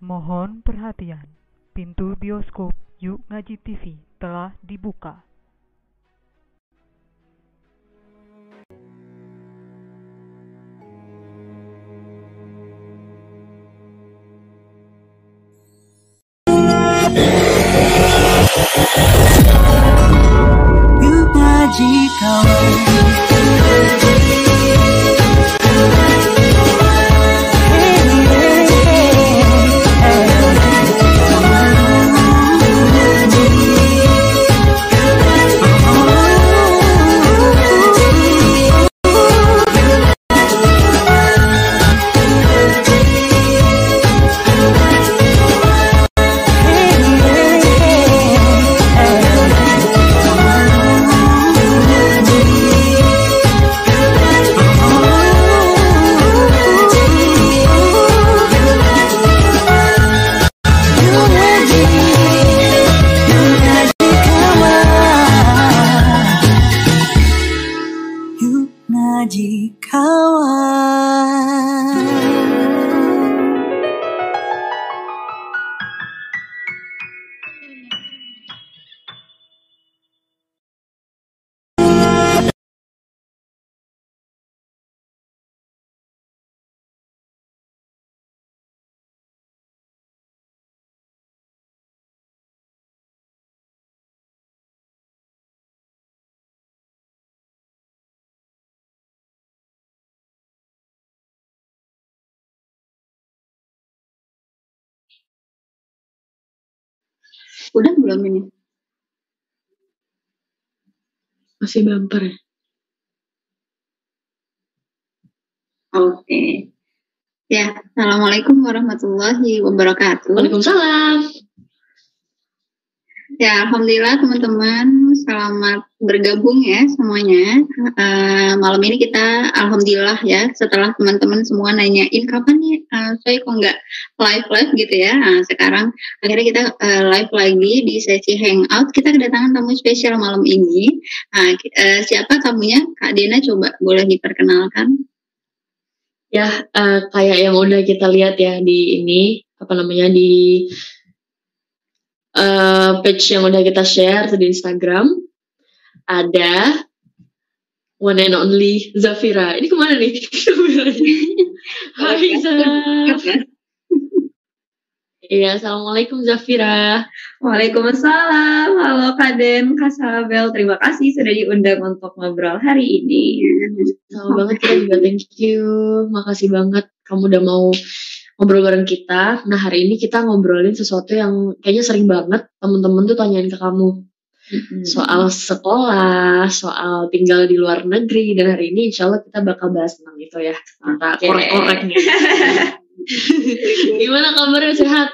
Mohon perhatian, pintu bioskop Yuk Ngaji TV telah dibuka. Yuk Udah belum ini? Masih bumper ya? Oke. Ya, Assalamualaikum warahmatullahi wabarakatuh. Waalaikumsalam. Ya, Alhamdulillah teman-teman, selamat bergabung ya semuanya. Eh, malam ini kita Alhamdulillah ya, setelah teman-teman semua nanyain kapan nih eh, saya kok nggak live-live gitu ya. Nah, sekarang akhirnya kita eh, live lagi di sesi hangout. Kita kedatangan tamu spesial malam ini. Ki- eh, siapa tamunya? Kak Dena coba boleh diperkenalkan. Ya, eh, kayak yang udah kita lihat ya di ini, apa namanya, di eh, page yang udah kita share di Instagram. Ada one and only Zafira. Ini ke mana nih? Hai Zaf. Iya, Assalamualaikum Zafira. Waalaikumsalam, halo Kak Den, Kak Sabel, terima kasih sudah diundang untuk ngobrol hari ini. Sama banget kita juga thank you. Makasih banget kamu udah mau ngobrol bareng kita. Nah hari ini kita ngobrolin sesuatu yang kayaknya sering banget temen-temen tuh tanyain ke kamu. Soal sekolah, soal tinggal di luar negeri. Dan hari ini insya Allah kita bakal bahas tentang itu ya. Kita Oke. korek-korek nih. Gimana kabarnya sehat?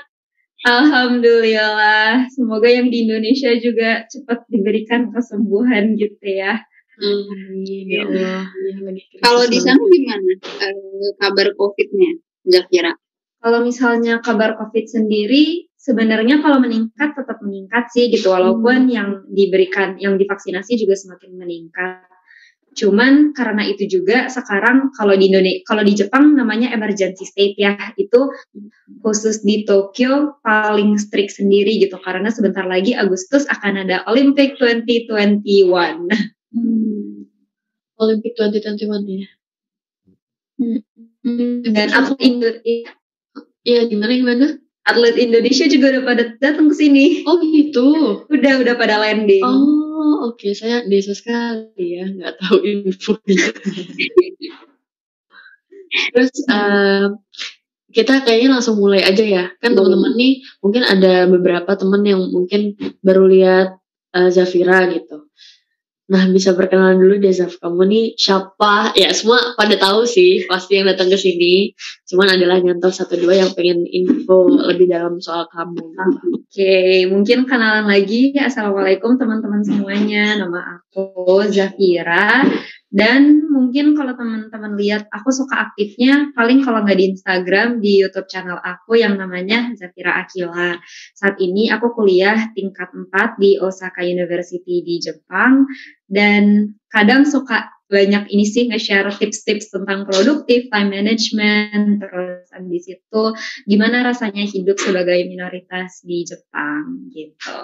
Alhamdulillah, semoga yang di Indonesia juga cepat diberikan kesembuhan gitu ya. Amin ya Allah. Ya, lagi krisis Kalau di sana gimana eh, kabar COVID-nya, Zafira? Kalau misalnya kabar COVID sendiri, sebenarnya kalau meningkat tetap meningkat sih gitu, walaupun yang diberikan, yang divaksinasi juga semakin meningkat. Cuman karena itu juga sekarang kalau di Indonesia, kalau di Jepang namanya emergency state ya, itu khusus di Tokyo paling strict sendiri gitu, karena sebentar lagi Agustus akan ada Olympic 2021. Olympic 2021 ya. Dan atlet, Indo- Iya gimana gimana? atlet Indonesia juga udah pada datang ke sini. Oh gitu. Udah udah pada landing. Oh, oke. Saya desa sekali ya, nggak tahu infonya. Terus eh, kita kayaknya langsung mulai aja ya. Kan teman-teman nih mungkin ada beberapa teman yang mungkin baru lihat eh, Zafira gitu. Nah, bisa perkenalan dulu deh Zaf. Kamu nih siapa? Ya, semua pada tahu sih pasti yang datang ke sini. Cuman adalah nyantol satu dua yang pengen info lebih dalam soal kamu. Oke, mungkin kenalan lagi. Assalamualaikum teman-teman semuanya. Nama aku Zafira. Dan mungkin kalau teman-teman lihat, aku suka aktifnya paling kalau nggak di Instagram, di YouTube channel aku yang namanya Zafira Akila. Saat ini aku kuliah tingkat 4 di Osaka University di Jepang. Dan kadang suka banyak ini sih nge-share tips-tips tentang produktif, time management, terus habis itu gimana rasanya hidup sebagai minoritas di Jepang gitu.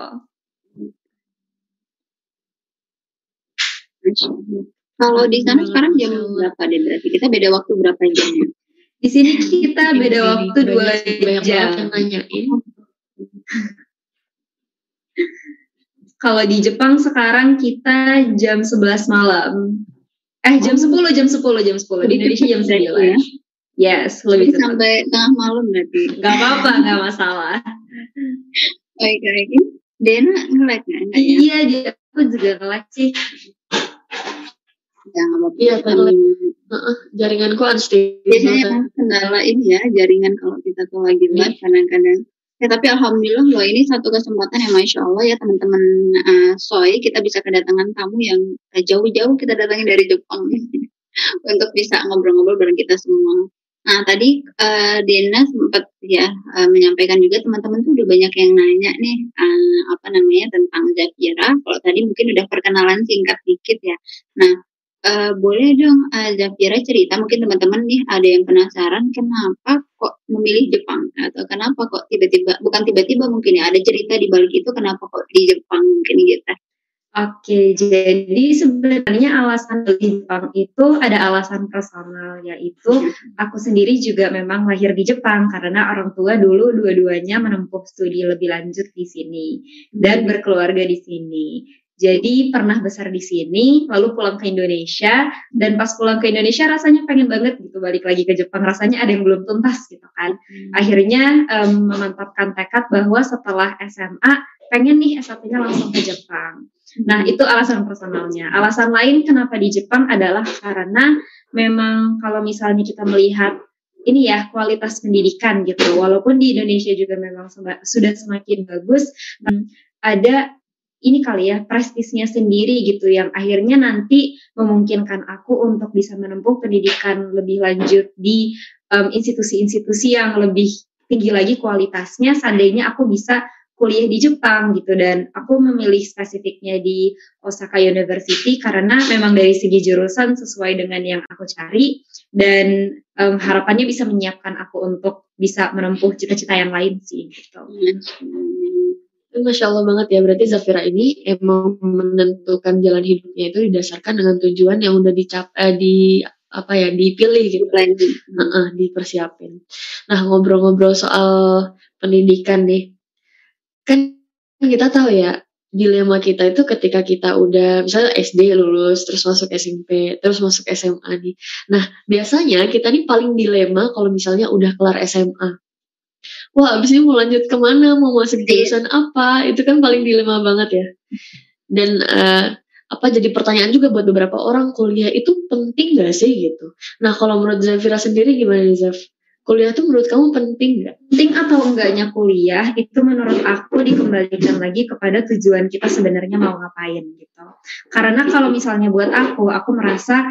Kalau di sana sekarang jam berapa deh berarti? Kita beda waktu berapa jamnya? Di sini kita beda Ini waktu dua jam. nanyain. Kalau di Jepang sekarang kita jam 11 malam. Eh jam 10, jam 10, jam 10. Di Indonesia jam 9. Ya. Yes, Jadi lebih cepat. sampai tengah malam berarti. Gak apa-apa, gak masalah. Baik, baik. Dena nge-lag nggak? Nggak ya? Iya, dia aku juga nge-lag sih. Ya, nggak apa-apa. Iya, Heeh, jaringanku unstable. Biasanya kendala ini ya, jaringan kalau kita tuh lagi live kadang-kadang. Ya, tapi Alhamdulillah loh ini satu kesempatan yang Masya Allah ya teman-teman eh, Soy, kita bisa kedatangan tamu yang eh, jauh-jauh kita datangi dari Jepang untuk bisa ngobrol-ngobrol bareng kita semua. Nah tadi eh, Dena sempat ya eh, menyampaikan juga teman-teman tuh udah banyak yang nanya nih eh, apa namanya tentang Zafira. Kalau tadi mungkin udah perkenalan singkat dikit ya. Nah eh, boleh dong eh, Zafira cerita mungkin teman-teman nih ada yang penasaran kenapa kok memilih Jepang atau kenapa kok tiba-tiba bukan tiba-tiba mungkin ya ada cerita di balik itu kenapa kok di Jepang mungkin gitu. Oke, jadi sebenarnya alasan di Jepang itu ada alasan personal yaitu aku sendiri juga memang lahir di Jepang karena orang tua dulu dua-duanya menempuh studi lebih lanjut di sini dan berkeluarga di sini. Jadi pernah besar di sini, lalu pulang ke Indonesia dan pas pulang ke Indonesia rasanya pengen banget gitu balik lagi ke Jepang. Rasanya ada yang belum tuntas gitu kan. Akhirnya em, memantapkan tekad bahwa setelah SMA pengen nih S1-nya langsung ke Jepang. Nah, itu alasan personalnya. Alasan lain kenapa di Jepang adalah karena memang kalau misalnya kita melihat ini ya kualitas pendidikan gitu. Walaupun di Indonesia juga memang sudah semakin bagus, em, ada ini kali ya prestisnya sendiri gitu yang akhirnya nanti memungkinkan aku untuk bisa menempuh pendidikan lebih lanjut di institusi-institusi yang lebih tinggi lagi kualitasnya seandainya aku bisa kuliah di Jepang gitu dan aku memilih spesifiknya di Osaka University karena memang dari segi jurusan sesuai dengan yang aku cari dan em, harapannya bisa menyiapkan aku untuk bisa menempuh cita-cita yang lain sih gitu. Tapi Masya Allah banget ya, berarti Zafira ini emang menentukan jalan hidupnya itu didasarkan dengan tujuan yang udah dicap, eh, di apa ya dipilih gitu, Planning. Heeh, dipersiapin. Nah ngobrol-ngobrol soal pendidikan nih, kan kita tahu ya dilema kita itu ketika kita udah misalnya SD lulus terus masuk SMP terus masuk SMA nih. Nah biasanya kita nih paling dilema kalau misalnya udah kelar SMA. Wah abis ini mau lanjut ke mana, mau masuk jurusan apa, itu kan paling dilema banget ya. Dan eh, apa jadi pertanyaan juga buat beberapa orang kuliah itu penting gak sih gitu. Nah kalau menurut Zafira sendiri gimana nih Zaf? Kuliah tuh menurut kamu penting gak? penting atau enggaknya kuliah itu menurut aku dikembalikan lagi kepada tujuan kita sebenarnya mau ngapain gitu. Karena kalau misalnya buat aku, aku merasa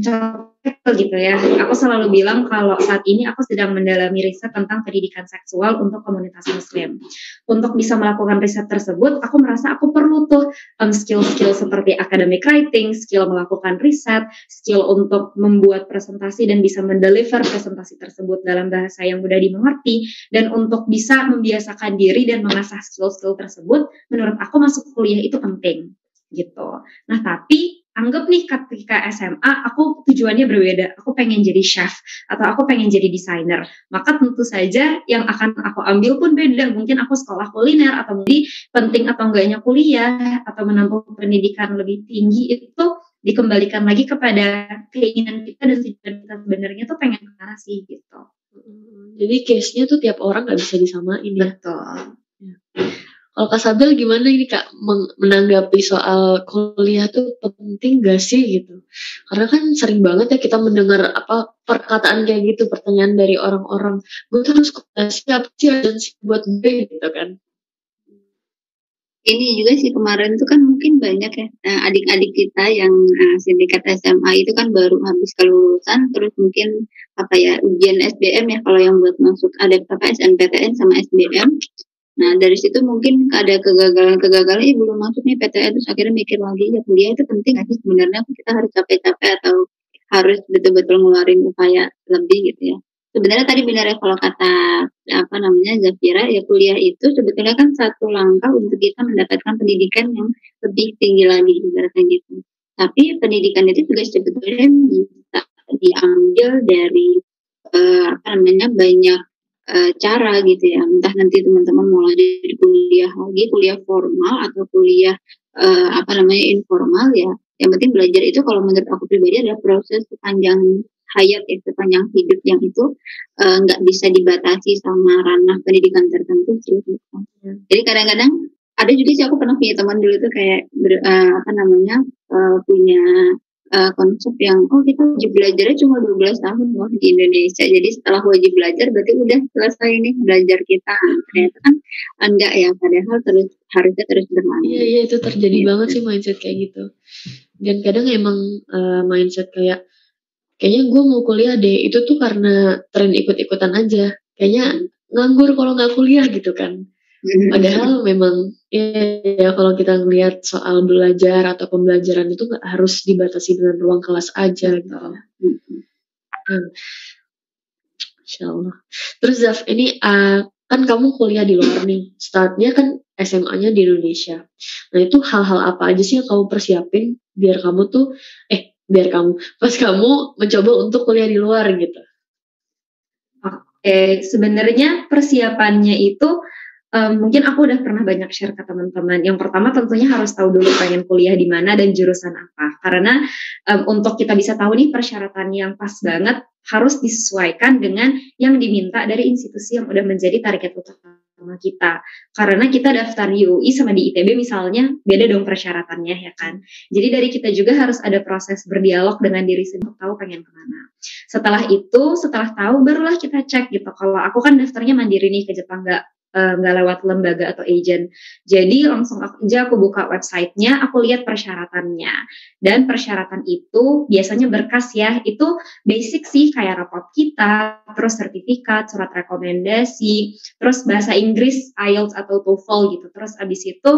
contoh gitu ya. Aku selalu bilang kalau saat ini aku sedang mendalami riset tentang pendidikan seksual untuk komunitas muslim. Untuk bisa melakukan riset tersebut, aku merasa aku perlu tuh em, skill-skill seperti academic writing, skill melakukan riset, skill untuk membuat presentasi dan bisa mendeliver presentasi tersebut dalam bahasa yang mudah dimengerti dan untuk bisa membiasakan diri dan mengasah skill-skill tersebut menurut aku masuk kuliah itu penting gitu. Nah, tapi anggap nih ketika SMA aku tujuannya berbeda. Aku pengen jadi chef atau aku pengen jadi desainer. Maka tentu saja yang akan aku ambil pun beda. Mungkin aku sekolah kuliner atau mungkin penting atau enggaknya kuliah atau menempuh pendidikan lebih tinggi itu dikembalikan lagi kepada keinginan kita dan tujuan kita sebenarnya tuh pengen ke mana sih gitu. Jadi case-nya tuh tiap orang gak bisa disamain ya. Kalau Kak Sabil gimana ini Kak menanggapi soal kuliah tuh penting gak sih gitu? Karena kan sering banget ya kita mendengar apa perkataan kayak gitu, pertanyaan dari orang-orang. Gue tuh harus kuliah siapa sih agensi buat gue gitu kan? ini juga sih kemarin tuh kan mungkin banyak ya eh, adik-adik kita yang eh, sindikat SMA itu kan baru habis kelulusan terus mungkin apa ya ujian SBM ya kalau yang buat masuk ada apa SNPTN sama SBM Nah dari situ mungkin ada kegagalan-kegagalan, eh belum masuk nih PTN terus akhirnya mikir lagi ya kuliah itu penting sih sebenarnya kita harus capek-capek atau harus betul-betul ngeluarin upaya lebih gitu ya. Sebenarnya tadi benar ya kalau kata apa namanya Zafira ya kuliah itu sebetulnya kan satu langkah untuk kita mendapatkan pendidikan yang lebih tinggi lagi ibaratnya gitu. Tapi pendidikan itu juga sebetulnya bisa diambil dari eh, apa namanya banyak eh, cara gitu ya. Entah nanti teman-teman mau lanjut kuliah lagi, kuliah formal atau kuliah eh, apa namanya informal ya. Yang penting belajar itu kalau menurut aku pribadi adalah proses sepanjang hayat ya, sepanjang hidup yang itu eh, nggak bisa dibatasi sama ranah pendidikan tertentu sih. gitu. Jadi kadang-kadang ada juga sih aku pernah punya teman dulu tuh kayak ber- eh, apa namanya eh, punya eh, konsep yang oh kita wajib belajarnya cuma 12 tahun loh di Indonesia. Jadi setelah wajib belajar berarti udah selesai nih belajar kita. Ternyata kan enggak ya padahal terus harusnya terus berlanjut. Iya iya itu terjadi Gitu. banget sih mindset kayak gitu. Dan kadang emang eh, mindset kayak kayaknya gue mau kuliah deh itu tuh karena tren ikut-ikutan aja. Kayaknya nganggur kalau nggak kuliah gitu kan. Padahal memang ya, ya kalau kita ngelihat soal belajar atau pembelajaran itu nggak harus dibatasi dengan ruang kelas aja gitu. Hmm. Insya Allah. Terus Zaf, ini uh, kan kamu kuliah di luar nih. Startnya kan SMA-nya di Indonesia. Nah itu hal-hal apa aja sih yang kamu persiapin biar kamu tuh, eh biar kamu, pas kamu mencoba untuk kuliah di luar gitu. Oke, sebenarnya persiapannya itu em, mungkin aku udah pernah banyak share ke teman-teman. Yang pertama tentunya harus tahu dulu pengen kuliah di mana dan jurusan apa. Karena em, untuk kita bisa tahu nih persyaratan yang pas banget harus disesuaikan dengan yang diminta dari institusi yang udah menjadi target utama kita. Karena kita daftar di UI sama di ITB misalnya beda dong persyaratannya ya kan. Jadi dari kita juga harus ada proses berdialog dengan diri sendiri tahu pengen ke mana. Setelah itu, setelah tahu barulah kita cek gitu. Kalau aku kan daftarnya mandiri nih ke Jepang nggak eh, nggak lewat lembaga atau agent. Jadi langsung aku aja aku buka websitenya, aku lihat persyaratannya. Dan persyaratan itu biasanya berkas ya, itu basic sih kayak raport kita, terus sertifikat, surat rekomendasi, terus bahasa Inggris, IELTS atau TOEFL gitu. Terus abis itu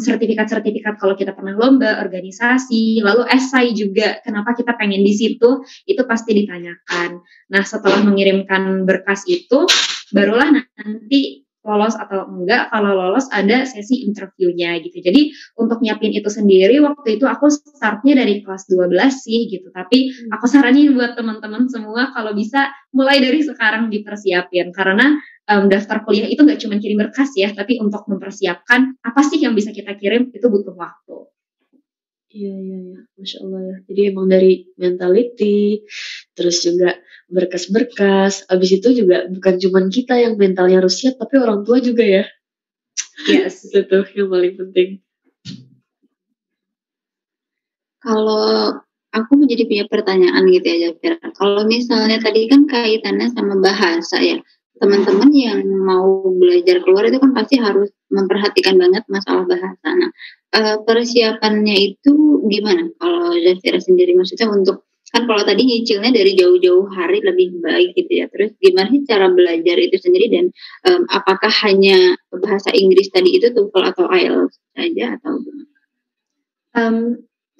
sertifikat-sertifikat kalau kita pernah lomba, organisasi, lalu esai juga kenapa kita pengen di situ, itu pasti ditanyakan. Nah setelah mengirimkan berkas itu, barulah nanti lolos atau enggak, kalau lolos ada sesi interviewnya gitu. Jadi untuk nyiapin itu sendiri, waktu itu aku startnya dari kelas 12 sih gitu. Tapi aku saranin buat teman-teman semua kalau bisa mulai dari sekarang dipersiapin. Karena em, daftar kuliah itu nggak cuma kirim berkas ya, tapi untuk mempersiapkan apa sih yang bisa kita kirim itu butuh waktu. Iya iya iya, masya Allah ya. Jadi emang dari mentality, terus juga berkas-berkas. Abis itu juga bukan cuman kita yang mentalnya harus siap, tapi orang tua juga ya. Yes. Itu tuh yang paling penting. Kalau aku menjadi punya pertanyaan gitu ya Jafira. Kalau misalnya tadi kan kaitannya sama bahasa ya. Teman-teman yang mau belajar keluar itu kan pasti harus memperhatikan banget masalah bahasa. Nah, eh, persiapannya itu gimana? Kalau Jafira sendiri maksudnya untuk kan kalau tadi nyicilnya dari jauh-jauh hari lebih baik gitu ya. Terus gimana sih cara belajar itu sendiri dan em, apakah hanya bahasa Inggris tadi itu TOEFL atau IELTS saja atau gimana? Um,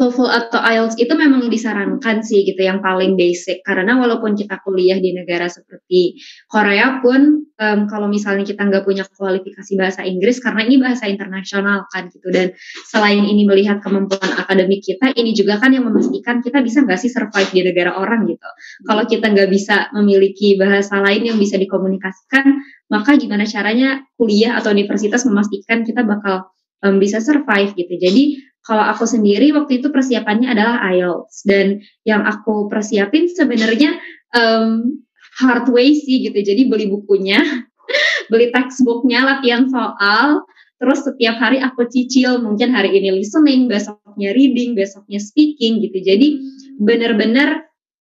TOEFL atau IELTS itu memang disarankan sih gitu yang paling basic. Karena walaupun kita kuliah di negara seperti Korea pun em, kalau misalnya kita nggak punya kualifikasi bahasa Inggris karena ini bahasa internasional kan gitu. Dan selain ini melihat kemampuan akademik kita ini juga kan yang memastikan kita bisa nggak sih survive di negara orang gitu. Kalau kita nggak bisa memiliki bahasa lain yang bisa dikomunikasikan maka gimana caranya kuliah atau universitas memastikan kita bakal em, bisa survive gitu. Jadi kalau aku sendiri waktu itu persiapannya adalah IELTS. Dan yang aku persiapin sebenarnya em, hard way sih gitu. Jadi beli bukunya, beli textbooknya, latihan soal, terus setiap hari aku cicil. Mungkin hari ini listening, besoknya reading, besoknya speaking gitu. Jadi benar-benar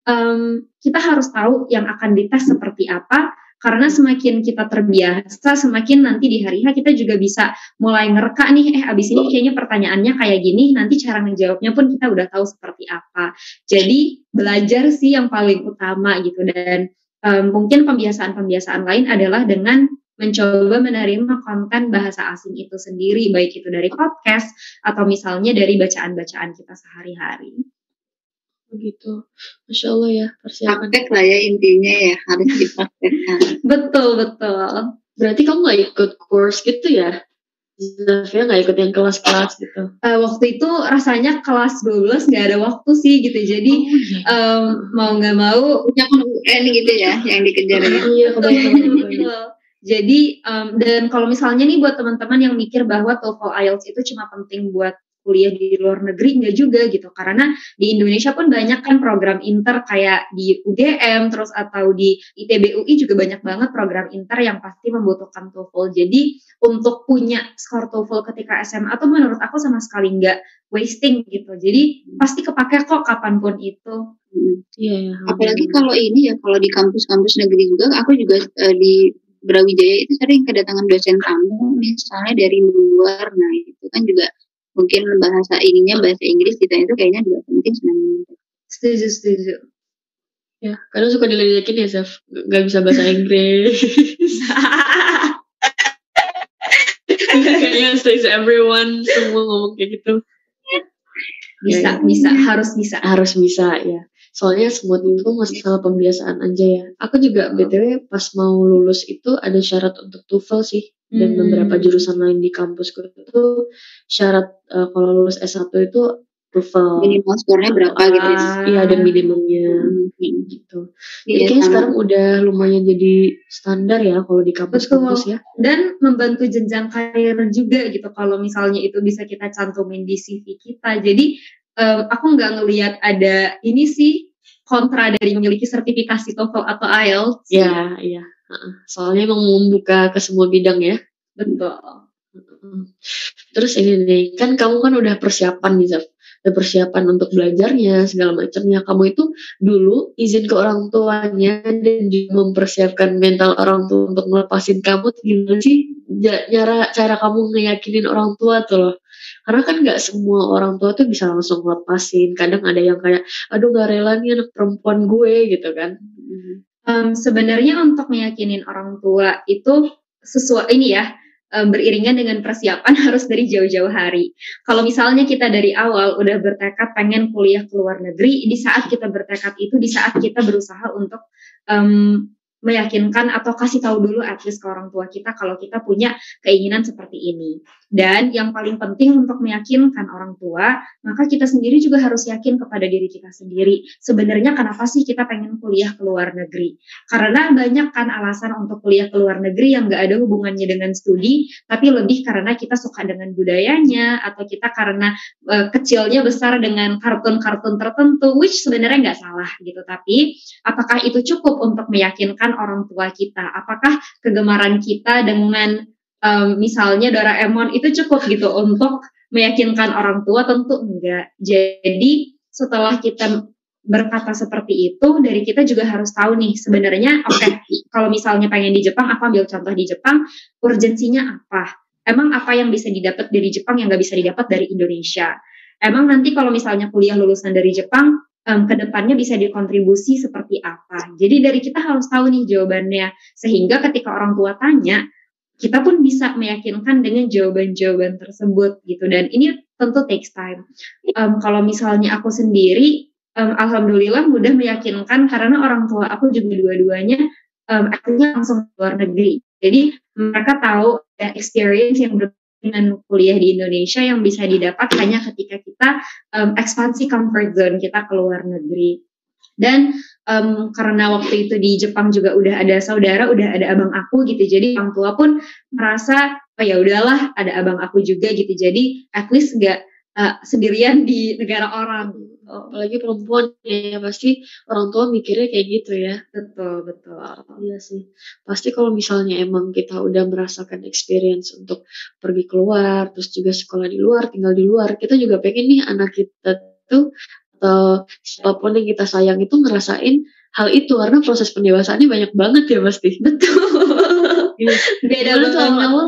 em, kita harus tahu yang akan dites seperti apa karena semakin kita terbiasa, semakin nanti di hari H kita juga bisa mulai ngereka nih, eh abis ini kayaknya pertanyaannya kayak gini, nanti cara menjawabnya pun kita udah tahu seperti apa. Jadi belajar sih yang paling utama gitu dan em, mungkin pembiasaan-pembiasaan lain adalah dengan mencoba menerima konten bahasa asing itu sendiri, baik itu dari podcast atau misalnya dari bacaan-bacaan kita sehari-hari. Begitu masya allah ya persiapan Praktek lah ya intinya ya harus dipraktekkan. Betul, betul. berarti kamu nggak ikut course gitu ya Zafia nggak ikut yang kelas-kelas gitu Eh, waktu itu rasanya kelas 12 nggak ada waktu sih gitu. Jadi oh, iya. em, mau nggak mau Punya kan UN gitu ya yang dikejar ya. iya. Betul. Jadi em, dan kalau misalnya nih buat teman-teman yang mikir bahwa TOEFL IELTS itu cuma penting buat kuliah di luar negeri nggak juga gitu. Karena di Indonesia pun banyak kan program inter kayak di UGM terus atau di ITB UI juga banyak banget program inter yang pasti membutuhkan TOEFL. Jadi untuk punya skor TOEFL ketika SMA tuh menurut aku sama sekali nggak wasting gitu. Jadi pasti kepake kok kapan pun itu. Iya ya Apalagi kalau ini ya kalau di kampus-kampus negeri juga aku juga eh, di Brawijaya itu sering kedatangan dosen tamu misalnya dari luar. Nah itu kan juga mungkin bahasa ininya bahasa Inggris kita itu kayaknya juga penting sebenarnya. setuju setuju. Ya kadang suka diledekin ya Zaf nggak bisa bahasa Inggris. Kayaknya stays everyone semua ngomong kayak gitu. Bisa Ya, ya. bisa harus bisa. Harus bisa ya. Soalnya semua itu masalah pembiasaan aja ya. Aku juga btw pas mau lulus itu ada syarat untuk TOEFL sih dan Hmm. beberapa jurusan lain di kampusku itu syarat eh, kalau lulus S1 itu TOEFL Minimal skornya berapa gitu ya. Ah. iya ada minimumnya Hmm. gitu Iya, jadi kayaknya sekarang udah lumayan jadi standar ya kalau di kampus-kampus ya dan membantu jenjang karir juga gitu kalau misalnya itu bisa kita cantumin di CV kita jadi em, aku nggak ngelihat ada ini sih kontra dari memiliki sertifikasi TOEFL atau IELTS ya iya Heeh. Soalnya emang membuka ke semua bidang ya betul. Terus ini nih, kan kamu kan udah persiapan nih Zaf. Udah persiapan untuk belajarnya, segala macamnya. Kamu itu dulu izin ke orang tuanya dan juga mempersiapkan mental orang tua untuk melepasin kamu gimana sih? Cara, cara kamu ngeyakinin orang tua tuh loh. Karena kan nggak semua orang tua tuh bisa langsung ngelepasin. Kadang ada yang kayak, aduh gak rela nih anak perempuan gue gitu kan. Em, sebenarnya untuk meyakinin orang tua itu sesuai ini ya em, beriringan dengan persiapan harus dari jauh-jauh hari. Kalau misalnya kita dari awal udah bertekad pengen kuliah ke luar negeri, di saat kita bertekad itu di saat kita berusaha untuk em, meyakinkan atau kasih tahu dulu at least ke orang tua kita kalau kita punya keinginan seperti ini. Dan yang paling penting untuk meyakinkan orang tua, maka kita sendiri juga harus yakin kepada diri kita sendiri. Sebenarnya kenapa sih kita pengen kuliah ke luar negeri? Karena banyak kan alasan untuk kuliah ke luar negeri yang nggak ada hubungannya dengan studi, tapi lebih karena kita suka dengan budayanya atau kita karena eh, kecilnya besar dengan kartun-kartun tertentu, which sebenarnya nggak salah gitu. Tapi apakah itu cukup untuk meyakinkan orang tua kita? Apakah kegemaran kita dengan em, misalnya Doraemon itu cukup gitu untuk meyakinkan orang tua? Tentu enggak. Jadi setelah kita berkata seperti itu, dari kita juga harus tahu nih sebenarnya, oke, kalau misalnya pengen di Jepang, aku ambil contoh di Jepang, urgensinya apa? Emang apa yang bisa didapat dari Jepang yang nggak bisa didapat dari Indonesia? Emang nanti kalau misalnya kuliah lulusan dari Jepang, em, ke depannya bisa dikontribusi seperti apa? Jadi dari kita harus tahu nih jawabannya, sehingga ketika orang tua tanya, kita pun bisa meyakinkan dengan jawaban-jawaban tersebut gitu. Dan ini tentu takes time. Em, kalau misalnya aku sendiri, em, alhamdulillah mudah meyakinkan karena orang tua aku juga dua-duanya em, akhirnya langsung luar negeri. Jadi mereka tahu ada experience yang dengan kuliah di Indonesia yang bisa didapat hanya ketika kita em, ekspansi comfort zone kita ke luar negeri. Dan em, karena waktu itu di Jepang juga udah ada saudara, udah ada abang aku gitu. Jadi orang tua pun merasa oh ya udahlah ada abang aku juga gitu. Jadi at least nggak eh, sendirian di negara orang. Oh, Apalagi perempuan ya pasti orang tua mikirnya kayak gitu ya. betul betul. Iya sih. Pasti kalau misalnya emang kita udah merasakan experience untuk pergi keluar, terus juga sekolah di luar, tinggal di luar, kita juga pengen nih anak kita tuh atau siapa pun yang kita sayang itu ngerasain hal itu karena proses pendewasaannya banyak banget ya pasti. Betul. Iya. Beda banget. awal-awal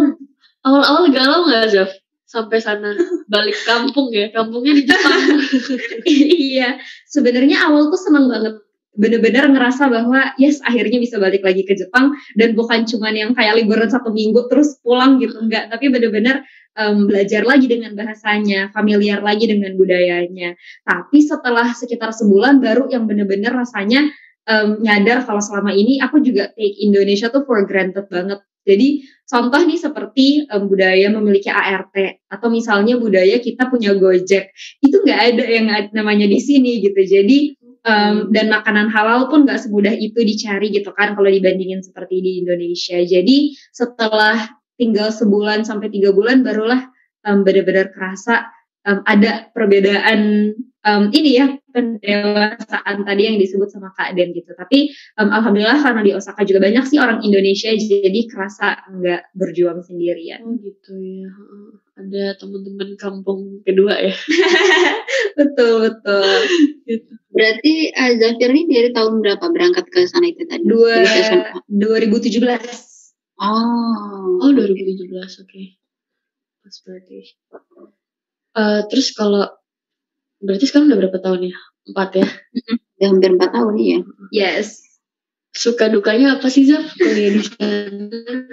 awal-awal galau nggak Zaf? Sampai sana balik kampung ya, kampungnya di Jepang. iya, sebenarnya awal tuh seneng banget bener-bener ngerasa bahwa yes akhirnya bisa balik lagi ke Jepang dan bukan cuman yang kayak liburan satu minggu terus pulang gitu enggak. Tapi bener-bener um, belajar lagi dengan bahasanya familiar lagi dengan budayanya. Tapi setelah sekitar sebulan baru yang bener-bener rasanya um, nyadar kalau selama ini aku juga take Indonesia tuh for granted banget. Jadi contoh nih seperti um, budaya memiliki ART atau misalnya budaya kita punya Gojek. Itu nggak ada yang namanya di sini gitu. Jadi um, dan makanan halal pun nggak semudah itu dicari gitu kan kalau dibandingin seperti di Indonesia. Jadi setelah tinggal sebulan sampai tiga bulan barulah um, benar-benar kerasa um, ada perbedaan um, ini ya pendewasaan tadi yang disebut sama Kak Den gitu. Tapi um, alhamdulillah karena di Osaka juga banyak sih orang Indonesia jadi kerasa nggak berjuang sendirian. Oh gitu ya. Ada teman-teman kampung kedua ya. betul betul. gitu. Berarti uh, Zafir ini dari tahun berapa berangkat ke sana itu tadi? Dua, Dari SMA? 2017. Oh, Oh 2017 oke. Pas berarti. Eh, terus kalau berarti sekarang udah berapa tahun ya? Empat ya. udah hampir empat tahun ya. Yes. Suka dukanya apa sih Zaf kuliah di sana?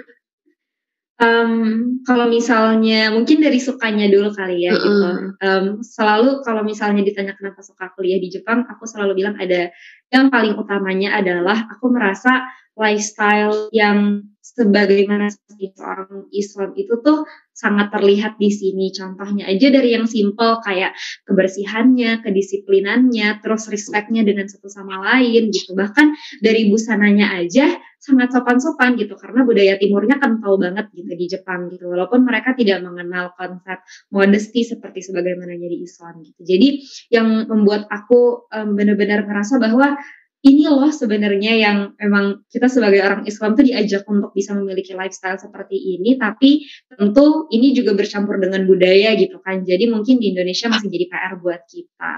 Um, kalau misalnya mungkin dari sukanya dulu kali ya Mm-mm. gitu. Um, selalu kalau misalnya ditanya kenapa suka kuliah di Jepang, aku selalu bilang ada yang paling utamanya adalah aku merasa lifestyle yang sebagaimana seorang Islam itu tuh sangat terlihat di sini. Contohnya aja dari yang simple kayak kebersihannya, kedisiplinannya, terus respectnya dengan satu sama lain gitu. Bahkan dari busananya aja sangat sopan-sopan gitu karena budaya timurnya kental banget gitu di Jepang gitu walaupun mereka tidak mengenal konsep modesty seperti sebagaimananya di Islam gitu jadi yang membuat aku um, benar-benar ngerasa bahwa ini loh sebenarnya yang memang kita sebagai orang Islam tuh diajak untuk bisa memiliki lifestyle seperti ini tapi tentu ini juga bercampur dengan budaya gitu kan. Jadi mungkin di Indonesia masih jadi PR buat kita.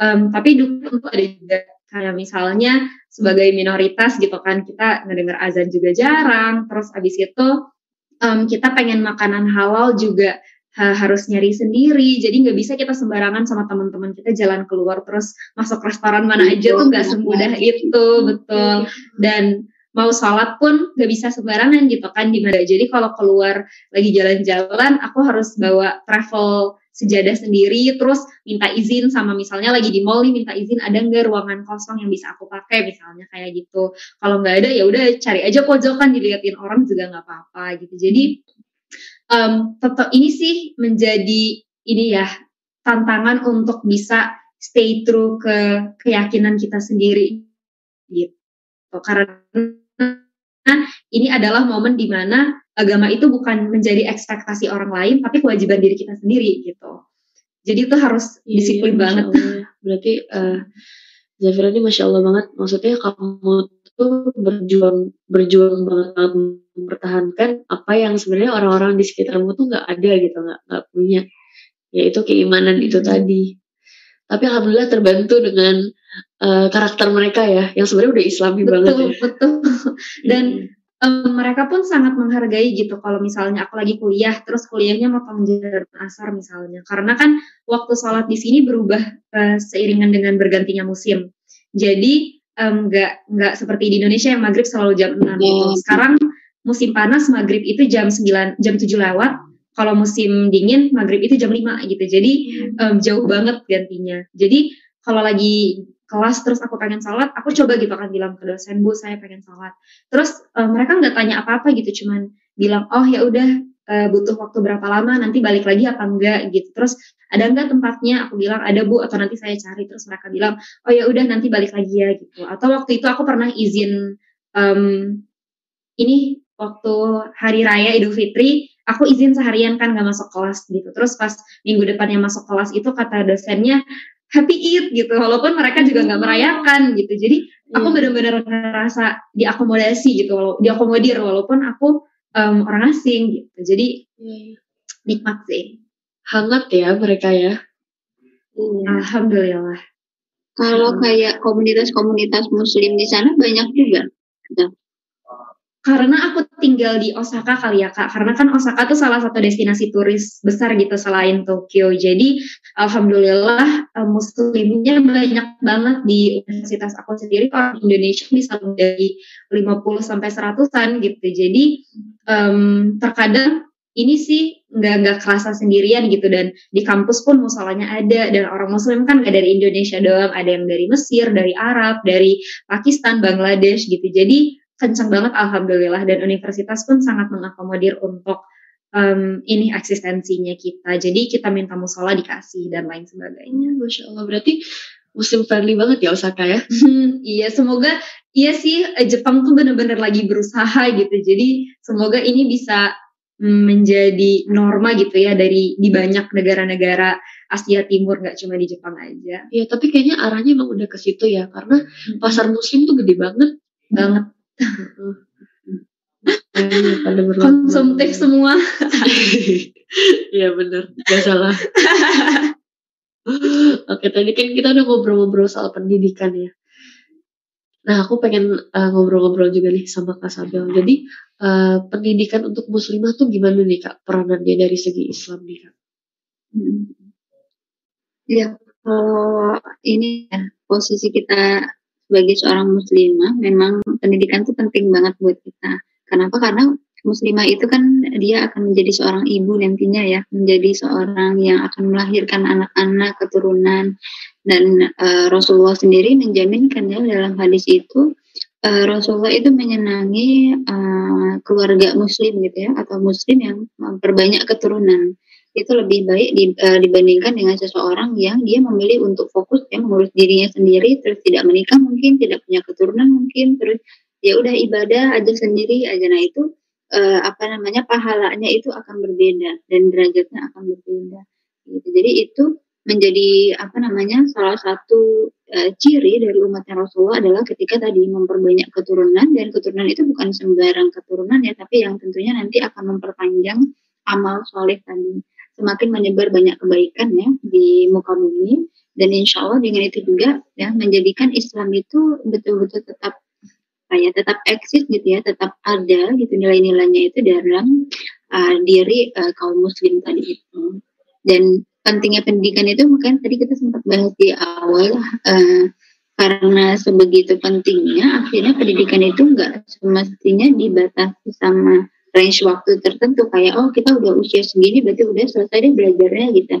Um, tapi tentu ada juga kayak misalnya sebagai minoritas gitu kan kita ngedenger azan juga jarang terus abis itu um, kita pengen makanan halal juga ha- harus nyari sendiri. Jadi nggak bisa kita sembarangan sama teman-teman kita jalan keluar terus masuk restoran mana aja tuh nggak semudah itu betul. Dan mau sholat pun nggak bisa sembarangan gitu kan di mana. Jadi kalau keluar lagi jalan-jalan aku harus bawa travel sejadah sendiri terus minta izin sama misalnya lagi di mall nih minta izin ada nggak ruangan kosong yang bisa aku pakai misalnya kayak gitu. Kalau nggak ada ya udah cari aja pojokan diliatin orang juga nggak apa-apa gitu. Jadi um, tetap ini sih menjadi ini ya tantangan untuk bisa stay true ke keyakinan kita sendiri gitu karena ini adalah momen di mana agama itu bukan menjadi ekspektasi orang lain tapi kewajiban diri kita sendiri gitu jadi itu harus Iya, disiplin Masya banget Allah. Berarti eh Zafira ini masya Allah banget. Maksudnya kamu tuh berjuang berjuang banget mempertahankan apa yang sebenarnya orang-orang di sekitarmu tuh nggak ada gitu, nggak nggak punya. Yaitu keimanan itu Hmm. tadi. Tapi alhamdulillah terbantu dengan eh, karakter mereka ya, yang sebenarnya udah Islami banget betul ya. betul dan Hmm. em, mereka pun sangat menghargai gitu kalau misalnya aku lagi kuliah terus kuliahnya mau menjelang asar misalnya karena kan waktu sholat di sini berubah eh, seiringan dengan bergantinya musim jadi nggak nggak seperti di Indonesia yang maghrib selalu jam 6 gitu. Hmm. sekarang musim panas maghrib itu jam 9 jam 7 lewat. Kalau musim dingin maghrib itu jam 5 gitu. Jadi em, jauh banget gantinya. Jadi kalau lagi kelas terus aku pengen sholat, aku coba gitu kan bilang ke dosen bu saya pengen sholat. Terus eh, mereka nggak tanya apa-apa gitu, cuman bilang oh ya udah eh, butuh waktu berapa lama, nanti balik lagi apa enggak gitu. Terus ada enggak tempatnya? Aku bilang ada bu atau nanti saya cari. Terus mereka bilang oh ya udah nanti balik lagi ya gitu. Atau waktu itu aku pernah izin em, ini waktu hari raya Idul Fitri aku izin seharian kan nggak masuk kelas gitu. Terus pas minggu depannya masuk kelas itu kata dosennya happy Eid gitu. Walaupun mereka juga nggak merayakan gitu. Jadi aku Iya. benar-benar ngerasa diakomodasi gitu, walau diakomodir walaupun aku em, orang asing gitu. Jadi Iya, iya. nikmat sih. Hangat ya mereka ya. Iya. Alhamdulillah. Kalau kayak komunitas-komunitas muslim di sana banyak juga. Karena aku tinggal di Osaka kali ya kak, karena kan Osaka tuh salah satu destinasi turis besar gitu selain Tokyo. Jadi alhamdulillah uh, muslimnya banyak banget di universitas aku sendiri. Orang Indonesia bisa dari 50 sampai 100-an gitu. Jadi um, terkadang ini sih nggak nggak kerasa sendirian gitu dan di kampus pun musolanya ada dan orang muslim kan nggak dari Indonesia doang ada yang dari Mesir dari Arab dari Pakistan Bangladesh gitu jadi kencang banget alhamdulillah dan universitas pun sangat mengakomodir untuk um, ini eksistensinya kita. Jadi kita minta musola dikasih dan lain sebagainya. Masya Allah berarti muslim friendly banget ya Osaka ya. iya semoga iya sih eh, Jepang tuh bener-bener lagi berusaha gitu. Jadi semoga ini bisa mm, menjadi norma gitu ya dari di banyak negara-negara Asia Timur nggak cuma di Jepang aja. Iya tapi kayaknya arahnya emang udah ke situ ya karena pasar muslim tuh gede banget. Banget pada konsumtif semua. Iya bener. Gak salah. Oke tadi kan kita udah ngobrol-ngobrol soal pendidikan ya. Nah aku pengen uh, ngobrol-ngobrol juga nih sama Kak Sabel. Jadi uh, pendidikan untuk muslimah tuh gimana nih Kak? Peranannya dari segi Islam nih Kak? Hmm. ya kalau ini ya posisi kita sebagai seorang muslimah memang pendidikan itu penting banget buat kita. Kenapa? Karena muslimah itu kan dia akan menjadi seorang ibu nantinya ya, menjadi seorang yang akan melahirkan anak-anak keturunan dan uh, Rasulullah sendiri menjaminkan ya dalam hadis itu uh, Rasulullah itu menyenangi uh, keluarga muslim gitu ya atau muslim yang memperbanyak keturunan itu lebih baik di, uh, dibandingkan dengan seseorang yang dia memilih untuk fokus ya mengurus dirinya sendiri terus tidak menikah mungkin tidak punya keturunan mungkin terus ya udah ibadah aja sendiri aja. Nah itu uh, apa namanya pahalanya itu akan berbeda dan derajatnya akan berbeda. Gitu. Jadi itu menjadi apa namanya salah satu uh, ciri dari umatnya Rasulullah adalah ketika tadi memperbanyak keturunan dan keturunan itu bukan sembarang keturunan ya tapi yang tentunya nanti akan memperpanjang amal soleh tadi semakin menyebar banyak kebaikan ya di muka bumi. Dan insya Allah dengan itu juga ya menjadikan Islam itu betul-betul tetap kayak tetap eksis gitu ya tetap ada gitu nilai-nilainya itu dalam uh, diri uh, kaum muslim tadi itu. Dan pentingnya pendidikan itu mungkin tadi kita sempat bahas di awal uh, karena sebegitu pentingnya akhirnya pendidikan itu enggak semestinya dibatasi sama range waktu tertentu kayak oh kita udah usia segini berarti udah selesai deh belajarnya gitu.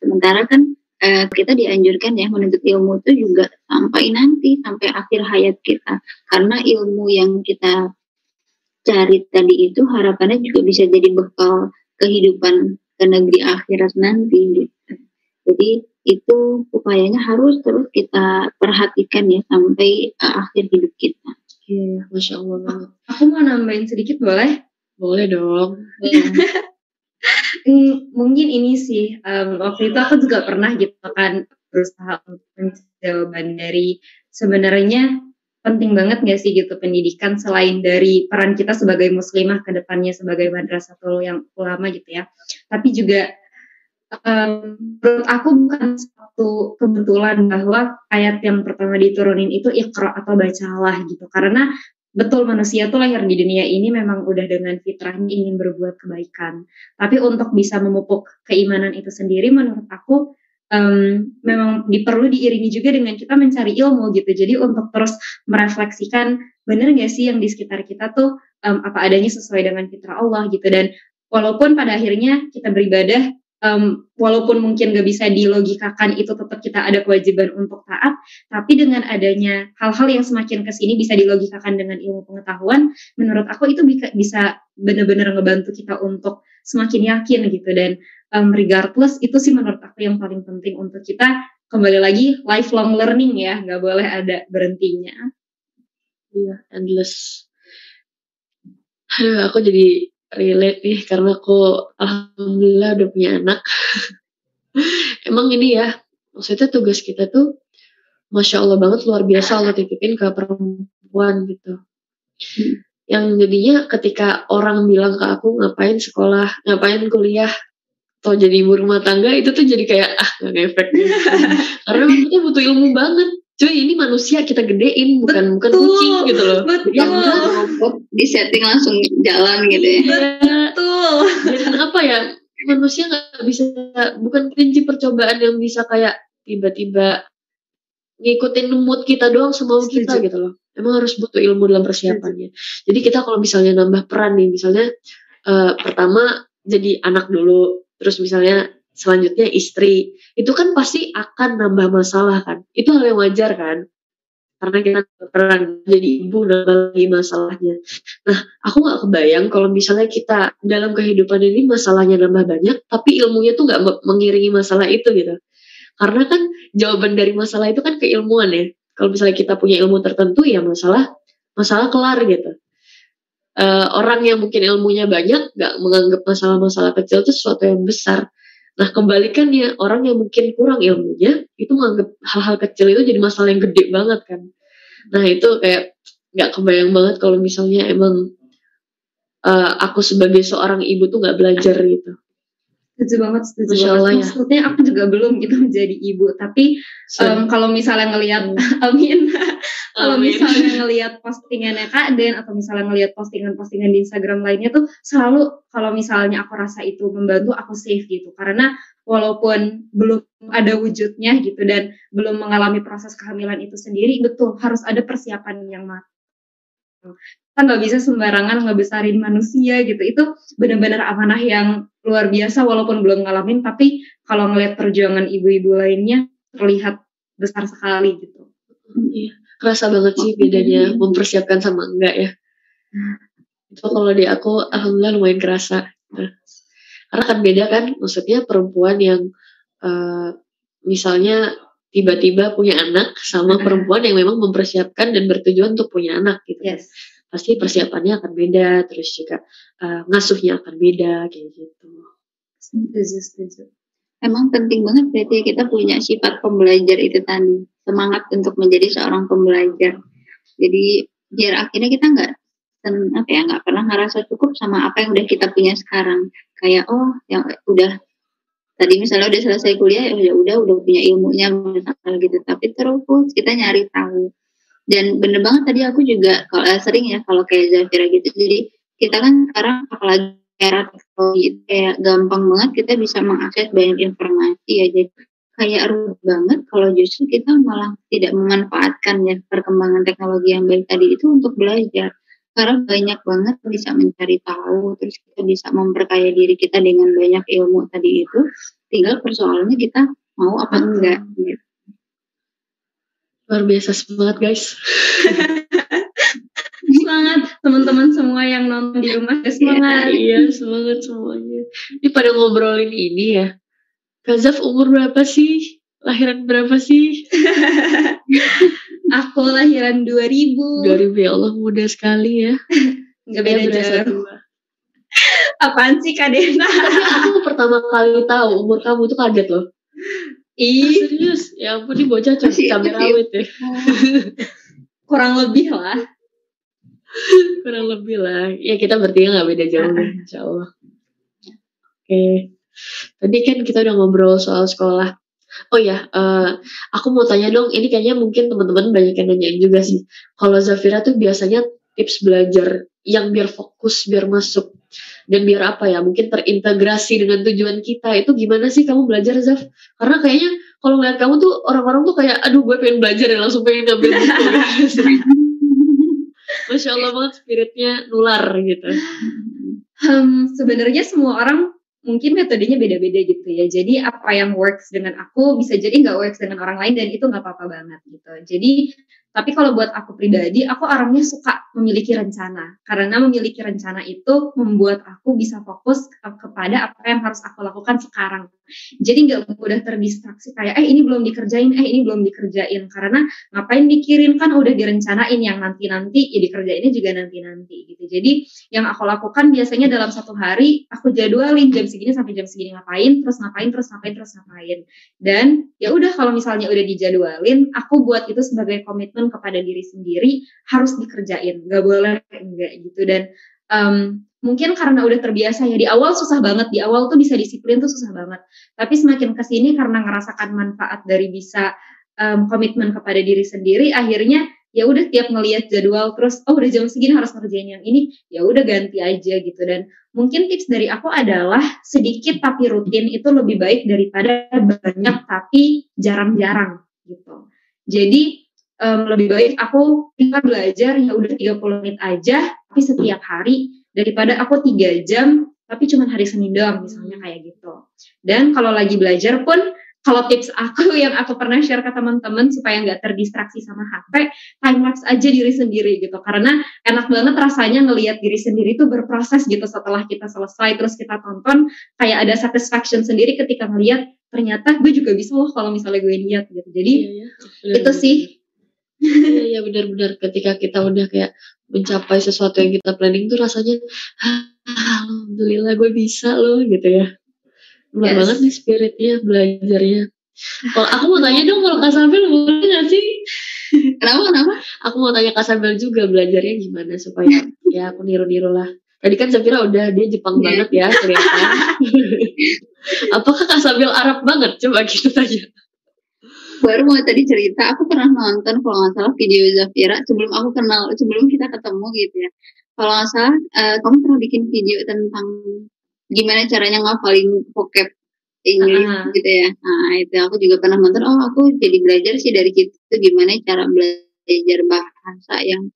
Sementara kan eh, kita dianjurkan ya menuntut ilmu itu juga sampai nanti sampai akhir hayat kita karena ilmu yang kita cari tadi itu harapannya juga bisa jadi bekal kehidupan ke negeri akhirat nanti gitu. Jadi itu upayanya harus terus kita perhatikan ya sampai uh, akhir hidup kita. Iya, masya Allah Aku mau nambahin sedikit boleh? Boleh dong. Hmm, mungkin ini sih um, waktu itu aku juga pernah gitu kan berusaha untuk mencari jawaban dari sebenarnya penting banget gak sih gitu pendidikan selain dari peran kita sebagai muslimah ke depannya sebagai madrasatul yang ulama gitu ya tapi juga um, menurut aku bukan satu kebetulan bahwa ayat yang pertama diturunin itu ikra atau bacalah gitu karena betul manusia tuh lahir di dunia ini memang udah dengan fitrahnya ingin berbuat kebaikan. Tapi untuk bisa memupuk keimanan itu sendiri menurut aku um, memang diperlu diiringi juga dengan kita mencari ilmu gitu. Jadi untuk terus merefleksikan benar gak sih yang di sekitar kita tuh um, apa adanya sesuai dengan fitrah Allah gitu. Dan walaupun pada akhirnya kita beribadah um, walaupun mungkin gak bisa dilogikakan itu tetap kita ada kewajiban untuk taat, tapi dengan adanya hal-hal yang semakin ke sini bisa dilogikakan dengan ilmu pengetahuan, menurut aku itu bisa benar-benar ngebantu kita untuk semakin yakin gitu dan um, regardless itu sih menurut aku yang paling penting untuk kita kembali lagi lifelong learning ya, nggak boleh ada berhentinya. Iya, endless. Aduh, aku jadi relate nih karena aku alhamdulillah udah punya anak. Emang ini ya, maksudnya tugas kita tuh Masya Allah banget luar biasa Allah titipin ke perempuan gitu. Hmm. Yang jadinya ketika orang bilang ke aku ngapain sekolah, ngapain kuliah, atau jadi ibu rumah tangga itu tuh jadi kayak ah gak efek gitu. Karena maksudnya butuh ilmu banget. Cuy ini manusia kita gedein bukan bukan Betul. kucing gitu loh Betul. ya enggak robot di setting langsung jalan gitu ya Iya. Betul. dan apa ya manusia nggak bisa bukan kelinci percobaan yang bisa kayak tiba-tiba ngikutin mood kita doang semau kita Setuju. gitu loh emang harus butuh ilmu dalam persiapannya jadi kita kalau misalnya nambah peran nih misalnya eh, pertama jadi anak dulu terus misalnya selanjutnya istri. Itu kan pasti akan nambah masalah kan? Itu hal yang wajar kan? Karena kita peran jadi ibu nambah lagi masalahnya. Nah aku nggak kebayang kalau misalnya kita dalam kehidupan ini masalahnya nambah banyak tapi ilmunya tuh nggak me- mengiringi masalah itu gitu. Karena kan jawaban dari masalah itu kan keilmuan ya. Kalau misalnya kita punya ilmu tertentu ya masalah masalah kelar gitu. Eh, orang yang mungkin ilmunya banyak nggak menganggap masalah-masalah kecil itu sesuatu yang besar nah kebalikannya orang yang mungkin kurang ilmunya itu menganggap hal-hal kecil itu jadi masalah yang gede banget kan. Nah itu kayak nggak kebayang banget kalau misalnya emang eh, aku sebagai seorang ibu tuh nggak belajar gitu Setuju banget, setuju Masya banget. Allah ya. Maksudnya aku juga belum gitu menjadi ibu, tapi em, kalau misalnya ngelihat, amin. kalau misalnya ngelihat postingannya Kak Den atau misalnya ngelihat postingan-postingan di Instagram lainnya tuh selalu kalau misalnya aku rasa itu membantu aku save gitu karena walaupun belum ada wujudnya gitu dan belum mengalami proses kehamilan itu sendiri betul harus ada persiapan yang matang kita nggak bisa sembarangan ngebesarin manusia gitu itu benar-benar amanah yang luar biasa walaupun belum ngalamin tapi kalau ngelihat perjuangan ibu-ibu lainnya terlihat besar sekali gitu Iya, kerasa banget sih bedanya mempersiapkan sama enggak ya. Itu kalau di aku alhamdulillah lumayan kerasa. Nah, karena kan beda kan, maksudnya perempuan yang eh, misalnya tiba-tiba punya anak sama Mm-mm. perempuan yang memang mempersiapkan dan bertujuan untuk punya anak gitu. yes Pasti persiapannya akan beda, terus juga eh, ngasuhnya akan beda kayak gitu. emang penting banget berarti kita punya sifat pembelajar itu tadi semangat untuk menjadi seorang pembelajar. Jadi biar akhirnya kita nggak apa ya nggak pernah ngerasa cukup sama apa yang udah kita punya sekarang. Kayak oh yang udah tadi misalnya udah selesai kuliah ya udah udah punya ilmunya gitu. Tapi terus kita nyari tahu dan bener banget tadi aku juga kalau eh, sering ya kalau kayak Zafira gitu. Jadi kita kan sekarang apalagi era teknologi kayak gampang banget kita bisa mengakses banyak informasi ya. Jadi kayak rugi banget kalau justru kita malah tidak memanfaatkan ya perkembangan teknologi yang baik tadi itu untuk belajar. Karena banyak banget bisa mencari tahu terus kita bisa memperkaya diri kita dengan banyak ilmu tadi itu. Tinggal persoalannya kita mau apa enggak gitu. Luar biasa semangat guys. semangat teman-teman semua yang nonton di rumah semangat Iya, semangat semuanya. Ini pada ngobrolin ini ya. Kazaf umur berapa sih? Lahiran berapa sih? aku lahiran 2000 2000 ya Allah muda sekali ya. nggak beda jauh apaan sih Kak Dena Aku pertama kali tahu umur kamu tuh kaget loh. Ah, ih serius? Ya ampun ini bocah cuma Masih- cabai rawit ya. kurang lebih lah Kurang lebih lah. Ya kita bertiga nggak beda jauh deh, insya Allah. Oke. Tadi kan kita udah ngobrol soal sekolah. Oh ya, eh, aku mau tanya dong. Ini kayaknya mungkin teman-teman banyak yang nanyain juga sih. Kalau Zafira tuh biasanya tips belajar yang biar fokus, biar masuk, dan biar apa ya? Mungkin terintegrasi dengan tujuan kita. Itu gimana sih kamu belajar Zaf? Karena kayaknya kalau ngeliat kamu tuh orang-orang tuh kayak, aduh gue pengen belajar ya langsung pengen ngambil buku. Masya Allah banget spiritnya nular gitu. Hmm, sebenarnya semua orang mungkin metodenya beda-beda gitu ya. Jadi apa yang works dengan aku bisa jadi nggak works dengan orang lain dan itu nggak apa-apa banget gitu. Jadi tapi kalau buat aku pribadi, aku orangnya suka memiliki rencana. Karena memiliki rencana itu membuat aku bisa fokus ke- kepada apa yang harus aku lakukan sekarang. Jadi nggak mudah terdistraksi kayak, eh ini belum dikerjain, eh ini belum dikerjain. Karena ngapain mikirin kan udah direncanain yang nanti-nanti, ya dikerjainnya juga nanti-nanti gitu. Jadi yang aku lakukan biasanya dalam satu hari aku jadwalin jam segini sampai jam segini ngapain terus ngapain terus ngapain terus ngapain dan ya udah kalau misalnya udah dijadwalin aku buat itu sebagai komitmen kepada diri sendiri harus dikerjain. Nggak boleh enggak gitu. Dan em, mungkin karena udah terbiasa ya di awal susah banget. Di awal tuh bisa disiplin tuh susah banget. Tapi semakin ke sini karena ngerasakan manfaat dari bisa em, komitmen kepada diri sendiri akhirnya ya udah tiap ngelihat jadwal terus oh udah jam segini harus ngerjain yang ini ya udah ganti aja gitu. Dan mungkin tips dari aku adalah sedikit tapi rutin itu lebih baik daripada banyak tapi jarang-jarang gitu. Jadi em, lebih baik aku kita belajar ya udah 30 menit aja tapi setiap hari daripada aku tiga jam tapi cuma hari Senin doang misalnya kayak gitu dan kalau lagi belajar pun kalau tips aku yang aku pernah share ke teman-teman supaya nggak terdistraksi sama HP, time lapse aja diri sendiri gitu. Karena enak banget rasanya ngelihat diri sendiri itu berproses gitu setelah kita selesai terus kita tonton kayak ada satisfaction sendiri ketika ngelihat ternyata gue juga bisa loh kalau misalnya gue lihat gitu. Jadi Iya, iya. Itu sih. Iya, iya benar-benar ketika kita udah kayak mencapai sesuatu yang kita planning tuh rasanya "Ah, alhamdulillah gue bisa loh gitu ya. Benar Yes. banget nih spiritnya belajarnya. Kalau aku mau tanya dong kalau Kak Sambil boleh nggak sih? Kenapa kenapa? Aku mau tanya Kak Sambil juga belajarnya gimana supaya ya aku niru-niru lah. Tadi kan Safira udah dia Jepang Iya. banget ya kelihatan. Apakah Kak Sambil Arab banget? Coba kita tanya. Baru mau tadi cerita, aku pernah nonton kalau nggak salah video Zafira sebelum aku kenal, sebelum kita ketemu gitu ya. Kalau nggak salah, eh, kamu pernah bikin video tentang gimana caranya ngafalin vocab Inggris Ah. gitu ya. Nah itu aku juga pernah nonton. Oh aku jadi belajar sih dari situ gimana cara belajar bahasa yang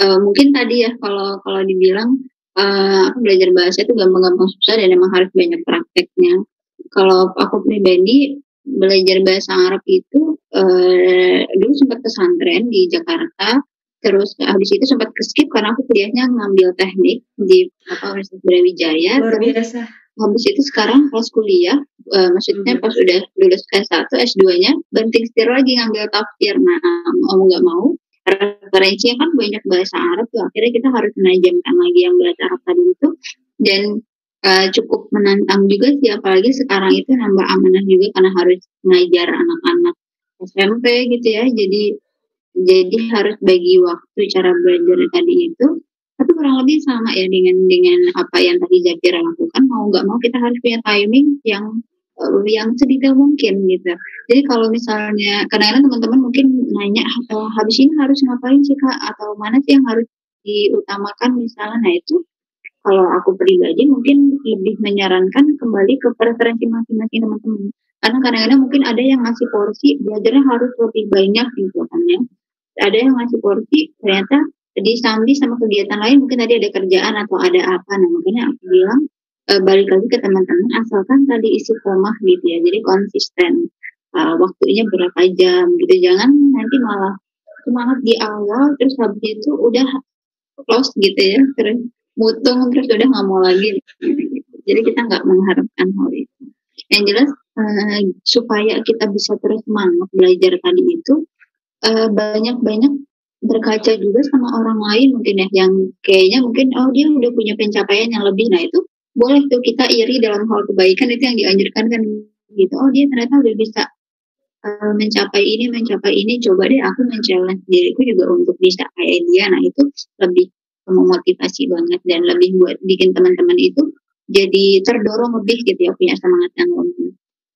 eh, mungkin tadi ya kalau kalau dibilang eh, aku belajar bahasa itu gampang-gampang susah dan emang harus banyak prakteknya. Kalau aku pribadi belajar bahasa Arab itu eh, dulu sempat pesantren di Jakarta terus habis itu sempat ke skip karena aku kuliahnya ngambil teknik di apa Universitas Brawijaya luar biasa. habis itu sekarang pas kuliah eh, maksudnya Hmm. pas udah lulus S1 S2-nya banting setir lagi ngambil tafsir nah mau nggak mau referensinya kan banyak bahasa Arab tuh akhirnya kita harus menajamkan lagi yang bahasa Arab tadi itu dan eh, cukup menantang juga sih apalagi sekarang itu nambah amanah juga karena harus ngajar anak-anak SMP gitu ya. Jadi jadi harus bagi waktu cara belajar tadi itu. Tapi kurang lebih sama ya dengan dengan apa yang tadi Zakira lakukan. Mau nggak mau kita harus punya timing yang eh, yang sedetail mungkin gitu. Jadi kalau misalnya kadang-kadang teman-teman mungkin nanya "Oh, habis ini harus ngapain sih kak? Atau mana sih yang harus diutamakan misalnya. Nah itu kalau aku pribadi mungkin lebih menyarankan kembali ke preferensi masing-masing teman-teman. Karena kadang-kadang mungkin ada yang ngasih porsi belajarnya harus lebih banyak gitu kan ya. Ada yang ngasih porsi ternyata disambi sama kegiatan lain mungkin tadi ada kerjaan atau ada apa. Nah makanya aku bilang eh, balik lagi ke teman-teman asalkan tadi isi komah gitu ya jadi konsisten. Eh, waktunya berapa jam gitu jangan nanti malah semangat di awal terus habis itu udah close gitu ya terus mutung terus udah nggak mau lagi. Jadi kita nggak mengharapkan hal itu. Yang jelas eh, supaya kita bisa terus semangat belajar tadi itu eh, banyak-banyak berkaca juga sama orang lain mungkin ya yang kayaknya mungkin oh dia udah punya pencapaian yang lebih. Nah itu boleh tuh kita iri dalam hal kebaikan itu yang dianjurkan kan gitu. Oh dia ternyata udah bisa eh, mencapai ini mencapai ini. Coba deh aku men-challenge diriku juga untuk bisa kayak dia. Nah itu lebih memotivasi banget dan lebih buat bikin teman-teman itu jadi terdorong lebih gitu ya punya semangat yang lebih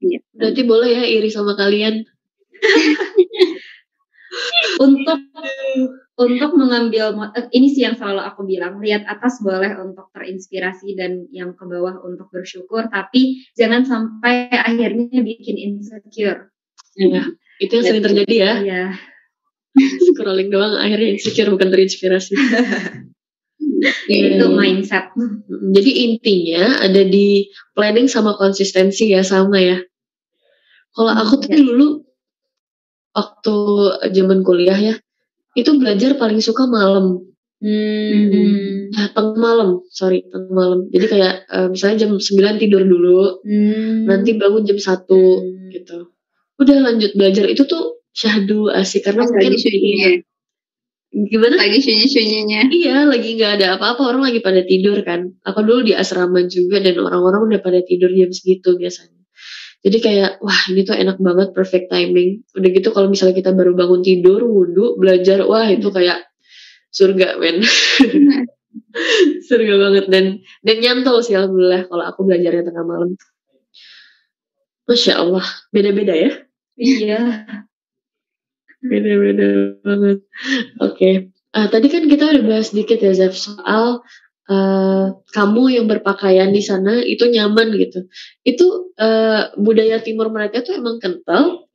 Gitu. Berarti boleh ya iri sama kalian. untuk untuk mengambil eh, ini sih yang selalu aku bilang lihat atas boleh untuk terinspirasi dan yang ke bawah untuk bersyukur tapi jangan sampai akhirnya bikin insecure Ya, itu yang sering terjadi ya. ya Scrolling doang akhirnya insecure bukan terinspirasi. Iya, itu iya. mindset Jadi intinya ada di planning sama konsistensi ya sama ya. Kalau aku tuh Ya. dulu waktu zaman kuliah ya, itu belajar paling suka malam. hmm. Ya, tengah malam, sorry, tengah malam. Jadi kayak eh, misalnya jam 9 tidur dulu, Hmm. nanti bangun jam 1 Hmm. gitu. Udah lanjut belajar itu tuh syahdu asik karena mungkin gimana? lagi sunyi-sunyinya Iya, lagi nggak ada apa-apa, orang lagi pada tidur kan. Aku dulu di asrama juga dan orang-orang udah pada tidur jam segitu biasanya. Jadi kayak, wah ini tuh enak banget, perfect timing. Udah gitu kalau misalnya kita baru bangun tidur, wudhu, belajar, wah itu kayak surga men. surga banget dan dan nyantol sih alhamdulillah kalau aku belajarnya tengah malam. Masya Allah, beda-beda ya. iya Beda-beda banget. Oke. Ah, tadi kan kita udah bahas sedikit ya Zef soal eh, kamu yang berpakaian di sana itu nyaman gitu. Itu eh, budaya timur mereka tuh emang kental.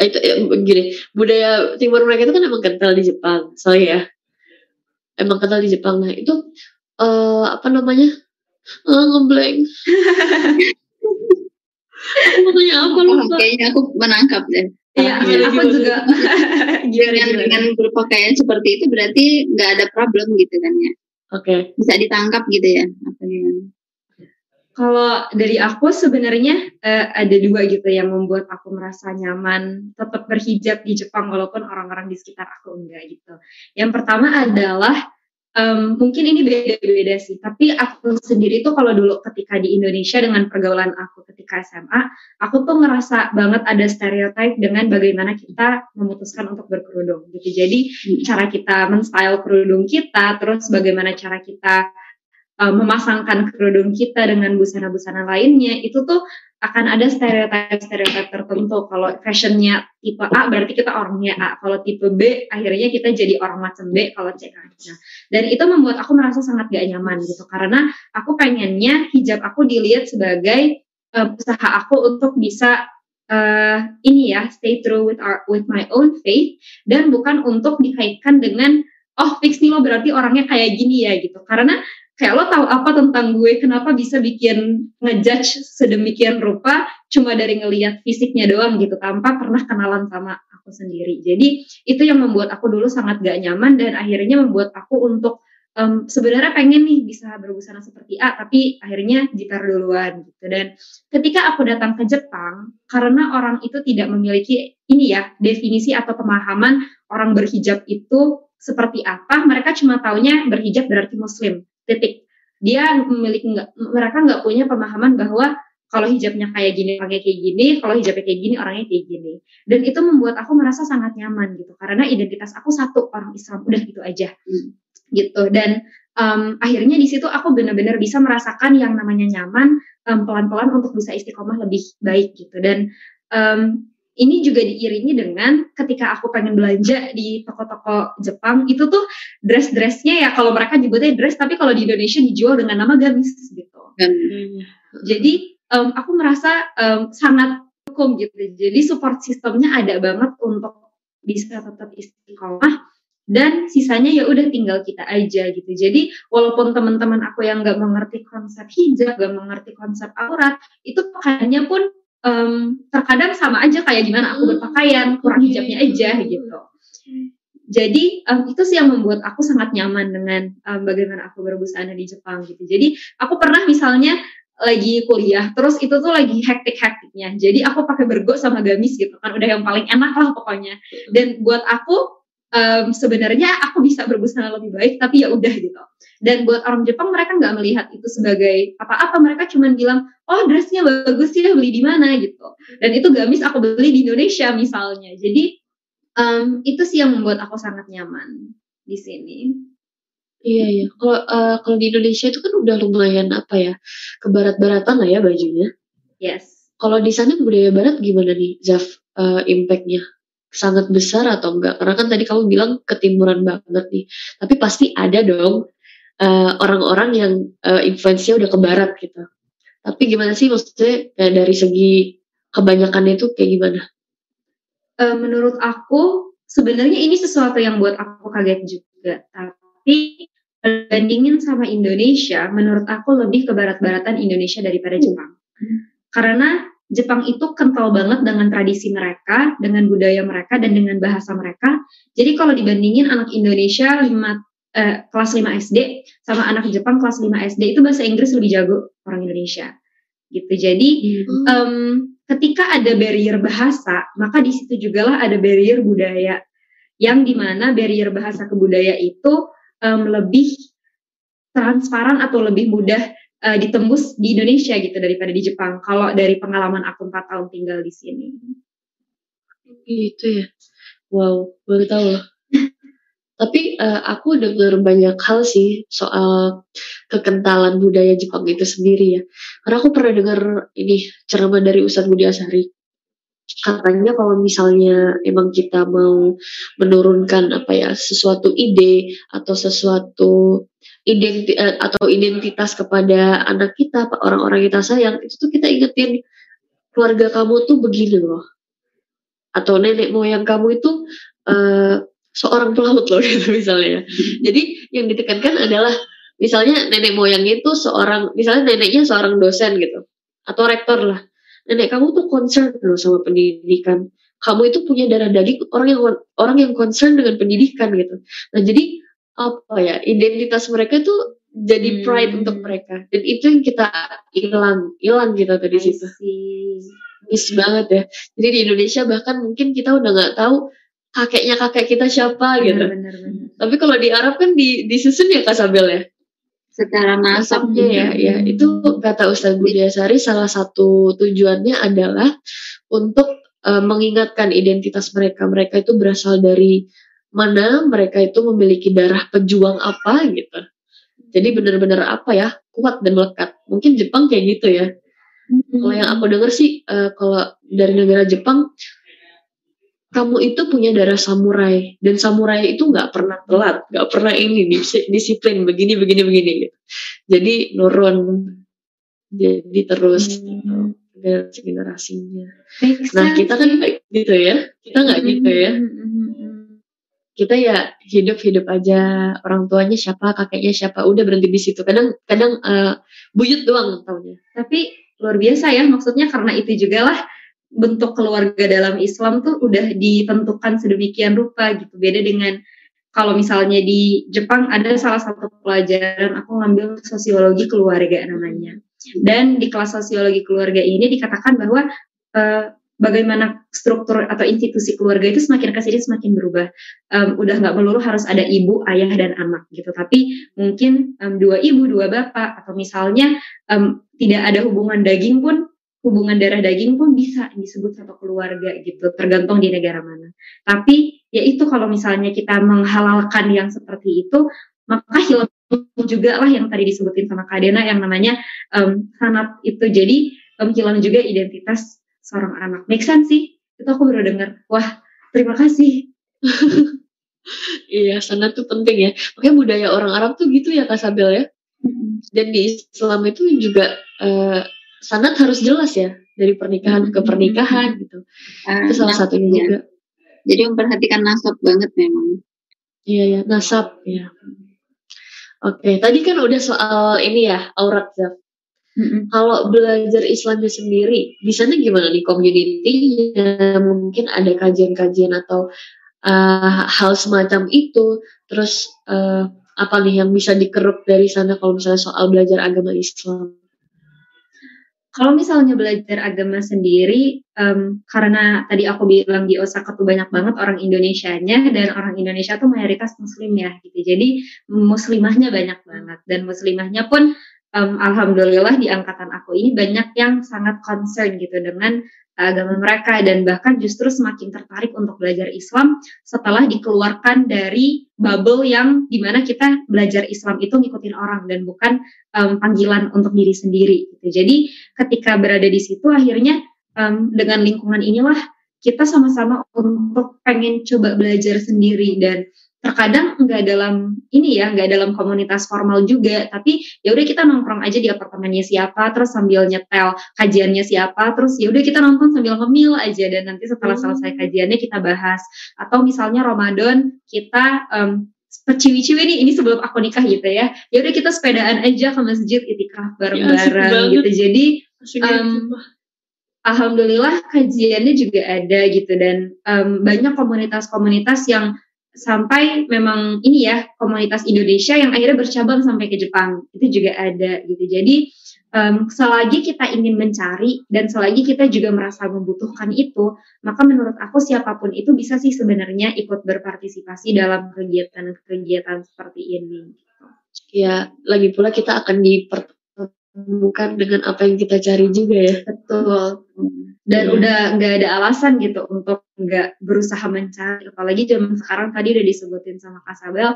Eh, itu eh, gini, budaya timur mereka itu kan emang kental di Jepang. Soalnya ya. Emang kental di Jepang. Nah, itu eh, apa namanya? Ah, ngeblank. tanya apa Oh, lupa. kayaknya aku menangkap deh. Iya, Iya, aku gimana? juga. gimana, Dengan, gimana? dengan berpakaian seperti itu berarti nggak ada problem gitu kan ya. Oke. Bisa ditangkap gitu ya. Apa? Kalau dari aku sebenarnya eh, ada dua gitu yang membuat aku merasa nyaman tetap berhijab di Jepang walaupun orang-orang di sekitar aku enggak gitu. Yang pertama adalah em, mungkin ini beda-beda sih, tapi aku sendiri tuh kalau dulu ketika di Indonesia dengan pergaulan aku ketika SMA, aku tuh ngerasa banget ada stereotype dengan bagaimana kita memutuskan untuk berkerudung gitu. Jadi cara kita men-style kerudung kita, terus bagaimana cara kita uh, memasangkan kerudung kita dengan busana-busana lainnya itu tuh akan ada stereotip-stereotip tertentu. Kalau fashionnya tipe A berarti kita orangnya A. Kalau tipe B akhirnya kita jadi orang macam B kalau C dan itu membuat aku merasa sangat gak nyaman gitu karena aku pengennya hijab aku dilihat sebagai uh, usaha aku untuk bisa uh, ini ya stay true with our with my own faith dan bukan untuk dikaitkan dengan oh fix nih lo berarti orangnya kayak gini ya gitu karena kayak lo tahu apa tentang gue? Kenapa bisa bikin ngejudge sedemikian rupa cuma dari ngelihat fisiknya doang gitu? Tanpa pernah kenalan sama aku sendiri. Jadi itu yang membuat aku dulu sangat gak nyaman dan akhirnya membuat aku untuk em, sebenarnya pengen nih bisa berbusana seperti A tapi akhirnya jitar duluan gitu. Dan ketika aku datang ke Jepang karena orang itu tidak memiliki ini ya definisi atau pemahaman orang berhijab itu seperti apa mereka cuma taunya berhijab berarti muslim titik. Dia memiliki nggak mereka nggak punya pemahaman bahwa kalau hijabnya kayak gini orangnya kayak gini kalau hijabnya kayak gini orangnya kayak gini. Dan itu membuat aku merasa sangat nyaman gitu karena identitas aku satu orang Islam udah gitu aja. Hmm. gitu. Dan em, akhirnya di situ aku benar-benar bisa merasakan yang namanya nyaman em, pelan-pelan untuk bisa istiqomah lebih baik gitu. Dan em, ini juga diiringi dengan ketika aku pengen belanja di toko-toko Jepang itu tuh dress-dressnya ya kalau mereka nyebutnya dress tapi kalau di Indonesia dijual dengan nama gamis gitu. Dan Jadi em, aku merasa em, sangat hukum gitu. Jadi support sistemnya ada banget untuk bisa tetap istiqomah dan sisanya ya udah tinggal kita aja gitu. Jadi walaupun teman-teman aku yang nggak mengerti konsep hijab, nggak mengerti konsep aurat, itu pakaiannya pun em, terkadang sama aja kayak gimana aku berpakaian, kurang hijabnya aja gitu. Jadi em, itu sih yang membuat aku sangat nyaman dengan em, bagaimana aku berbusana di Jepang gitu. Jadi aku pernah misalnya lagi kuliah, terus itu tuh lagi hektik-hektiknya. Jadi aku pakai bergo sama gamis gitu kan, udah yang paling enak lah pokoknya. Dan buat aku em, sebenarnya aku bisa berbusana lebih baik, tapi ya udah gitu. Dan buat orang Jepang mereka nggak melihat itu sebagai apa-apa, mereka cuma bilang, oh dressnya bagus ya beli di mana gitu. Dan itu gamis aku beli di Indonesia misalnya. Jadi em, itu sih yang membuat aku sangat nyaman di sini. Iya iya. Kalau eh, kalau di Indonesia itu kan udah lumayan apa ya ke barat-baratan lah ya bajunya. Yes. Kalau di sana budaya barat gimana nih, Zaf? Eh, impactnya sangat besar atau enggak? Karena kan tadi kamu bilang ketimuran banget nih. Tapi pasti ada dong eh, orang-orang yang eh, influence-nya udah ke barat gitu. Tapi gimana sih maksudnya kayak dari segi kebanyakannya itu kayak gimana? Eh, menurut aku sebenarnya ini sesuatu yang buat aku kaget juga. Tapi bandingin sama Indonesia, menurut aku lebih ke barat-baratan Indonesia daripada Jepang. Karena Jepang itu kental banget dengan tradisi mereka, dengan budaya mereka, dan dengan bahasa mereka. Jadi kalau dibandingin anak Indonesia 5, eh, kelas 5 SD sama anak Jepang kelas 5 SD itu bahasa Inggris lebih jago orang Indonesia. Gitu. Jadi em, ketika ada barrier bahasa, maka di situ juga lah ada barrier budaya. Yang di mana barrier bahasa ke budaya itu em, lebih transparan atau lebih mudah eh, ditembus di Indonesia gitu daripada di Jepang. Kalau dari pengalaman aku 4 tahun tinggal di sini. Gitu ya. Wow, baru tahu loh. Tapi eh, aku dengar banyak hal sih soal kekentalan budaya Jepang itu sendiri ya. Karena aku pernah dengar ini ceramah dari Ustadz Budi Asari. katanya kalau misalnya emang kita mau menurunkan apa ya sesuatu ide atau sesuatu identi eh, atau identitas kepada anak kita orang-orang kita sayang itu tuh kita ingetin keluarga kamu tuh begini loh. Atau nenek moyang kamu itu uh, seorang pelaut loh gitu misalnya jadi yang ditekankan adalah misalnya nenek moyangnya itu seorang misalnya neneknya seorang dosen gitu atau rektor lah. Nenek kamu tuh concern loh sama pendidikan. Kamu itu punya darah daging orang yang orang yang concern dengan pendidikan gitu. Nah jadi apa ya identitas mereka itu jadi pride Hmm. untuk mereka. Dan itu yang kita hilang hilang kita tadi situ. miss banget ya. Jadi di Indonesia bahkan mungkin kita udah nggak tahu kakeknya kakek kita siapa gitu. Benar, benar, benar. tapi kalau di Arab kan di disusun ya Kasabel ya? Secara nasab nasabnya ya, ya. Itu kata Ustadz Budiasari salah satu tujuannya adalah untuk eh, mengingatkan identitas mereka. Mereka itu berasal dari mana, mereka itu memiliki darah pejuang apa gitu. Jadi benar-benar apa ya kuat dan melekat. Mungkin Jepang kayak gitu ya. Kalau yang aku dengar sih eh, kalau dari negara Jepang kamu itu punya darah samurai dan samurai itu nggak pernah telat, nggak pernah ini dis- disiplin begini begini begini gitu. Jadi nurun, jadi terus Hmm. generasi generasinya. Nah kita kan gitu ya, kita nggak gitu ya. Hmm, hmm, hmm, hmm. Kita ya hidup hidup aja. Orang tuanya siapa, kakeknya siapa, udah berhenti di situ. Kadang kadang eh, buyut doang taunya. Tapi luar biasa ya, maksudnya karena itu juga lah bentuk keluarga dalam Islam tuh udah ditentukan sedemikian rupa gitu. Beda dengan kalau misalnya di Jepang ada salah satu pelajaran aku ngambil sosiologi keluarga namanya. Dan di kelas sosiologi keluarga ini dikatakan bahwa eh, bagaimana struktur atau institusi keluarga itu semakin ke sini semakin berubah. Em, udah nggak melulu harus ada ibu, ayah dan anak gitu. Tapi mungkin em, dua ibu, dua bapak atau misalnya em, tidak ada hubungan daging pun hubungan darah daging pun bisa disebut satu keluarga gitu tergantung di negara mana tapi ya itu kalau misalnya kita menghalalkan yang seperti itu maka hilang juga lah yang tadi disebutin sama Kak Dena yang namanya em, sanat itu jadi em, hilang juga identitas seorang anak make sense sih itu aku baru dengar wah terima kasih Iya, sana tuh penting ya. Makanya budaya orang Arab tuh gitu ya Kak Sabel ya. Dan di Islam itu juga eh, sanat harus jelas ya dari pernikahan ke pernikahan gitu. Eh, Itu salah nah, satunya iya. juga. jadi memperhatikan nasab banget memang Iya ya, nasab ya. Oke, tadi kan udah soal ini ya aurat Zaf. Mm-mm. Kalau belajar Islamnya sendiri, di sana gimana nih community-nya? Mungkin ada kajian-kajian atau eh, hal semacam itu. Terus eh, apa nih yang bisa dikeruk dari sana kalau misalnya soal belajar agama Islam? Kalau misalnya belajar agama sendiri, em, karena tadi aku bilang di Osaka tuh banyak banget orang Indonesianya dan orang Indonesia tuh mayoritas Muslim ya, gitu. Jadi muslimahnya banyak banget dan muslimahnya pun em, alhamdulillah di angkatan aku ini banyak yang sangat concern gitu dengan agama mereka dan bahkan justru semakin tertarik untuk belajar Islam setelah dikeluarkan dari bubble yang di mana kita belajar Islam itu ngikutin orang dan bukan em, panggilan untuk diri sendiri gitu. Jadi ketika berada di situ akhirnya em, dengan lingkungan inilah kita sama-sama untuk pengen coba belajar sendiri dan terkadang nggak dalam ini ya nggak dalam komunitas formal juga tapi ya udah kita nongkrong aja di apartemennya siapa terus sambil nyetel kajiannya siapa terus ya udah kita nonton sambil ngemil aja dan nanti setelah Hmm. selesai kajiannya kita bahas atau misalnya Ramadan kita em, ciwi-ciwi nih ini sebelum aku nikah gitu ya ya udah kita sepedaan aja ke masjid itikaf bareng-bareng banget. gitu jadi ya, sumpah. alhamdulillah kajiannya juga ada gitu dan em, banyak komunitas-komunitas yang sampai memang ini ya komunitas Indonesia yang akhirnya bercabang sampai ke Jepang. Itu juga ada gitu. Jadi em, selagi kita ingin mencari dan selagi kita juga merasa membutuhkan itu maka menurut aku siapa pun itu bisa sih sebenarnya ikut berpartisipasi dalam kegiatan-kegiatan seperti ini. Ya lagi pula kita akan dipertemukan dengan apa yang kita cari juga ya. betul dan Iya. udah nggak ada alasan gitu untuk nggak berusaha mencari apalagi zaman sekarang tadi udah disebutin sama Kasabel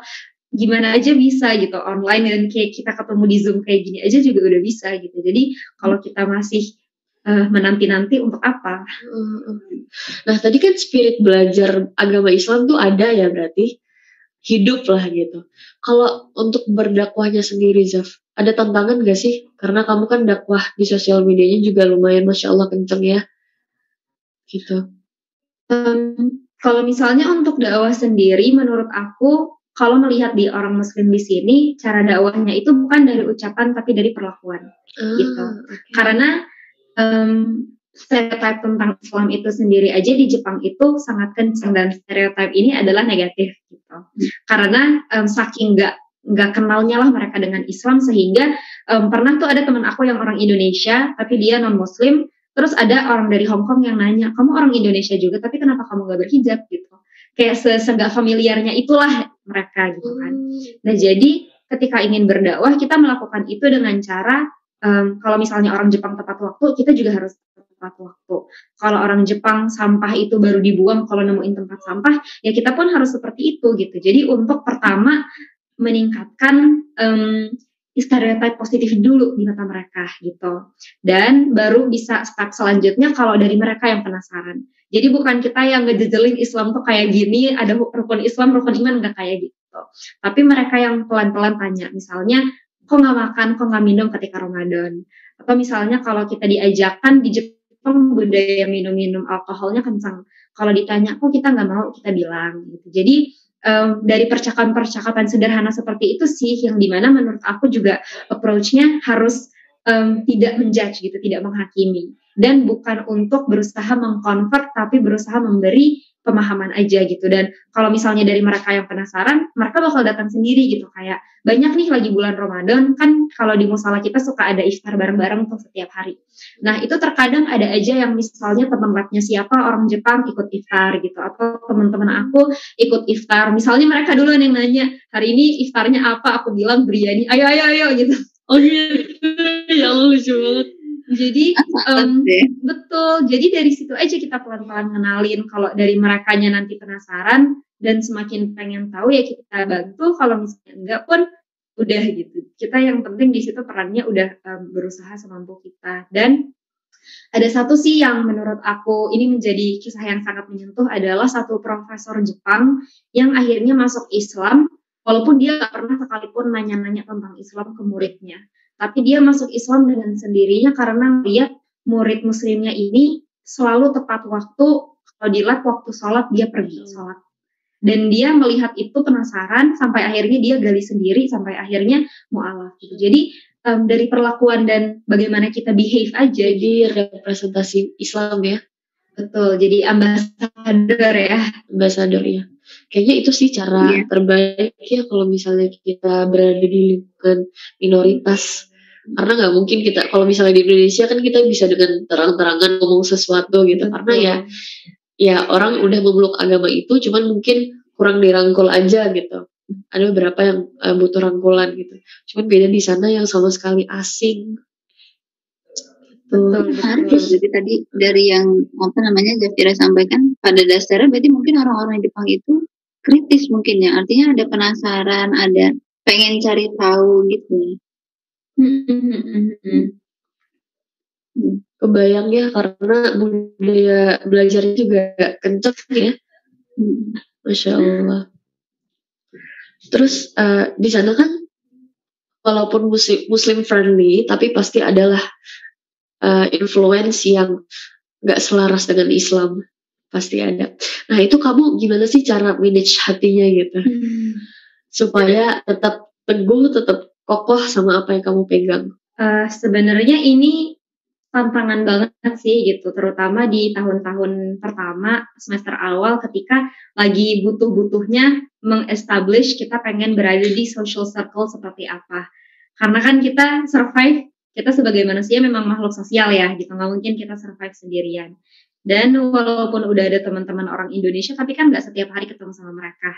gimana aja bisa gitu online dan kayak kita ketemu di zoom kayak gini aja juga udah bisa gitu jadi kalau kita masih eh, menanti-nanti untuk apa? Nah tadi kan spirit belajar agama Islam tuh ada ya berarti hidup lah gitu. Kalau untuk berdakwahnya sendiri Zaf, ada tantangan gak sih? Karena kamu kan dakwah di sosial medianya juga lumayan masya Allah kenceng ya. Gitu. Em, kalau misalnya untuk dakwah sendiri, menurut aku kalau melihat di orang Muslim di sini, cara dakwahnya itu bukan dari ucapan tapi dari perlakuan. Gitu. Ah, oke. Karena em, stereotip tentang Islam itu sendiri aja di Jepang itu sangat kencang dan stereotip ini adalah negatif gitu. Karena em, saking nggak nggak kenalnya lah mereka dengan Islam sehingga em, pernah tuh ada teman aku yang orang Indonesia tapi dia non Muslim terus ada orang dari Hong Kong yang nanya kamu orang Indonesia juga tapi kenapa kamu nggak berhijab gitu kayak seenggak familiarnya itulah mereka gitu kan Hmm. Nah, jadi ketika ingin berdakwah, kita melakukan itu dengan cara em, kalau misalnya orang Jepang tepat waktu, kita juga harus tepat waktu. Kalau orang Jepang sampah itu baru dibuang kalau nemuin tempat sampah, ya kita pun harus seperti itu gitu. Jadi untuk pertama meningkatkan em, stereotip positif dulu di mata mereka gitu. Dan baru bisa step selanjutnya kalau dari mereka yang penasaran. Jadi bukan kita yang ngejejelin Islam tuh kayak gini, ada rukun Islam, rukun iman nggak kayak gitu. Tapi mereka yang pelan-pelan tanya, misalnya, kok nggak makan, kok nggak minum ketika Ramadan? Atau misalnya kalau kita diajakan di Jepang budaya minum-minum alkoholnya kencang. Kalau ditanya, kok kita nggak mau, kita bilang gitu. Jadi em, dari percakapan-percakapan sederhana seperti itu sih yang di mana menurut aku juga approach-nya harus em, tidak menjudge gitu, tidak menghakimi. Dan bukan untuk berusaha mengkonvert tapi berusaha memberi pemahaman aja gitu. Dan kalau misalnya dari mereka yang penasaran mereka bakal datang sendiri gitu. Kayak banyak nih lagi bulan Ramadan kan kalau di musala kita suka ada iftar bareng-bareng tuh setiap hari. Nah itu terkadang ada aja yang misalnya teman labnya siapa orang Jepang ikut iftar gitu. Atau teman-teman aku ikut iftar. Misalnya mereka duluan yang nanya hari ini iftarnya apa? Aku bilang biryani. Ayo ayo ayo gitu. Oh iya, ya lucu banget. Jadi deh. Betul. Jadi dari situ aja kita pelan-pelan kenalin kalau dari merekanya nanti penasaran dan semakin pengen tahu ya kita bantu. Kalau misalnya enggak pun udah gitu. Kita yang penting di situ perannya udah em, berusaha semampu kita. Dan ada satu sih yang menurut aku ini menjadi kisah yang sangat menyentuh adalah satu profesor Jepang yang akhirnya masuk Islam walaupun dia nggak pernah sekalipun nanya-nanya tentang Islam ke muridnya. Tapi dia masuk Islam dengan sendirinya karena lihat murid muslimnya ini selalu tepat waktu kalau dilihat waktu sholat dia pergi sholat dan dia melihat itu penasaran sampai akhirnya dia gali sendiri sampai akhirnya mualaf gitu jadi em, dari perlakuan dan bagaimana kita behave aja Jadi representasi Islam ya, betul jadi ambasador ya ambassador ya. Kayaknya itu sih cara Iya. terbaik ya kalau misalnya kita berada di lingkungan minoritas. Karena nggak mungkin kita kalau misalnya di Indonesia kan kita bisa dengan terang-terangan ngomong sesuatu gitu. Karena ya ya orang udah memeluk agama itu cuman mungkin kurang dirangkul aja gitu. Ada beberapa yang eh, butuh rangkulan gitu. Cuman beda di sana yang sama sekali asing. Betul Menarik ya, betul jadi tadi dari yang apa namanya Zafira sampaikan pada dasarnya berarti mungkin orang-orang Jepang itu kritis mungkin ya. Artinya ada penasaran ada pengen cari tahu gitu Hmm, hmm, hmm, hmm, hmm. kebayang ya karena budaya belajarnya juga kenceng ya. Hmm. masya Allah. Terus eh, di sana kan walaupun muslim, muslim friendly tapi pasti adalah eh, influence yang nggak selaras dengan Islam. Pasti ada. Nah itu kamu gimana sih cara manage hatinya gitu? Supaya tetap teguh tetap kokoh sama apa yang kamu pegang Eh, sebenarnya ini tantangan banget sih gitu, terutama di tahun-tahun pertama semester awal ketika lagi butuh-butuhnya mengestablish kita pengen berada di social circle seperti apa. Karena kan kita survive, kita sebagai manusia memang makhluk sosial ya gitu, nggak mungkin kita survive sendirian. Dan walaupun udah ada teman-teman orang Indonesia, tapi kan nggak setiap hari ketemu sama mereka.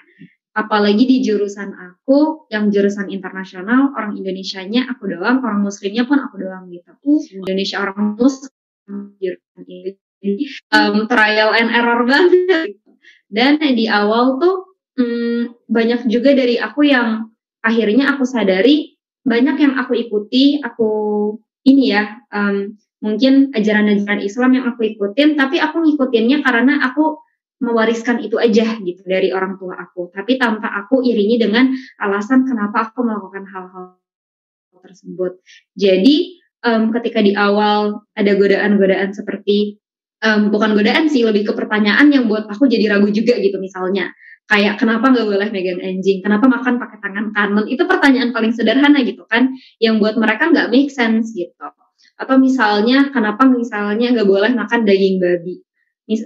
Apalagi di jurusan aku, yang jurusan internasional, orang Indonesianya aku doang, orang Muslimnya pun aku doang gitu. Indonesia orang Muslim, jurusan ini. Um, trial and error banget. gitu. Dan di awal tuh hmm, banyak juga dari aku yang akhirnya aku sadari banyak yang aku ikuti, aku ini ya um, mungkin ajaran-ajaran Islam yang aku ikutin tapi aku ngikutinnya karena aku mewariskan itu aja gitu dari orang tua aku. Tapi tanpa aku iringi dengan alasan kenapa aku melakukan hal-hal tersebut. Jadi um, ketika di awal ada godaan-godaan seperti um, bukan godaan sih lebih ke pertanyaan yang buat aku jadi ragu juga gitu misalnya. Kayak kenapa nggak boleh megang anjing? Kenapa makan pakai tangan kanan? Itu pertanyaan paling sederhana gitu kan yang buat mereka nggak make sense gitu. Atau misalnya kenapa misalnya nggak boleh makan daging babi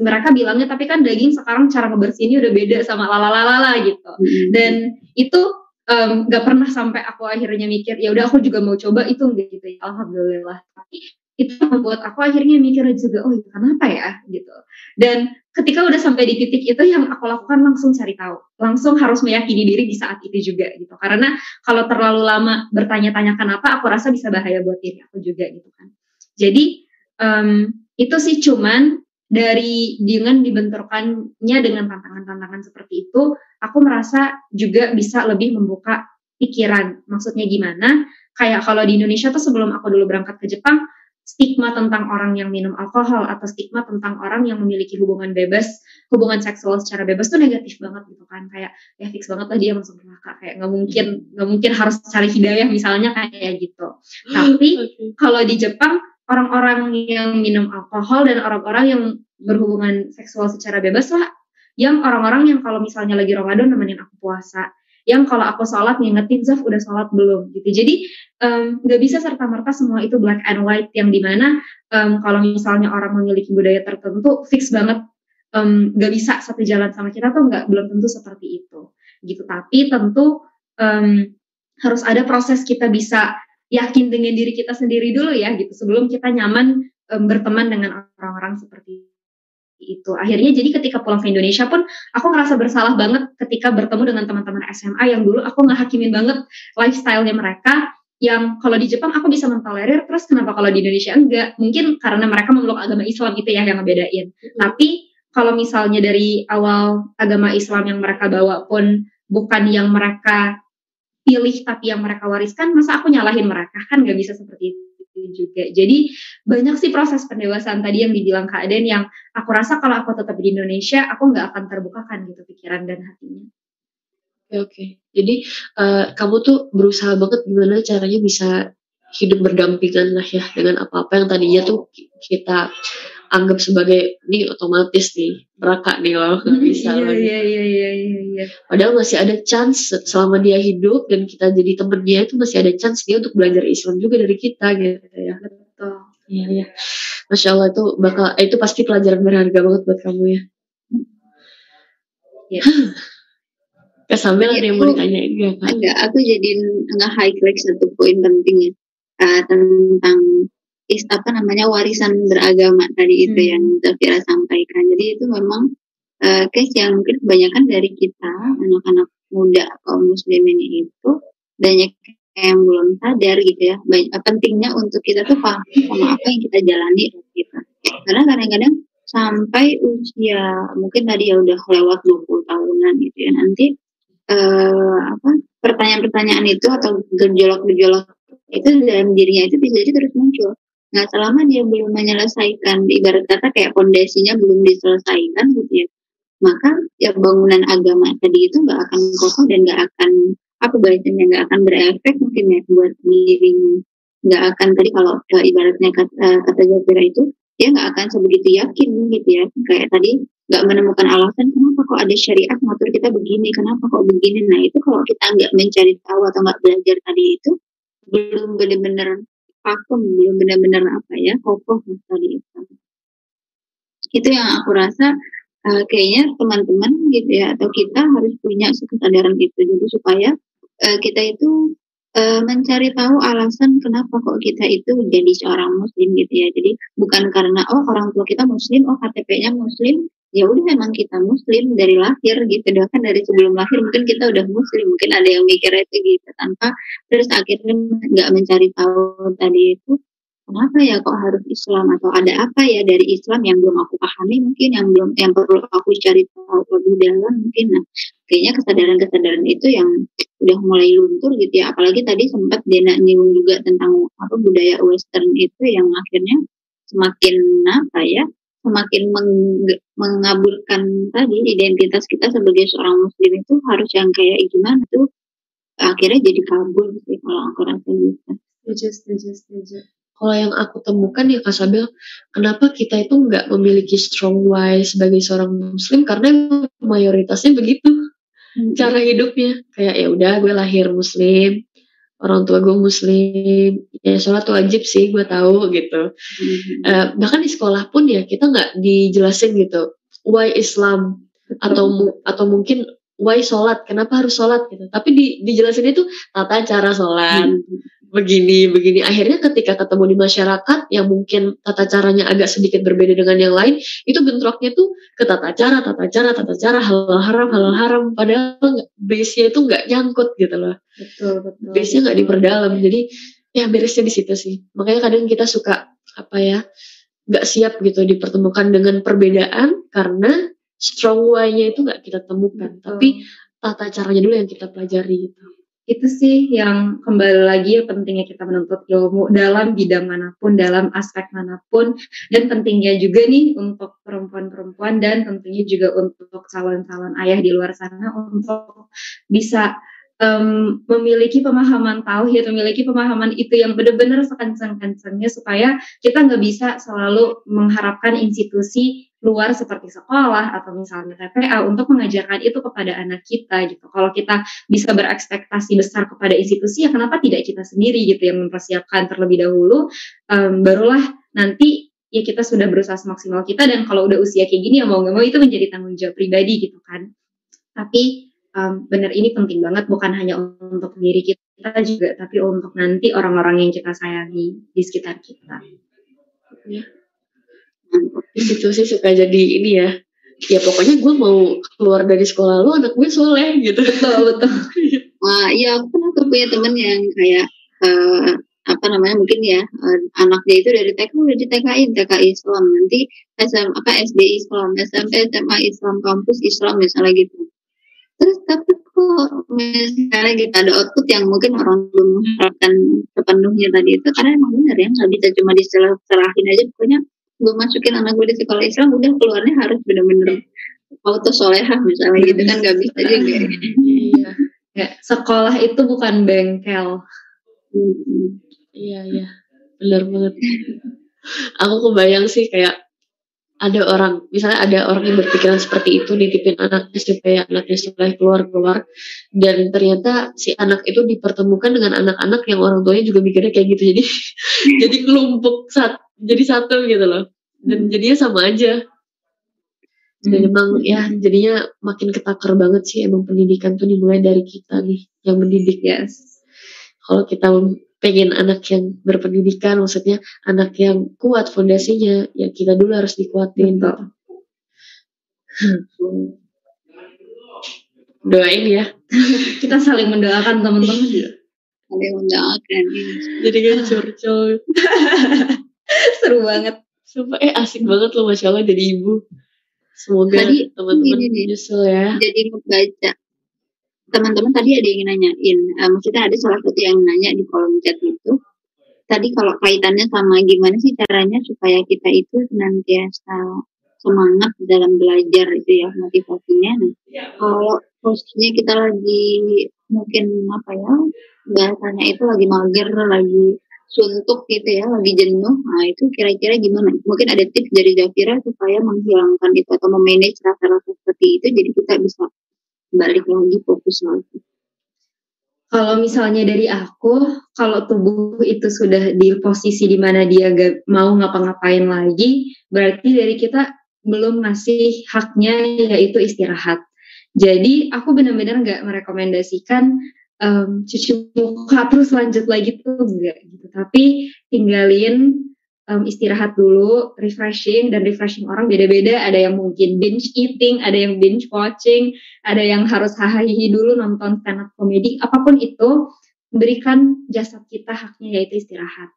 mereka bilangnya tapi kan daging sekarang cara ngebersihinnya udah beda sama lalalala gitu. Hmm. dan itu um, pernah sampai aku akhirnya mikir ya udah aku juga mau coba itu enggak gitu ya. Alhamdulillah. Tapi itu membuat aku akhirnya mikir juga oh ya kenapa ya? Gitu. Dan ketika udah sampai di titik itu yang aku lakukan langsung cari tahu. Langsung harus meyakini diri di saat itu juga gitu. Karena kalau terlalu lama bertanya-tanya kenapa aku rasa bisa bahaya buat diri aku juga gitu kan. Jadi um, itu sih cuman dari dengan dibenturkannya dengan tantangan-tantangan seperti itu, aku merasa juga bisa lebih membuka pikiran. Maksudnya gimana? Kayak kalau di Indonesia tuh sebelum aku dulu berangkat ke Jepang, stigma tentang orang yang minum alkohol atau stigma tentang orang yang memiliki hubungan bebas, hubungan seksual secara bebas tuh negatif banget gitu kan. Kayak ya fix banget lah dia masuk neraka. Kayak nggak mungkin nggak mungkin harus cari hidayah misalnya kayak gitu. Tapi kalau di Jepang orang-orang yang minum alkohol dan orang-orang yang berhubungan seksual secara bebas lah. Yang orang-orang yang kalau misalnya lagi Ramadan nemenin aku puasa. Yang kalau aku sholat ngingetin Zaf udah sholat belum? Gitu. Jadi nggak um, bisa serta merta semua itu black and white yang di mana um, kalau misalnya orang memiliki budaya tertentu fix banget nggak um, bisa satu jalan sama kita tuh nggak belum tentu seperti itu. Gitu. Tapi tentu um, harus ada proses kita bisa yakin dengan diri kita sendiri dulu ya gitu. Sebelum kita nyaman um, berteman dengan orang-orang seperti itu. Akhirnya jadi ketika pulang ke Indonesia pun aku ngerasa bersalah banget ketika bertemu dengan teman-teman SMA yang dulu aku nggak hakimin banget lifestyle-nya mereka yang kalau di Jepang aku bisa mentolerir terus kenapa kalau di Indonesia enggak? Mungkin karena mereka memeluk agama Islam itu ya yang ngebedain. Hmm. tapi kalau misalnya dari awal agama Islam yang mereka bawa pun bukan yang mereka pilih tapi yang mereka wariskan masa aku nyalahin mereka? Kan nggak bisa seperti itu juga. Jadi banyak sih proses pendewasaan tadi yang dibilang Kak Aden yang aku rasa kalau aku tetap di Indonesia aku nggak akan terbukakan gitu pikiran dan hatinya. Oke oke. Jadi uh, kamu tuh berusaha banget gimana caranya bisa hidup berdampingan lah ya dengan apa-apa yang tadinya tuh kita anggap sebagai ini otomatis nih neraka nih loh nggak hmm, bisa iya, iya, iya, iya, iya, iya. padahal masih ada chance selama dia hidup dan kita jadi temennya itu masih ada chance dia untuk belajar Islam juga dari kita gitu ya. Betul. Iya iya. Masya Allah itu bakal itu pasti pelajaran berharga banget buat kamu ya. Ya Kesambil ada yang mau ditanya enggak kan? Enggak, aku jadi nge-highlight satu poin penting ya uh, tentang is apa namanya warisan beragama tadi itu hmm. yang Zafira sampaikan. Jadi itu memang uh, case yang mungkin kebanyakan dari kita anak-anak muda kaum muslimin itu banyak yang belum sadar gitu ya banyak, pentingnya untuk kita tuh paham sama apa yang kita jalani gitu. Karena kadang-kadang sampai usia mungkin tadi ya udah lewat 20 tahunan gitu ya nanti uh, apa pertanyaan-pertanyaan itu atau gejolak-gejolak itu dalam dirinya itu bisa jadi terus muncul Nah, selama dia belum menyelesaikan, ibarat kata kayak fondasinya belum diselesaikan gitu ya, maka ya bangunan agama tadi itu nggak akan kokoh dan nggak akan apa bahasanya nggak akan berefek mungkin ya buat dirinya. Nggak akan tadi kalau uh, ibaratnya kata, uh, kata Jafira itu dia nggak akan sebegitu yakin gitu ya. Kayak tadi nggak menemukan alasan kenapa kok ada syariat ngatur kita begini kenapa kok begini. Nah itu kalau kita nggak mencari tahu atau nggak belajar tadi itu belum benar-benar vakum belum benar-benar apa ya kokoh tadi itu. Itu yang aku rasa uh, kayaknya teman-teman gitu ya atau kita harus punya kesadaran itu. Jadi supaya uh, kita itu uh, mencari tahu alasan kenapa kok kita itu jadi seorang muslim gitu ya. Jadi bukan karena oh orang tua kita muslim oh KTP-nya muslim ya udah memang kita muslim dari lahir gitu. Kan dari sebelum lahir mungkin kita udah muslim. Mungkin ada yang mikir itu gitu. Tanpa terus akhirnya nggak mencari tahu tadi itu kenapa ya kok harus Islam? Atau ada apa ya dari Islam yang belum aku pahami mungkin yang belum yang perlu aku cari tahu lebih dalam mungkin? Nah kayaknya kesadaran-kesadaran itu yang udah mulai luntur gitu ya. Apalagi tadi sempat Dena nyinggung juga tentang apa budaya Western itu yang akhirnya semakin apa ya semakin meng- mengaburkan tadi identitas kita sebagai seorang muslim itu harus yang kayak gimana tuh? Akhirnya jadi kabur sih kalau aku rasa gitu. Setuju, setuju, setuju. Kalau yang aku temukan ya Kak Sabel, kenapa kita itu nggak memiliki strong why sebagai seorang muslim? Karena mayoritasnya begitu cara hidupnya. Kayak ya udah gue lahir muslim orang tua gue muslim. Ya sholat wajib sih gue tahu gitu. Hmm. Eh, bahkan di sekolah pun ya kita nggak dijelasin gitu why Islam atau mu- atau mungkin why sholat kenapa harus sholat gitu. Tapi di, dijelasin itu tata cara sholat. Hmm. Begini begini. Akhirnya ketika ketemu di masyarakat yang mungkin tata caranya agak sedikit berbeda dengan yang lain itu bentroknya tuh ke tata cara tata cara tata cara halal haram halal haram. Padahal nggak- base-nya itu nggak nyangkut gitu loh. Betul, betul. base-nya nggak diperdalam. Jadi ya beresnya di situ sih. Makanya kadang kita suka apa ya nggak siap gitu dipertemukan dengan perbedaan karena strong why-nya itu nggak kita temukan. Betul. tapi tata caranya dulu yang kita pelajari gitu itu sih yang kembali lagi ya pentingnya kita menuntut ilmu dalam bidang mana pun, dalam aspek mana pun, dan pentingnya juga nih untuk perempuan-perempuan dan tentunya juga untuk calon-calon ayah di luar sana untuk bisa em, memiliki pemahaman tauhid, memiliki pemahaman itu yang benar-benar sekencang-kencangnya supaya kita nggak bisa selalu mengharapkan institusi luar seperti sekolah atau misalnya TPA untuk mengajarkan itu kepada anak kita gitu. Kalau kita bisa berekspektasi besar kepada institusi ya kenapa tidak kita sendiri gitu yang mempersiapkan terlebih dahulu? Em, barulah nanti ya kita sudah berusaha semaksimal kita dan kalau udah usia kayak gini ya mau nggak mau itu menjadi tanggung jawab pribadi gitu kan. Tapi em, benar ini penting banget bukan hanya untuk diri kita juga tapi untuk nanti orang-orang yang kita sayangi di sekitar kita di situ sih suka jadi ini ya. Ya pokoknya gue mau keluar dari sekolah lu anak gue soleh gitu. Betul betul. Wah, iya aku pernah tuh punya temen yang kayak eh, apa namanya mungkin ya eh, anaknya itu dari TK udah di TKI TKI Islam. Nanti SM apa SD Islam SMP SMA Islam kampus Islam misalnya gitu. Terus tapi kok misalnya gitu ada output yang mungkin orang belum mengharapkan sepenuhnya tadi itu karena emang benar ya nggak bisa cuma diselahin aja pokoknya gue masukin anak gue di sekolah Islam udah keluarnya harus bener-bener auto solehah misalnya gitu kan nggak bisa juga. ya. iya ya, sekolah itu bukan bengkel Hmm. iya iya benar banget aku kebayang sih kayak ada orang misalnya ada orang yang berpikiran seperti itu nitipin anaknya supaya anaknya soleh keluar keluar dan ternyata si anak itu dipertemukan dengan anak-anak yang orang tuanya juga mikirnya kayak gitu. Jadi jadi kelompok sat, jadi satu gitu loh. Dan jadinya sama aja. Dan emang ya jadinya makin ketakar banget sih emang pendidikan tuh dimulai dari kita nih yang mendidik. Yes. Kalau kita pengen anak yang berpendidikan maksudnya anak yang kuat fondasinya ya kita dulu harus dikuatin betul. doain ya. Kita saling mendoakan teman-teman. Ada yang mendoakan ini. jadi kayak curcol. Seru banget. Sumpah eh asik banget loh masya allah jadi ibu. Semoga teman-teman nyusul ya. jadi membaca teman-teman tadi ada yang nanyain eh, maksudnya ada salah satu yang nanya di kolom chat itu. Tadi kalau kaitannya sama gimana sih caranya supaya kita itu senantiasa semangat dalam belajar itu ya motivasinya? Nah, kalau posisinya kita lagi mungkin apa ya bahasanya itu lagi mager lagi suntuk gitu ya lagi jenuh nah itu kira-kira gimana? Mungkin ada tips dari Zafira supaya menghilangkan itu atau memanage rasa-rasa seperti itu jadi kita bisa balik lagi fokus lagi Kalau misalnya dari aku, kalau tubuh itu sudah di posisi di mana dia gak mau ngapa-ngapain lagi, berarti dari kita belum ngasih haknya yaitu istirahat. Jadi aku benar-benar nggak merekomendasikan em, cuci muka terus lanjut lagi tuh enggak gitu. Tapi tinggalin em, istirahat dulu, refreshing dan refreshing orang beda-beda. Ada yang mungkin binge eating, ada yang binge watching, ada yang harus hahaha dulu nonton stand up komedi, apa pun itu berikan jasad kita haknya yaitu istirahat.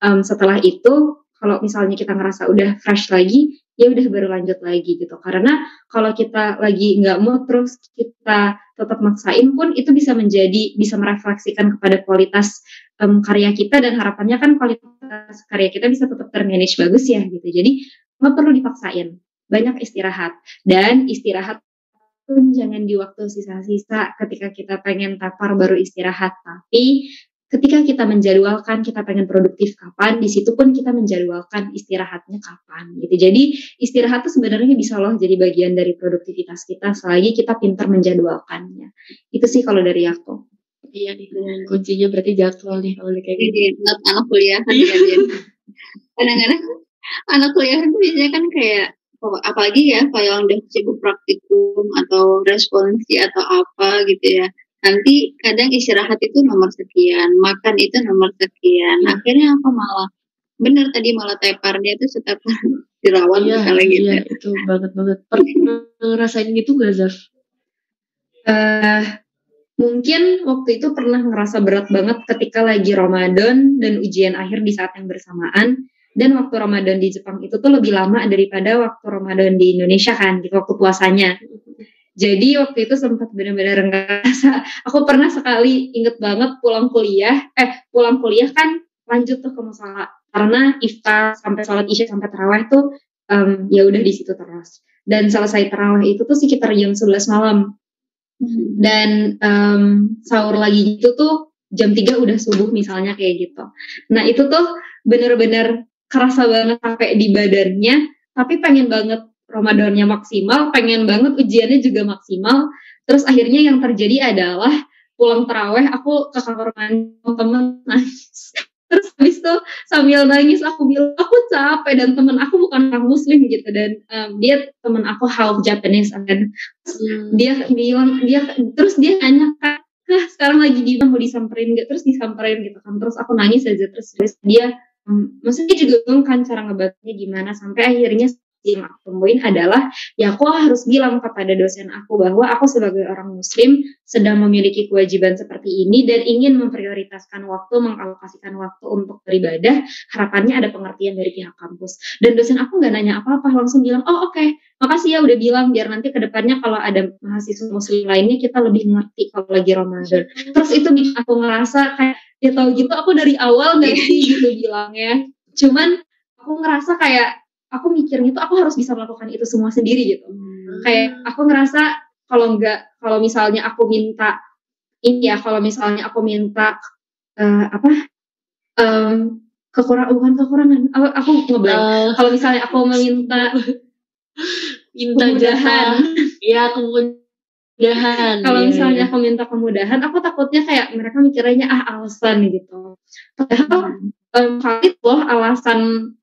Em, setelah itu kalau misalnya kita ngerasa udah fresh lagi, ya udah baru lanjut lagi gitu karena kalau kita lagi nggak mau terus kita tetap maksain pun itu bisa menjadi bisa merefleksikan kepada kualitas em, karya kita dan harapannya kan kualitas karya kita bisa tetap termanage bagus ya gitu jadi nggak perlu dipaksain banyak istirahat dan istirahat pun jangan di waktu sisa-sisa ketika kita pengen tapar baru istirahat tapi ketika kita menjadwalkan kita pengen produktif kapan, di situ pun kita menjadwalkan istirahatnya kapan gitu. Jadi istirahat itu sebenarnya bisa loh jadi bagian dari produktivitas kita selagi kita pintar menjadwalkannya. Itu sih kalau dari aku. Iya nih, kuncinya berarti jadwal nih kalau kayak gitu. Jadi anak, anak kuliah kan kalian. Kadang-kadang anak kuliah itu biasanya kan kayak oh, apalagi ya kalau yang udah sibuk praktikum atau responsi atau apa gitu ya nanti kadang istirahat itu nomor sekian, makan itu nomor sekian. Iya. Akhirnya aku malah bener tadi malah teparnya itu setiap dirawat Iya, misalnya gitu. iya, itu banget banget. Pernah ngerasain gitu gak, Zaf? eh mungkin waktu itu pernah ngerasa berat banget ketika lagi Ramadan dan ujian akhir di saat yang bersamaan. Dan waktu Ramadan di Jepang itu tuh lebih lama daripada waktu Ramadan di Indonesia kan, gitu waktu puasanya. Jadi waktu itu sempat benar-benar ngerasa, aku pernah sekali inget banget pulang kuliah, eh pulang kuliah kan lanjut tuh ke musola karena iftar sampai sholat isya sampai taraweh tuh em, ya udah di situ terus. Dan selesai taraweh itu tuh sekitar jam 11 malam dan em, sahur lagi gitu tuh jam 3 udah subuh misalnya kayak gitu. Nah itu tuh bener-bener kerasa banget sampai di badannya, tapi pengen banget Ramadannya maksimal, pengen banget ujiannya juga maksimal. Terus akhirnya yang terjadi adalah pulang teraweh aku ke kamar mandi temen nangis. Terus habis itu sambil nangis aku bilang aku capek dan temen aku bukan orang muslim gitu. Dan em, dia temen aku half Japanese kan dia bilang dia terus dia nanya kak sekarang lagi di mau disamperin gak terus disamperin gitu kan. Terus aku nangis aja terus, terus dia hmm, maksudnya juga bingung kan cara ngebantunya gimana? Sampai akhirnya yang aku temuin adalah ya aku harus bilang kepada dosen aku bahwa aku sebagai orang muslim sedang memiliki kewajiban seperti ini dan ingin memprioritaskan waktu mengalokasikan waktu untuk beribadah. Harapannya ada pengertian dari pihak kampus. Dan dosen aku nggak nanya apa-apa langsung bilang oh oke makasih ya udah bilang biar nanti ke depannya kalau ada mahasiswa muslim lainnya kita lebih ngerti kalau lagi Ramadan. Terus itu bikin aku ngerasa kayak ya tahu gitu aku dari awal nggak sih gitu bilangnya. Cuman aku ngerasa kayak aku mikirnya tuh aku harus bisa melakukan itu semua sendiri gitu. Kayak aku ngerasa kalau nggak kalau misalnya aku minta ini ya kalau misalnya aku minta eh, apa em kekurangan bukan kekurangan aku, aku ngeblank. Eh, kalau misalnya aku meminta minta kemudahan. Iya, kemudahan. kalau Iya, misalnya iya. aku minta kemudahan aku takutnya kayak mereka mikirnya ah alasan gitu. Padahal em, valid loh alasan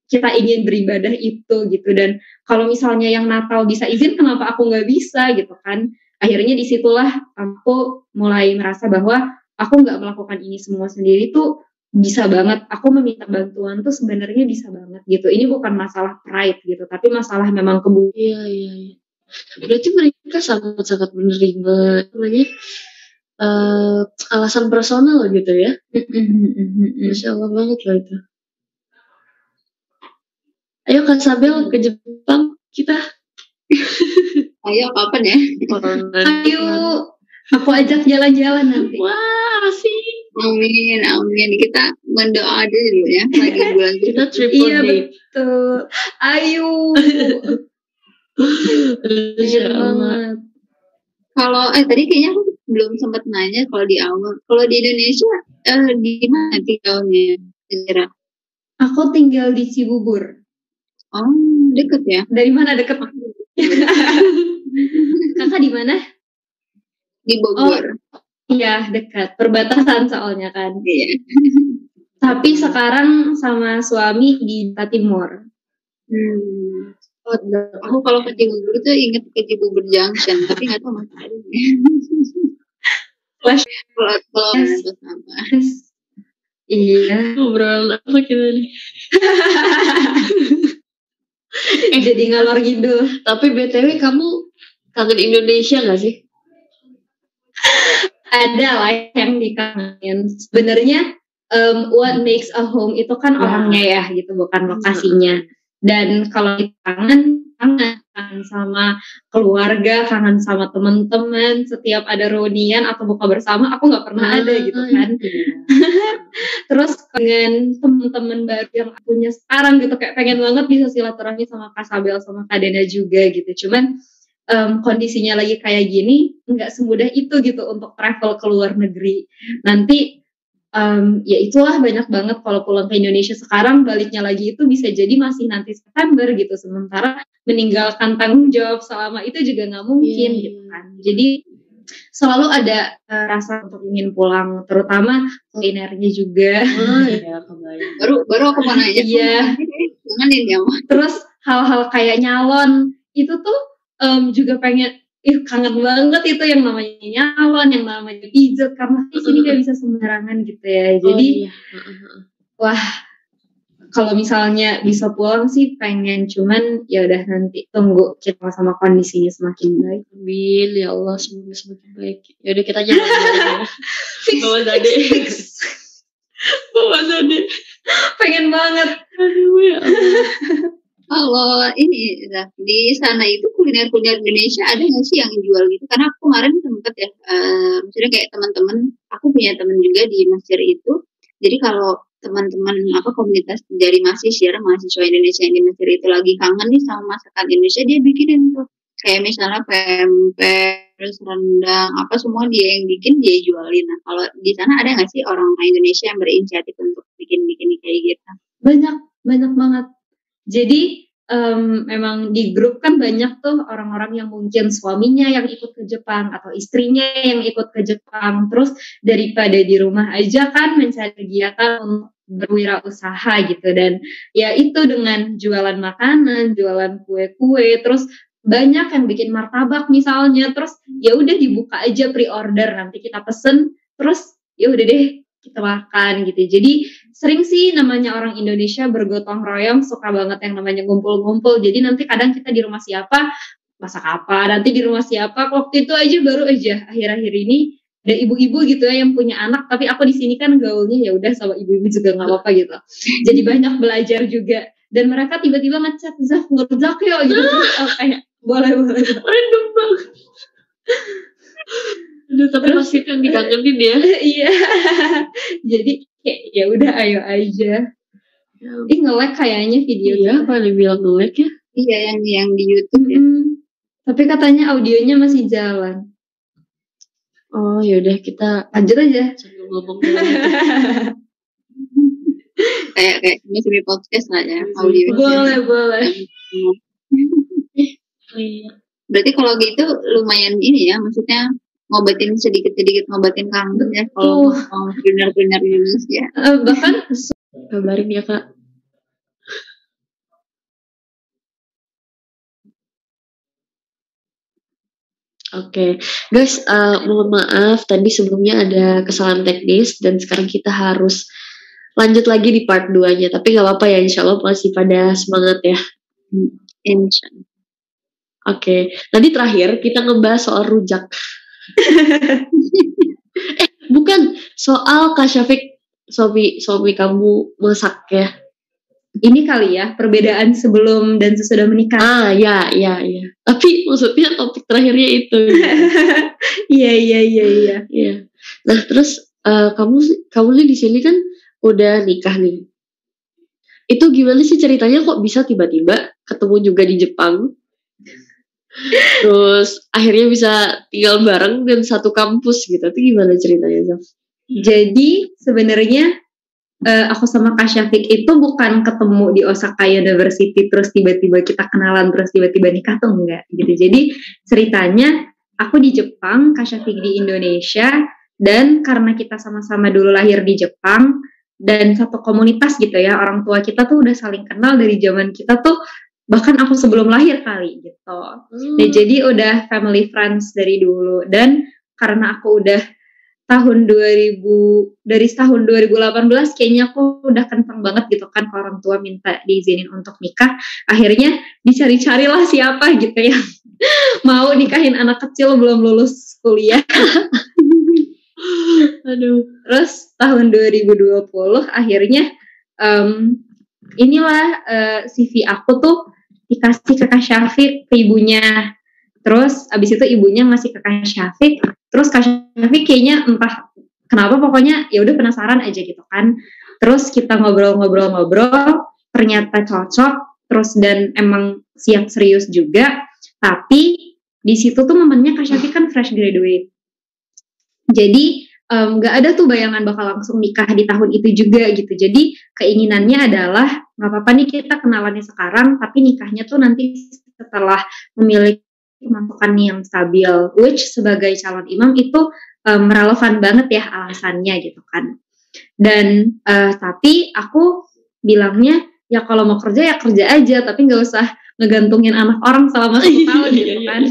kita ingin beribadah itu gitu dan kalau misalnya yang Natal bisa izin kenapa aku nggak bisa gitu kan akhirnya di situlah aku mulai merasa bahwa aku nggak melakukan ini semua sendiri tuh bisa banget aku meminta bantuan tuh sebenarnya bisa banget gitu ini bukan masalah pride gitu tapi masalah memang kebutuhan Iya, iya, iya. Berarti mereka sangat-sangat menerima namanya eh, alasan personal gitu ya. Masya Allah banget loh itu. Ayo Kak Sabel ke Jepang kita. Ayo kapan ya? ayo aku ajak jalan-jalan nanti Wah, asik. Amin, amin. Kita mendoa aja dulu ya. Lagi bulan Kita triple Iya, date. Tuh, ayo. Kalau eh tadi kayaknya aku belum sempat nanya kalau di awal. Kalau di Indonesia eh di mana tinggalnya? Kira. Aku tinggal di Cibubur. Oh, deket ya. Dari mana deket? Kakak di mana? Di Bogor. Iya, dekat. Perbatasan soalnya kan. Iya. Tapi sekarang sama suami di Timur. Hmm. Oh, aku kalau ke Cibubur tuh inget ke Cibubur Junction, tapi nggak tahu masih ada. Flash. Kalau kalau sama. Iya. Ngobrol apa kita nih? Jadi ngalor ngidul. Tapi BTW kamu kangen Indonesia gak sih? Ada lah yang dikangenin. Sebenarnya um, what makes a home itu kan Ya. orangnya ya gitu, bukan lokasinya. Dan kalau kangen kangen kangen sama keluarga kangen sama teman-teman setiap ada reunian atau buka bersama aku nggak pernah ada gitu kan. Terus dengan teman-teman baru yang aku punya sekarang gitu kayak pengen banget bisa silaturahmi sama Kak Sabel sama Kak Dena juga gitu. Cuman em, kondisinya lagi kayak gini nggak semudah itu gitu untuk travel ke luar negeri. Nanti em, ya itulah banyak banget kalau pulang ke Indonesia sekarang baliknya lagi itu bisa jadi masih nanti September gitu sementara meninggalkan tanggung jawab selama itu juga nggak mungkin Iya, gitu kan. Jadi selalu ada eh, rasa untuk ingin pulang terutama kulinernya juga. Oh baru baru aku mau nanya. Iya. janganin ya terus hal-hal kayak nyalon itu tuh em, juga pengen ih kangen banget itu yang namanya nyalon yang namanya pijat karena di sini gak bisa sembarangan gitu ya jadi oh, iya. Wah kalau misalnya bisa pulang sih pengen cuman ya udah nanti tunggu kita sama kondisinya semakin baik Amin ya Allah semoga semakin baik. Ya udah kita jangan ya. fix Bawa Zade. fix Bawa Zade. pengen banget Aduh ya Allah. Kalau ini Zah, di sana itu kuliner-kuliner Indonesia ada nggak sih yang jual gitu? Karena aku kemarin sempet ya, eh, maksudnya kayak teman-teman, aku punya teman juga di Mesir itu. Jadi kalau teman-teman apa komunitas dari mahasiswa mahasiswa Indonesia yang di Mesir itu lagi kangen nih sama masakan Indonesia, dia bikinin tuh kayak misalnya pempek, terus rendang, apa semua dia yang bikin dia jualin. Nah kalau di sana ada nggak sih orang Indonesia yang berinisiatif untuk bikin-bikin kayak gitu? banyak banyak banget jadi em, memang di grup kan banyak tuh orang-orang yang mungkin suaminya yang ikut ke Jepang atau istrinya yang ikut ke Jepang. Terus daripada di rumah aja kan mencari kegiatan untuk berwirausaha gitu. Dan ya itu dengan jualan makanan jualan kue-kue terus banyak yang bikin martabak misalnya. Terus ya udah dibuka aja pre-order nanti kita pesen terus ya udah deh kita makan gitu. Jadi sering sih namanya orang Indonesia bergotong royong suka banget yang namanya ngumpul-ngumpul. Jadi nanti kadang kita di rumah siapa masak apa nanti di rumah siapa. Waktu itu aja baru aja akhir-akhir ini ada ibu-ibu gitu ya yang punya anak tapi aku di sini kan gaulnya ya udah sama ibu-ibu juga nggak apa-apa gitu. Jadi banyak belajar juga. Dan mereka tiba-tiba ngechat Zaf ngerjak ya gitu. Aku kayak boleh boleh. Random banget. Aduh, tapi Terus- pasti kan dikangenin ya. iya jadi kayak ya udah ayo aja ih nge-lag kayaknya video Iya, apa dibilang nge ya? Iya yang yang di YouTube ya. Mm-mm. Tapi katanya audionya masih jalan. Oh, yaudah kita Lanjut aja. sambil ngomong kayak kayak ini sebagai podcast lah ya Bisa. audio boleh, boleh. Iya. berarti kalau gitu lumayan ini ya maksudnya ngobatin sedikit sedikit ngobatin kangen ya kalau Betul. mau kuliner kuliner Indonesia Eh, bahkan Kabarin ya, Kak. Oke, guys, eh, mohon maaf tadi sebelumnya ada kesalahan teknis dan sekarang kita harus lanjut lagi di part 2-nya. Tapi nggak apa-apa ya, insya Allah masih pada semangat ya. Insya Oke, tadi terakhir kita ngebahas soal rujak. eh, bukan soal Kak Syafiq, suami, suami kamu masak ya. ini kali ya perbedaan sebelum dan sesudah menikah. Ah, ya, ya, ya. Tapi maksudnya topik terakhirnya itu. Iya, iya, iya, iya. Iya. Nah, terus eh, kamu kamu nih di sini kan udah nikah nih. Itu gimana sih ceritanya kok bisa tiba-tiba ketemu juga di Jepang? Terus akhirnya bisa tinggal bareng dan satu kampus gitu. Itu gimana ceritanya, Zaf? Jadi sebenarnya eh, aku sama Kak Syafiq itu bukan ketemu di Osaka University terus tiba-tiba kita kenalan terus tiba-tiba nikah tuh enggak gitu. Jadi ceritanya aku di Jepang, Kak Syafiq di Indonesia dan karena kita sama-sama dulu lahir di Jepang dan satu komunitas gitu ya orang tua kita tuh udah saling kenal dari zaman kita tuh bahkan aku sebelum lahir kali gitu. Nah, jadi udah family friends dari dulu dan karena aku udah tahun 2000 dari tahun 2018 kayaknya aku udah kenceng banget gitu kan orang tua minta diizinin untuk nikah akhirnya dicari-carilah siapa gitu yang mau nikahin anak kecil belum lulus kuliah Aduh. terus tahun 2020 akhirnya em, inilah eh, CV aku tuh dikasih ke Kak Syafiq ke ibunya. Terus abis itu ibunya ngasih ke Kak Syafiq. Terus Kak Syafiq kayaknya entah kenapa pokoknya ya udah penasaran aja gitu kan. Terus kita ngobrol-ngobrol-ngobrol ternyata cocok. Terus dan emang siap serius juga. Tapi di situ tuh momennya Kak Syafiq kan fresh graduate. Jadi nggak ada tuh bayangan bakal langsung nikah di tahun itu juga gitu. Jadi keinginannya adalah nggak apa-apa nih kita kenalannya sekarang tapi nikahnya tuh nanti setelah memiliki pemasukan yang stabil which sebagai calon imam itu em, relevan banget ya alasannya gitu kan. Dan eh, tapi aku bilangnya ya kalau mau kerja ya kerja aja tapi nggak usah ngegantungin anak orang selama satu tahun Iya, gitu iya, kan.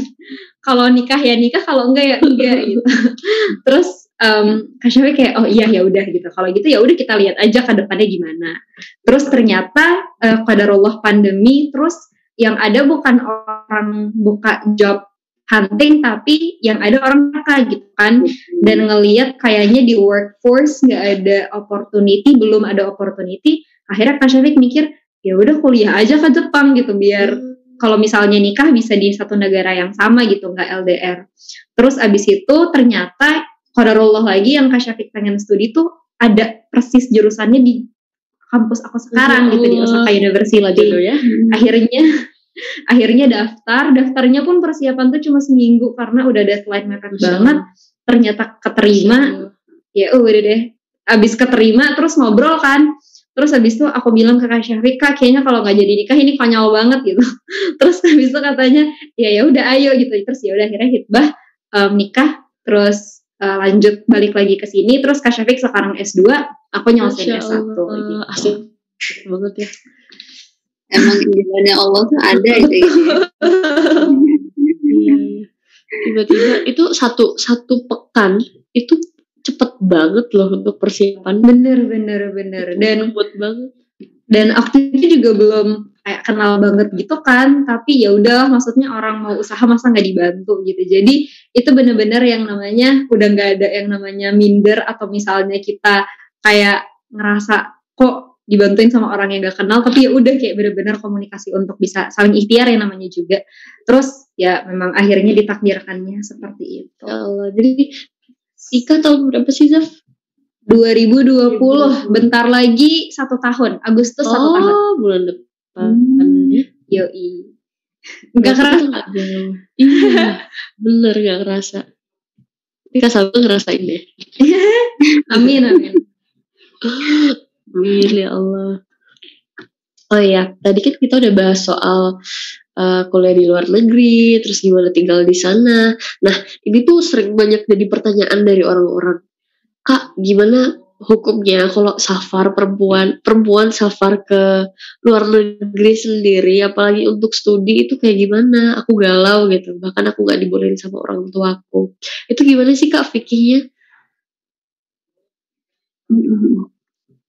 kalau nikah ya nikah kalau enggak ya enggak gitu. Terus um, Kak Syafiq kayak oh iya ya udah gitu. Kalau gitu ya udah kita lihat aja ke depannya gimana. Terus ternyata uh, qadarullah pandemi terus yang ada bukan orang buka job hunting tapi yang ada orang mereka gitu kan. Dan ngeliat kayaknya di workforce nggak ada opportunity belum ada opportunity akhirnya Kak Syafiq mikir ya udah kuliah aja ke Jepang gitu biar kalau misalnya nikah bisa di satu negara yang sama gitu nggak LDR terus abis itu ternyata Qadarullah lagi yang Kak Syafiq pengen studi tuh ada persis jurusannya di kampus aku sekarang gitu di Allah. Osaka University gitu ya. Akhirnya akhirnya daftar. Daftarnya pun persiapan tuh cuma seminggu karena udah deadline mepet Masya banget. Ternyata keterima. Ya udah deh. Abis keterima terus ngobrol kan. Terus abis itu aku bilang ke Kak Syafiq Kak kayaknya kalau nggak jadi nikah ini konyol banget gitu. Terus abis itu katanya ya ya udah ayo gitu. Terus ya udah akhirnya hitbah em, nikah. Terus eh, lanjut balik lagi ke sini terus Kak Syafiq sekarang S2 aku nyelesain Masya S1 Allah. gitu. asik banget ya Emang jalannya Allah tuh ada itu ya. Iya, iya. tiba-tiba itu satu satu pekan itu cepet banget loh untuk persiapan bener bener bener dan buat banget dan waktu juga belum kayak kenal banget gitu kan. Tapi ya udah maksudnya orang mau usaha masa nggak dibantu gitu. Jadi itu bener-bener yang namanya udah nggak ada yang namanya minder atau misalnya kita kayak ngerasa kok dibantuin sama orang yang gak kenal tapi ya udah kayak bener-bener komunikasi untuk bisa saling ikhtiar yang namanya juga. Terus ya memang akhirnya ditakdirkannya seperti itu. Allah jadi Ika tahun berapa sih Zaf? 2020 bentar lagi satu tahun Agustus satu tahun oh bulan depan Hmm. Yoi. Kerasa. nggak jauh. iya bener gak kerasa Ika satu ngerasain deh Amin, amin. Amin ya Allah. Oh iya, tadi kan kita udah bahas soal uh, kuliah di luar negeri, terus gimana tinggal di sana. Nah, ini tuh sering banyak jadi pertanyaan dari orang-orang. Kak, gimana hukumnya kalau safar perempuan, perempuan safar ke luar negeri sendiri, apalagi untuk studi itu kayak gimana? Aku galau gitu, bahkan aku nggak dibolehin sama orang tua aku. Itu gimana sih kak fikihnya?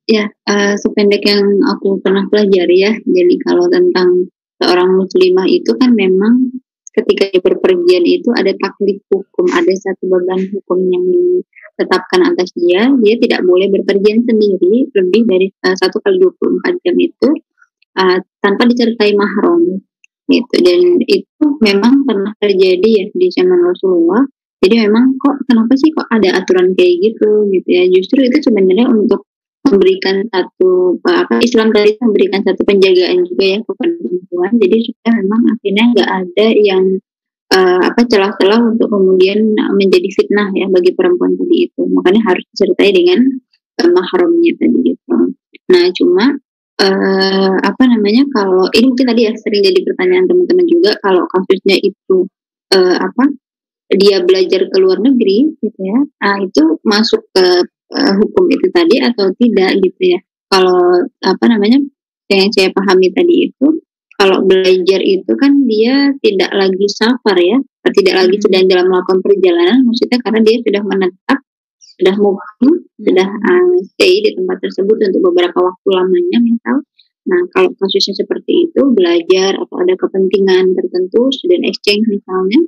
Ya, eh, sependek yang aku pernah pelajari ya. Jadi kalau tentang seorang muslimah itu kan memang ketika berpergian itu ada taklif hukum, ada satu beban hukum yang ditetapkan atas dia. Dia tidak boleh berpergian sendiri lebih dari eh, satu kali 24 jam itu eh, tanpa disertai mahram. Gitu. Dan itu memang pernah terjadi ya di zaman Rasulullah. Jadi memang kok kenapa sih kok ada aturan kayak gitu gitu ya? Justru itu sebenarnya untuk memberikan satu apa Islam tadi memberikan satu penjagaan juga ya kepada perempuan. Jadi supaya memang akhirnya nggak ada yang eh, apa celah-celah untuk kemudian menjadi fitnah ya bagi perempuan tadi itu. Makanya harus disertai dengan eh, mahramnya tadi itu. Nah cuma eh, apa namanya kalau ini mungkin tadi ya sering jadi pertanyaan teman-teman juga kalau kasusnya itu eh, apa dia belajar ke luar negeri gitu ya ah itu masuk ke eh, hukum itu tadi atau tidak gitu ya kalau apa namanya yang saya pahami tadi itu kalau belajar itu kan dia tidak lagi safar ya tidak lagi Hmm. sedang dalam melakukan perjalanan maksudnya karena dia sudah menetap sudah mukim sudah uh, stay di tempat tersebut untuk beberapa waktu lamanya misal nah kalau kasusnya seperti itu belajar atau ada kepentingan tertentu student exchange misalnya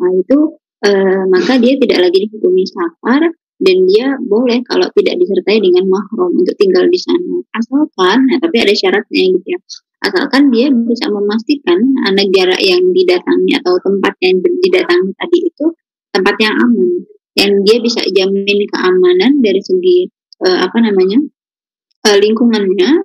Nah itu eh, maka dia tidak lagi dihukumi safar dan dia boleh kalau tidak disertai dengan mahram untuk tinggal di sana. Asalkan, nah tapi ada syaratnya gitu ya. Asalkan dia bisa memastikan uh, negara yang didatangi atau tempat yang didatangi tadi itu tempat yang aman dan dia bisa jamin keamanan dari segi uh, apa namanya uh, lingkungannya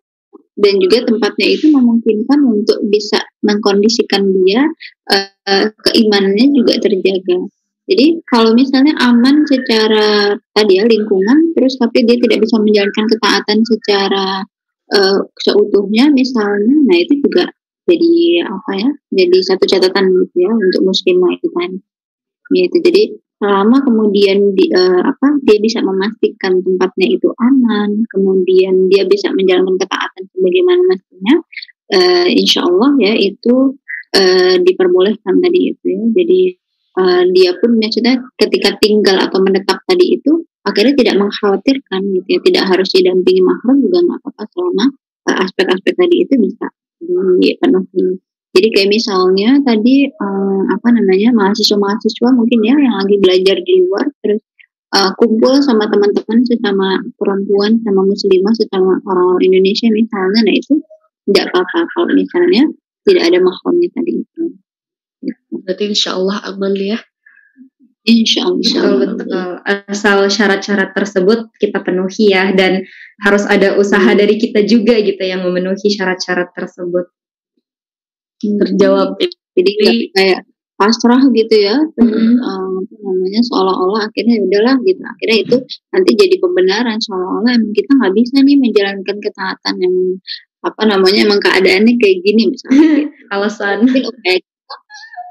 dan juga tempatnya itu memungkinkan untuk bisa mengkondisikan dia uh, keimanannya juga terjaga. Jadi kalau misalnya aman secara tadi ya lingkungan, terus tapi dia tidak bisa menjalankan ketaatan secara uh, seutuhnya misalnya, nah itu juga jadi apa ya? Jadi satu catatan gitu ya untuk muslimah itu kan. Gitu. Jadi selama kemudian di, uh, apa dia bisa memastikan tempatnya itu aman, kemudian dia bisa menjalankan ketaatan sebagaimana mestinya, uh, insya Allah ya itu uh, diperbolehkan tadi itu ya. Jadi uh, dia pun maksudnya ketika tinggal atau menetap tadi itu akhirnya tidak mengkhawatirkan gitu ya, tidak harus didampingi mahram juga nggak apa-apa selama aspek-aspek uh, tadi itu bisa dipenuhi. Jadi kayak misalnya tadi uh, apa namanya mahasiswa-mahasiswa mungkin ya yang lagi belajar di luar terus uh, kumpul sama teman-teman sesama perempuan sama muslimah sesama orang Indonesia misalnya nah itu tidak apa-apa kalau misalnya tidak ada mahramnya tadi itu. Berarti insya Allah aman ya. Insya Allah. Betul, betul. Asal syarat-syarat tersebut kita penuhi ya dan harus ada usaha hmm. dari kita juga gitu yang memenuhi syarat-syarat tersebut. Terjawab. Jadi kayak pasrah gitu ya terus um, namanya seolah-olah akhirnya ya udahlah gitu. Akhirnya itu nanti jadi pembenaran seolah-olah emang kita nggak bisa nih menjalankan ketaatan yang apa namanya emang keadaannya kayak gini misalnya. Alasan. Mungkin upaya kita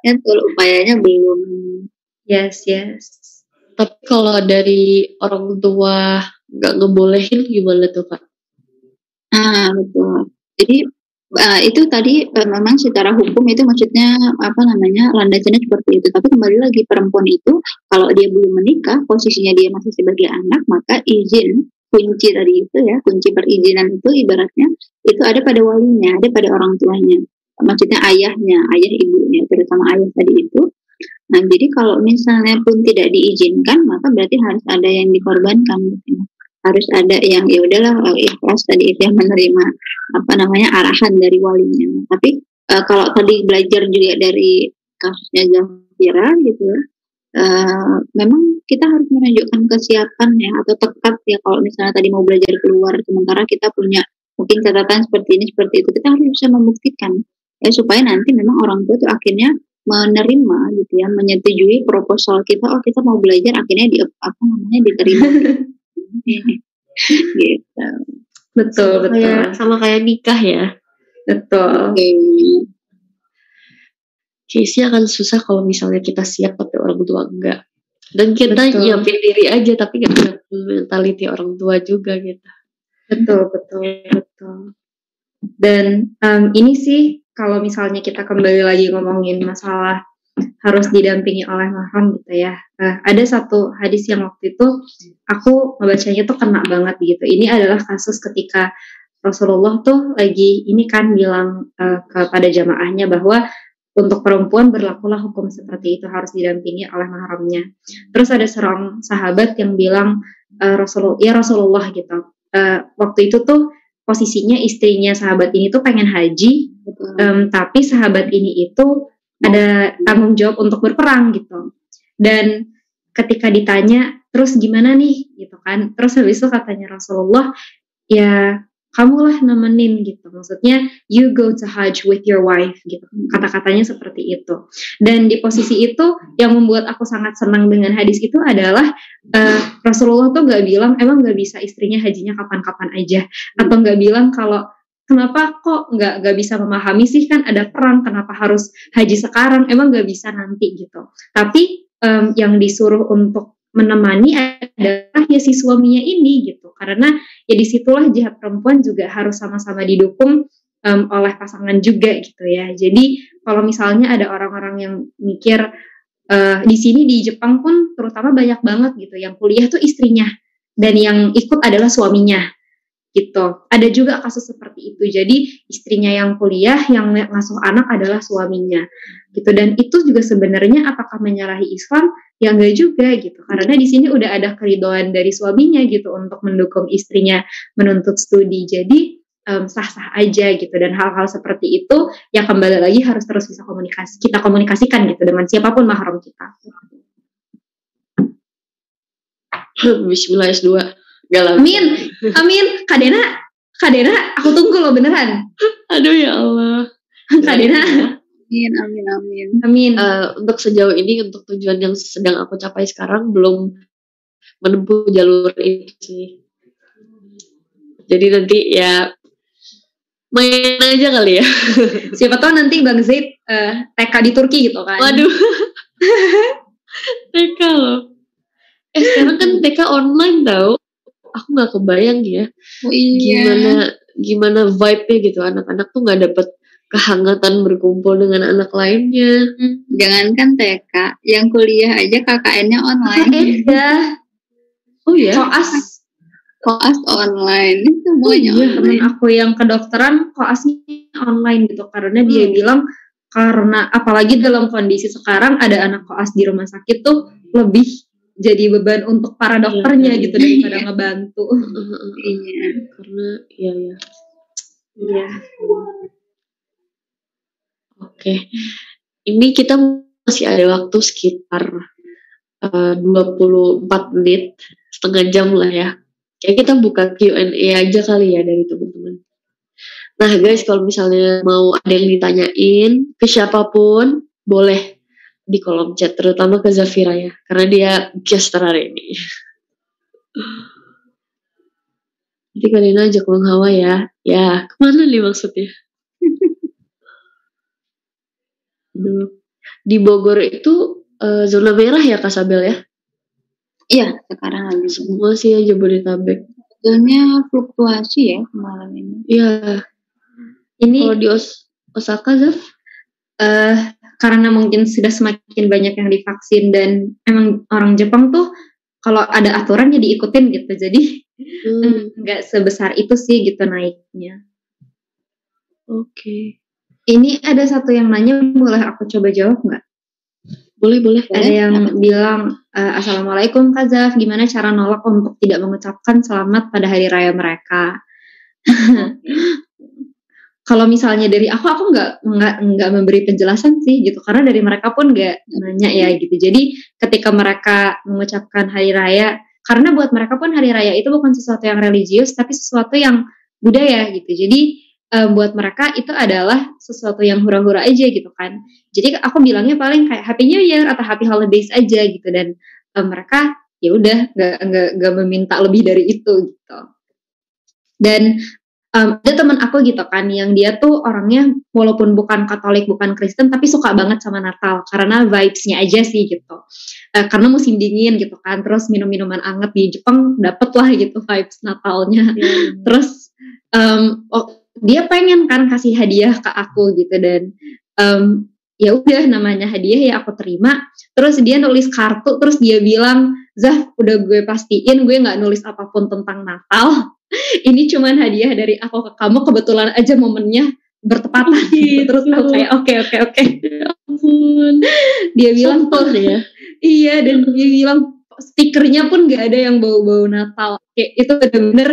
ya upayanya belum yes yes tapi kalau dari orang tua nggak ngebolehin gimana tuh pak ah betul jadi Uh, itu tadi uh, memang secara hukum itu maksudnya apa namanya landasannya seperti itu. Tapi kembali lagi perempuan itu kalau dia belum menikah, posisinya dia masih sebagai anak, maka izin kunci dari itu ya, kunci perizinan itu ibaratnya itu ada pada walinya, ada pada orang tuanya. Maksudnya ayahnya, ayah ibunya, terutama ayah tadi itu. Nah, jadi kalau misalnya pun tidak diizinkan, maka berarti harus ada yang dikorbankan. Harus ada yang ya udahlah ikhlas tadi itu yang menerima apa namanya arahan dari walinya. Tapi uh, kalau tadi belajar juga dari kasusnya Zafira gitu ya, uh, memang kita harus menunjukkan kesiapan ya atau tekat ya kalau misalnya tadi mau belajar keluar sementara kita punya mungkin catatan seperti ini seperti itu kita harus bisa membuktikan ya supaya nanti memang orang tua itu akhirnya menerima gitu ya menyetujui proposal kita oh kita mau belajar akhirnya di apa namanya diterima gitu. Betul, sama betul. Kayak, sama kayak nikah ya. Betul. Case-nya akan susah kalau misalnya kita siap tapi orang tua enggak. Dan kita betul. nyiapin diri aja tapi gak bisa mentality orang tua juga gitu. Betul, betul, betul. Dan um, ini sih kalau misalnya kita kembali lagi ngomongin masalah harus didampingi oleh mahram gitu ya. Uh, ada satu hadis yang waktu itu aku membacanya tuh kena banget gitu. Ini adalah kasus ketika Rasulullah tuh lagi ini kan bilang uh, kepada jamaahnya bahwa untuk perempuan berlakulah hukum seperti itu harus didampingi oleh mahramnya. Terus ada seorang sahabat yang bilang uh, Rasulullah ya Rasulullah gitu. Uh, waktu itu tuh posisinya istrinya sahabat ini tuh pengen haji, um, tapi sahabat ini itu ada tanggung jawab untuk berperang gitu. Dan ketika ditanya, terus gimana nih gitu kan? Terus habis itu katanya Rasulullah, ya kamulah nemenin gitu. Maksudnya you go to Hajj with your wife gitu. Kata-katanya seperti itu. Dan di posisi itu yang membuat aku sangat senang dengan hadis itu adalah uh, Rasulullah tuh gak bilang emang gak bisa istrinya hajinya kapan-kapan aja atau gak bilang kalau kenapa kok nggak nggak bisa memahami sih kan ada perang kenapa harus haji sekarang emang nggak bisa nanti gitu tapi um, yang disuruh untuk menemani adalah ya si suaminya ini gitu. Karena ya di situlah jihad perempuan juga harus sama-sama didukung um, oleh pasangan juga gitu ya. Jadi kalau misalnya ada orang-orang yang mikir uh, di sini di Jepang pun terutama banyak banget gitu. Yang kuliah tuh istrinya dan yang ikut adalah suaminya gitu. Ada juga kasus seperti itu. Jadi istrinya yang kuliah, yang ngasuh anak adalah suaminya, gitu. Dan itu juga sebenarnya apakah menyalahi Islam? Ya enggak juga gitu. Karena di sini udah ada keridoan dari suaminya gitu untuk mendukung istrinya menuntut studi. Jadi em, sah-sah aja gitu dan hal-hal seperti itu yang kembali lagi harus terus bisa komunikasi kita komunikasikan gitu dengan siapa pun mahram kita. Bismillah S2. Gak lah. Amin, amin, Kak Dena, Kak Dena, aku tunggu loh beneran. Aduh ya Allah. Kak Dena, Amin, amin, amin. amin. Eh, untuk sejauh ini untuk tujuan yang sedang aku capai sekarang belum menempuh jalur itu sih. Jadi nanti ya main aja kali ya. Siapa tahu nanti Bang Zaid eh, TK di Turki gitu kan. Waduh. TK loh. Eh sekarang kan TK online tau. Aku nggak kebayang ya Oh iya. gimana gimana vibe-nya gitu anak-anak tuh nggak dapet kehangatan berkumpul dengan anak lainnya. Jangankan TK, yang kuliah aja KKN-nya online. Iya, Oh ya. koas Koas online. Semuanya Oh iya, temen online. aku yang kedokteran koasnya online gitu karena dia Hmm. bilang karena apalagi dalam kondisi sekarang ada anak koas di rumah sakit tuh lebih jadi beban untuk para dokternya Iya. gitu daripada ngebantu. Iya. Karena ya ya. Iya. Oke. Ini kita masih ada waktu sekitar eh, 24 menit, setengah jam lah ya. Kayak kita buka Q&A aja kali ya dari teman-teman. Nah guys, kalau misalnya mau ada yang ditanyain ke siapa pun, boleh di kolom chat, terutama ke Zafira ya, karena dia guest hari ini. Nanti kalian ajak Bang Hawa ya. Ya, ke mana nih maksudnya? Aduh. Di Bogor itu eh, zona merah ya Kak Sabel ya? Iya, sekarang lagi. Semua sih ya Jabodetabek. Sebetulnya fluktuasi ya kemarin ini. Iya. Ini Kalau di Os- Osaka, Zaf? eh karena mungkin sudah semakin banyak yang divaksin dan emang orang Jepang tuh kalau ada aturan ya diikutin gitu. Jadi Hmm, nggak sebesar itu sih gitu naiknya. Oke. Ini ada satu yang nanya, boleh aku coba jawab nggak? Boleh, boleh. Ada yang bilang, eh, Assalamualaikum Kak Zaf, gimana cara nolak untuk tidak mengucapkan selamat pada hari raya mereka? Kalau misalnya dari aku, aku nggak nggak nggak memberi penjelasan sih gitu, karena dari mereka pun nggak nanya ya gitu. Jadi ketika mereka mengucapkan hari raya, karena buat mereka pun hari raya itu bukan sesuatu yang religius, tapi sesuatu yang budaya gitu. Jadi eh, buat mereka itu adalah sesuatu yang hura-hura aja gitu kan. Jadi aku bilangnya paling kayak Happy New Year atau Happy Holidays aja gitu dan eh, mereka ya udah nggak nggak meminta lebih dari itu gitu. Dan em, ada teman aku gitu kan yang dia tuh orangnya walaupun bukan Katolik bukan Kristen tapi suka banget sama Natal karena vibes-nya aja sih gitu. Eh, karena musim dingin gitu kan, terus minum minuman anget di Jepang dapet lah gitu vibes Natalnya. Terus em, oh, dia pengen kan kasih hadiah ke aku gitu dan em, ya udah namanya hadiah ya aku terima. Terus dia nulis kartu terus dia bilang Zah udah gue pastiin gue nggak nulis apa pun tentang Natal ini cuman hadiah dari aku ke kamu kebetulan aja momennya bertepatan gitu. terus aku kayak oke oke oke dia bilang Sopan ya. Iya dan dia bilang stikernya pun gak ada yang bau-bau Natal. Kayak itu bener-bener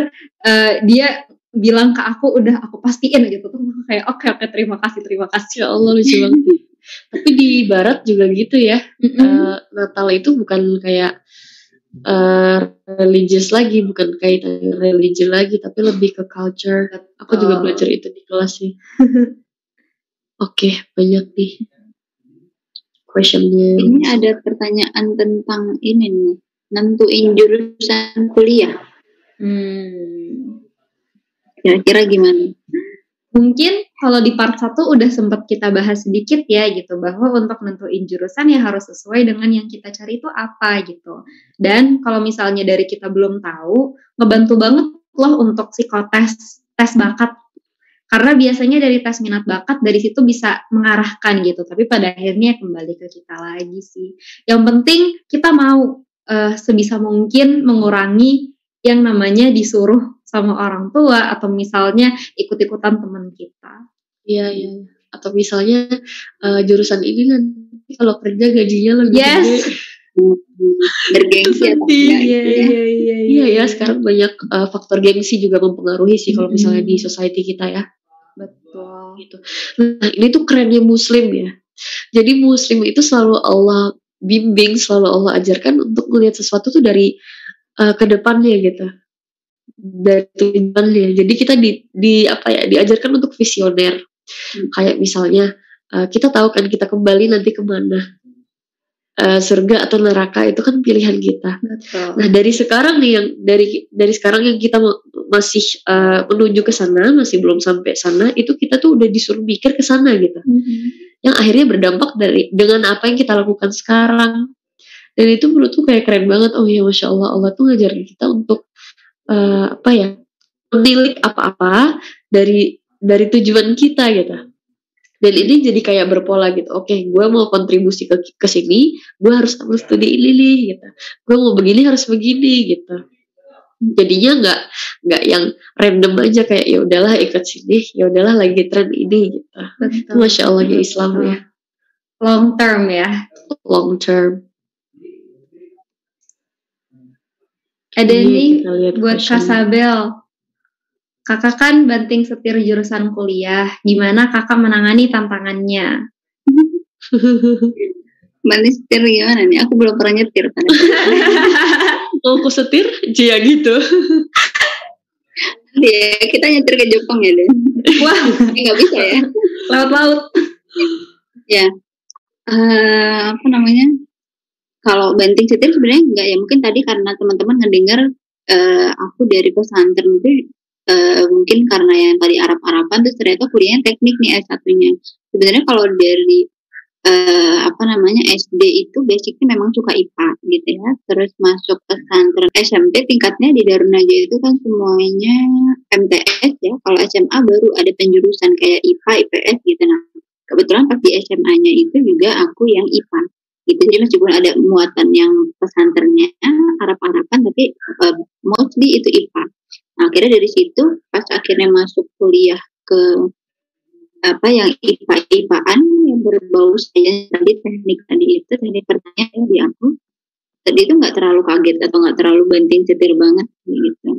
eh, dia bilang ke aku udah aku pastiin gitu tuh kayak oke oke terima kasih terima kasih. Ya Allah lucu banget. Tapi di Barat juga gitu ya. Mm-mm. Eh, Natal itu bukan kayak eh religious lagi, bukan kaitan religi lagi, tapi lebih ke culture. Aku juga Oh. belajar itu di kelas sih. Oke, banyak nih questionnya. Ini ada pertanyaan tentang ini nih. Nentuin jurusan kuliah. Hmm. Kira-kira gimana? Mungkin kalau di part 1 udah sempat kita bahas sedikit ya gitu bahwa untuk nentuin jurusan ya harus sesuai dengan yang kita cari itu apa gitu. Dan kalau misalnya dari kita belum tahu, ngebantu banget loh untuk psikotes tes bakat. Karena biasanya dari tes minat bakat dari situ bisa mengarahkan gitu, tapi pada akhirnya kembali ke kita lagi sih. Yang penting kita mau eh, sebisa mungkin mengurangi yang namanya disuruh sama orang tua atau misalnya ikut-ikutan teman kita. Iya, iya. Atau misalnya eh, jurusan ini nanti kalau kerja gajinya lebih Yes. gede. Bergengsi enggak gitu ya? iya Iya ya sekarang banyak uh, faktor gengsi juga mempengaruhi sih kalau misalnya di society kita ya Betul. gitu. Nah ini tuh kerennya Muslim ya. Jadi Muslim itu selalu Allah bimbing, selalu Allah ajarkan untuk melihat sesuatu tuh dari uh, ke depannya gitu. Dari tujuannya. Jadi kita di, di apa ya diajarkan untuk visioner. Hmm. Kayak misalnya uh, kita tahu kan kita kembali nanti ke mana. Uh, surga atau neraka itu kan pilihan kita. Betul. Nah dari sekarang nih yang dari dari sekarang yang kita ma- masih uh, menuju ke sana masih belum sampai sana itu kita tuh udah disuruh mikir ke sana gitu. Mhm. Yang akhirnya berdampak dari dengan apa yang kita lakukan sekarang. Dan itu menurutku kayak keren banget. Oh ya masya Allah Allah tuh ngajarin kita untuk uh, apa ya menilik apa-apa dari dari tujuan kita gitu. Dan ini jadi kayak berpola gitu. Oke, gue mau kontribusi ke ke sini, gue harus ambil studi ini nih gitu. Gue mau begini harus begini gitu. Jadinya nggak nggak yang random aja kayak ya udahlah ikut sini, ya udahlah lagi tren ini gitu. Itu Betul. Masya Allah ya Islam ya, Long term ya. long term. Ada Ini nih buat. Kasabel. Kakak kan banting setir jurusan kuliah. Gimana kakak menangani tantangannya? Mbak setir gimana nih? Aku belum pernah nyetir kan. Mau aku setir? Jia gitu. Iya, kita nyetir ke Jepang ya deh. Wah, Ini nggak bisa ya. laut-laut. Ya, eh, apa namanya? Kalau banting setir sebenarnya enggak ya. Mungkin tadi karena teman-teman ngedengar eh, aku dari pesantren itu eh, mungkin karena yang tadi Arab-Araban terus ternyata kuliahnya teknik nih S1-nya. Sebenarnya kalau dari eh, apa namanya SD itu basicnya memang suka IPA gitu ya. Terus masuk pesantren SMP tingkatnya di Darun Najah itu kan semuanya MTS ya. Kalau SMA baru ada penjurusan kayak IPA, IPS gitu. Nah, kebetulan pas di SMA-nya itu juga aku yang IPA gitu. Jadi meskipun ada muatan yang pesantrennya Arab-Araban tapi uh, mostly itu IPA. Nah, akhirnya dari situ pas akhirnya masuk kuliah ke apa yang IPA IPAan yang berbau saya tadi teknik tadi itu teknik pertanyaan di aku tadi itu nggak terlalu kaget atau nggak terlalu banting setir banget gitu.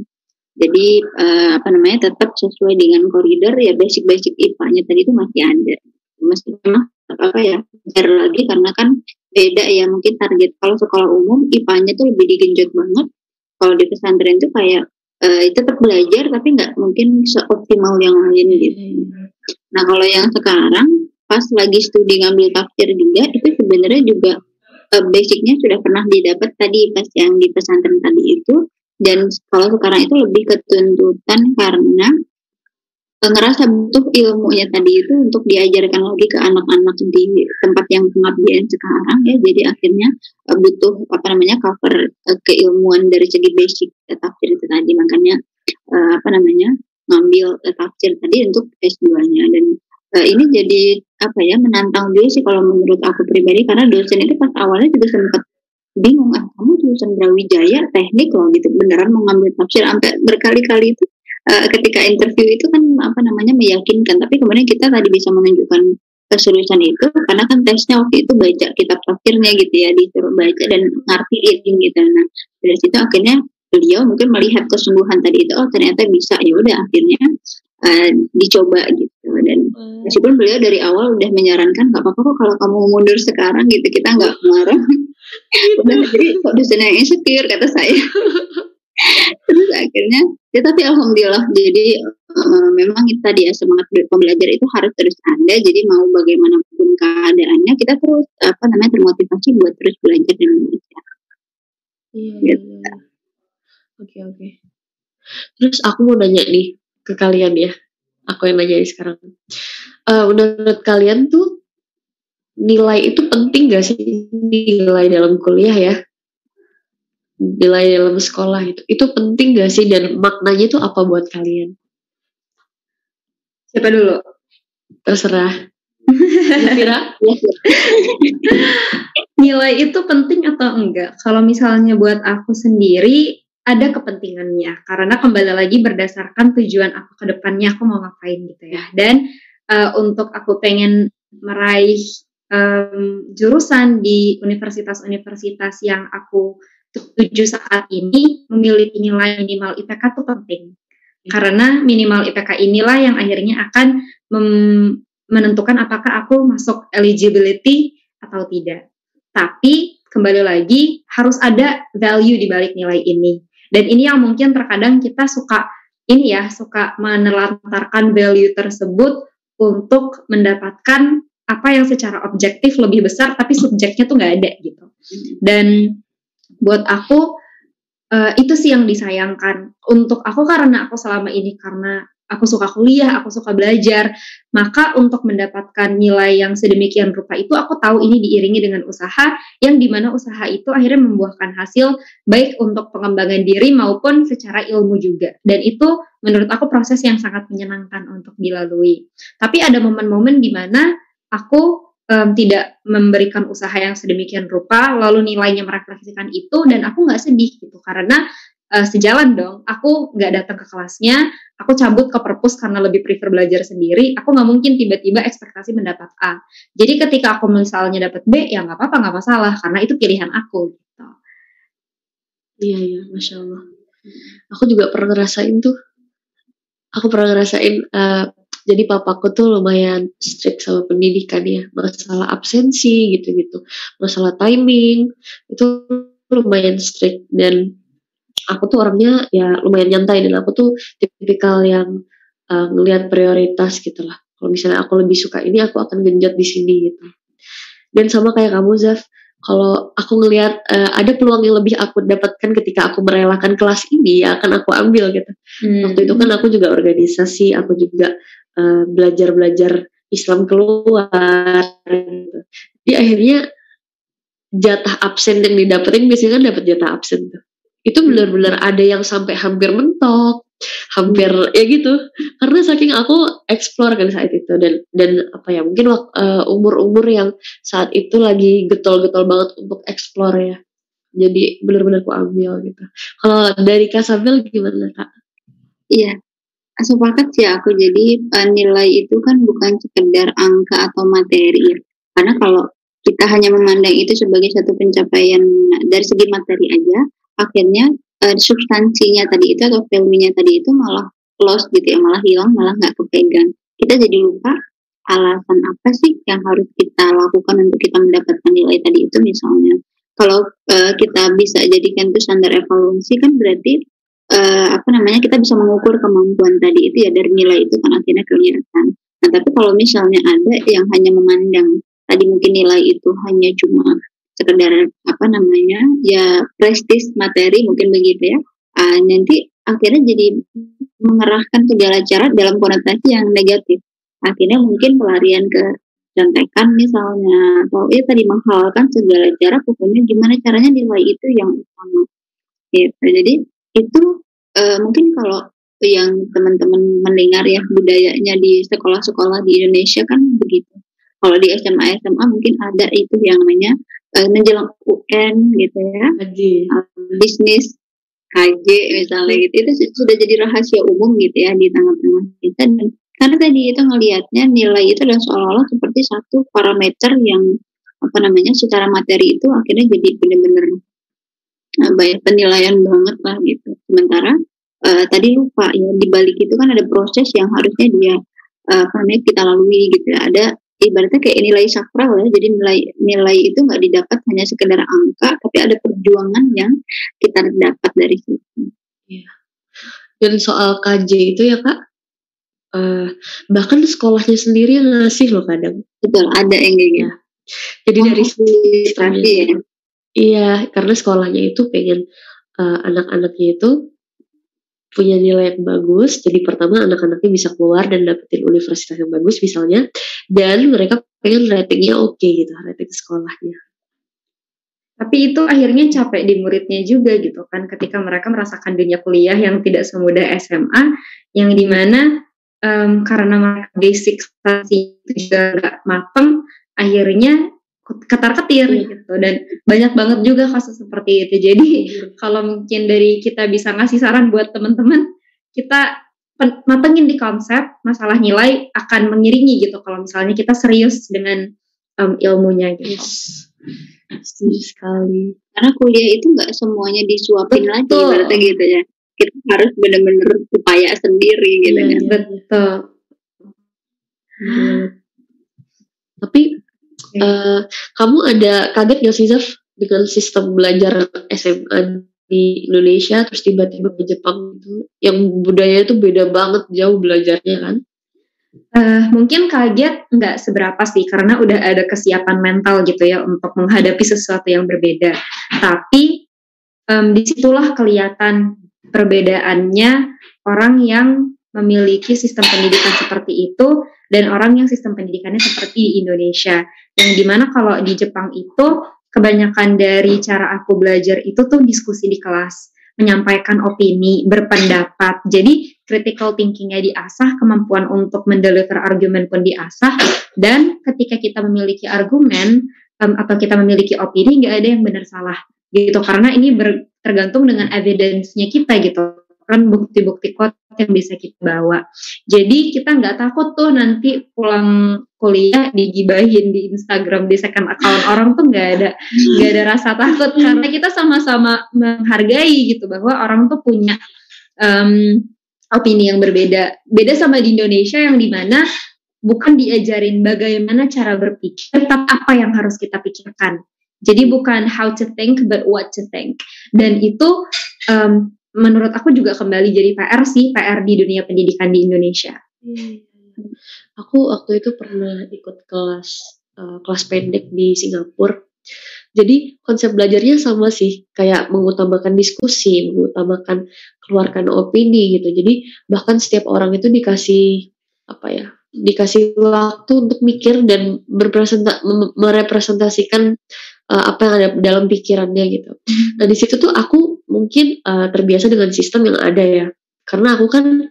Jadi eh, apa namanya tetap sesuai dengan koridor ya basic-basic IPA-nya tadi itu masih ada. Meskipun apa ya belajar lagi karena kan beda ya mungkin target kalau sekolah umum IPA-nya tuh lebih digenjot banget. Kalau di pesantren tuh kayak eh, tetap belajar tapi nggak mungkin seoptimal yang lain gitu. Nah kalau yang sekarang pas lagi studi ngambil tafsir juga itu sebenarnya juga eh, basicnya sudah pernah didapat tadi pas yang di pesantren tadi itu. Dan kalau sekarang itu lebih ketuntutan karena ngerasa butuh ilmunya tadi itu untuk diajarkan lagi ke anak-anak di tempat yang pengabdian sekarang ya. Jadi akhirnya eh, butuh apa namanya cover eh, keilmuan dari segi basic tafsir itu tadi. Makanya eh, apa namanya ngambil tafsir tadi untuk S2-nya dan ini jadi apa ya menantang juga sih kalau menurut aku pribadi. Karena dosen itu pas awalnya juga sempat bingung ah kamu jurusan Brawijaya teknik loh gitu. Beneran mau ngambil tafsir sampai berkali-kali itu eh, ketika interview itu kan apa namanya meyakinkan. Tapi kemudian kita tadi bisa menunjukkan keseriusan itu karena kan tesnya waktu itu baca kitab tafsirnya gitu ya disuruh baca dan ngartiin gitu. Nah dari situ akhirnya beliau mungkin melihat kesungguhan tadi itu oh ternyata bisa ya udah akhirnya eh, dicoba gitu. Dan meskipun beliau dari awal udah menyarankan nggak apa-apa kok kalau kamu mundur sekarang gitu kita nggak marah. Udah jadi kok dosen yang insecure kata saya. Terus akhirnya ya tapi alhamdulillah jadi eh, memang itu tadi ya semangat pembelajar itu harus terus ada jadi mau bagaimanapun keadaannya kita terus apa namanya termotivasi buat terus belajar dan belajar Iya, iya, iya. Oke, oke. Terus aku mau nanya nih ke kalian ya. Aku yang nanya sekarang. Eh, menurut kalian tuh nilai itu penting gak sih nilai dalam kuliah ya? Nilai dalam sekolah itu. Itu penting gak sih dan maknanya tuh apa buat kalian? Siapa dulu? Terserah. Kira? Nilai itu penting atau enggak? Kalau misalnya buat aku sendiri ada kepentingannya karena kembali lagi berdasarkan tujuan aku ke depannya aku mau ngapain gitu ya. Dan eh, untuk aku pengen meraih em, jurusan di universitas-universitas yang aku tujuh saat ini memiliki nilai minimal IPK itu penting. Karena minimal IPK inilah yang akhirnya akan menentukan apakah aku masuk eligibility atau tidak. Tapi kembali lagi harus ada value di balik nilai ini. Dan ini yang mungkin terkadang kita suka ini ya, suka menelantarkan value tersebut untuk mendapatkan apa yang secara objektif lebih besar tapi subjeknya tuh nggak ada gitu. Dan buat aku eh, itu sih yang disayangkan. Untuk aku karena aku selama ini karena aku suka kuliah, aku suka belajar, maka untuk mendapatkan nilai yang sedemikian rupa itu aku tahu ini diiringi dengan usaha yang di mana usaha itu akhirnya membuahkan hasil baik untuk pengembangan diri maupun secara ilmu juga. Dan itu menurut aku proses yang sangat menyenangkan untuk dilalui. Tapi ada momen-momen di mana aku em, tidak memberikan usaha yang sedemikian rupa, lalu nilainya merefleksikan itu, dan aku nggak sedih gitu karena eh, sejalan dong. Aku nggak datang ke kelasnya, aku cabut ke perpus karena lebih prefer belajar sendiri. Aku nggak mungkin tiba-tiba ekspektasi mendapat A. Jadi ketika aku misalnya dapat B, ya nggak apa-apa, nggak masalah karena itu pilihan aku. Gitu. Iya iya, masya Allah. Aku juga pernah ngerasain tuh. Aku pernah ngerasain. eh, jadi papaku tuh lumayan strict sama pendidikan ya, masalah absensi gitu-gitu, masalah timing itu lumayan strict dan aku tuh orangnya ya lumayan nyantai dan aku tuh tipikal yang eh, ngelihat prioritas gitu lah. Kalau misalnya aku lebih suka ini, aku akan genjot di sini gitu. Dan sama kayak kamu Zaf, kalau aku ngelihat eh, ada peluang yang lebih aku dapatkan ketika aku merelakan kelas ini ya akan aku ambil gitu. Waktu itu kan aku juga organisasi, aku juga eh, belajar-belajar Islam keluar gitu. Jadi akhirnya jatah absen yang didapetin biasanya kan dapat jatah absen tuh. Itu benar-benar ada yang sampai hampir mentok, hampir ya gitu. Karena saking aku explore kan saat itu dan dan apa ya mungkin eh, umur-umur yang saat itu lagi getol-getol banget untuk explore ya. Jadi benar-benar aku ambil gitu. Kalau dari Kasabil gimana kak? Iya, sepakat sih aku. Jadi eh, nilai itu kan bukan sekedar angka atau materi ya. Karena kalau kita hanya memandang itu sebagai satu pencapaian dari segi materi aja, akhirnya eh, substansinya tadi itu atau value-nya tadi itu malah lost gitu ya, malah hilang, malah nggak kepegang. Kita jadi lupa alasan apa sih yang harus kita lakukan untuk kita mendapatkan nilai tadi itu misalnya. Kalau eh, kita bisa jadikan itu standar evaluasi kan berarti eh, apa namanya kita bisa mengukur kemampuan tadi itu ya dari nilai itu kan akhirnya kelihatan. Nah tapi kalau misalnya ada yang hanya memandang tadi mungkin nilai itu hanya cuma sekedar apa namanya ya prestis materi mungkin begitu ya, ah, nanti akhirnya jadi mengerahkan segala cara dalam konotasi yang negatif. Akhirnya mungkin pelarian ke contekan misalnya atau ya tadi menghalalkan segala cara pokoknya gimana caranya nilai itu yang utama gitu jadi itu eh, mungkin kalau yang teman-teman mendengar ya budayanya di sekolah-sekolah di Indonesia kan begitu. Kalau di SMA SMA mungkin ada itu yang namanya eh, menjelang UN gitu ya. Haji. bisnis KJ misalnya gitu. Itu su- sudah jadi rahasia umum gitu ya di tengah-tengah kita. Dan karena tadi itu ngelihatnya nilai itu adalah seolah-olah seperti satu parameter yang apa namanya secara materi itu akhirnya jadi benar-benar banyak penilaian banget lah gitu. Sementara eh, tadi lupa ya di balik itu kan ada proses yang harusnya dia eh, apa namanya kita lalui gitu ya. Ada ibaratnya kayak nilai sakral ya. Jadi nilai nilai itu nggak didapat hanya sekedar angka tapi ada perjuangan yang kita dapat dari situ. Dan soal KJ itu ya kak, eh, bahkan sekolahnya sendiri yang ngasih loh kadang. betul ada yang kayak gitu. Jadi dari tapi ya Iya, karena sekolahnya itu pengen eh, anak-anaknya itu punya nilai yang bagus. Jadi pertama anak-anaknya bisa keluar dan dapetin universitas yang bagus misalnya. Dan mereka pengen ratingnya oke gitu, rating sekolahnya. Tapi itu akhirnya capek di muridnya juga gitu kan ketika mereka merasakan dunia kuliah yang tidak semudah SMA yang di mana em, karena basic itu juga nggak mateng akhirnya ketar ketir Iya. gitu dan banyak banget juga kasus seperti itu jadi kalau mungkin dari kita bisa ngasih saran buat teman-teman kita matengin di konsep masalah nilai akan mengiringi gitu kalau misalnya kita serius dengan em, ilmunya gitu. Yes. setuju sekali karena kuliah itu nggak semuanya disuapin lagi Betul. berarti gitu ya kita harus benar-benar upaya sendiri gitu Iya, kan iya. Betul. Bener. tapi eh, kamu ada kaget gak sih Zaf dengan sistem belajar SMA di Indonesia terus tiba-tiba ke Jepang itu yang budaya itu beda banget jauh belajarnya kan Eh, mungkin kaget nggak seberapa sih karena udah ada kesiapan mental gitu ya untuk menghadapi sesuatu yang berbeda. Tapi em, di situlah kelihatan perbedaannya orang yang memiliki sistem pendidikan seperti itu dan orang yang sistem pendidikannya seperti di Indonesia. Yang di mana kalau di Jepang itu kebanyakan dari cara aku belajar itu tuh diskusi di kelas, menyampaikan opini, berpendapat. Jadi critical thinkingnya diasah, kemampuan untuk mendeliver argumen pun diasah, dan ketika kita memiliki argumen em, atau kita memiliki opini, nggak ada yang benar salah gitu. Karena ini tergantung dengan evidence-nya kita gitu kan bukti-bukti kuat yang bisa kita bawa. Jadi kita nggak takut tuh nanti pulang kuliah digibahin di Instagram di second account orang tuh nggak ada nggak ada rasa takut karena kita sama-sama menghargai gitu bahwa orang tuh punya em, opini yang berbeda. Beda sama di Indonesia yang di mana bukan diajarin bagaimana cara berpikir, tapi apa yang harus kita pikirkan. Jadi bukan how to think, but what to think. Dan itu em, menurut aku juga kembali jadi PR sih, PR di dunia pendidikan di Indonesia. Aku waktu itu pernah ikut kelas eh, kelas pendek di Singapura. Jadi konsep belajarnya sama sih, kayak mengutamakan diskusi, mengutamakan keluarkan opini gitu. Jadi bahkan setiap orang itu dikasih apa ya, dikasih waktu untuk mikir dan merepresentasikan eh, apa yang ada dalam pikirannya gitu. Nah di situ tuh aku mungkin eh, terbiasa dengan sistem yang ada ya, karena aku kan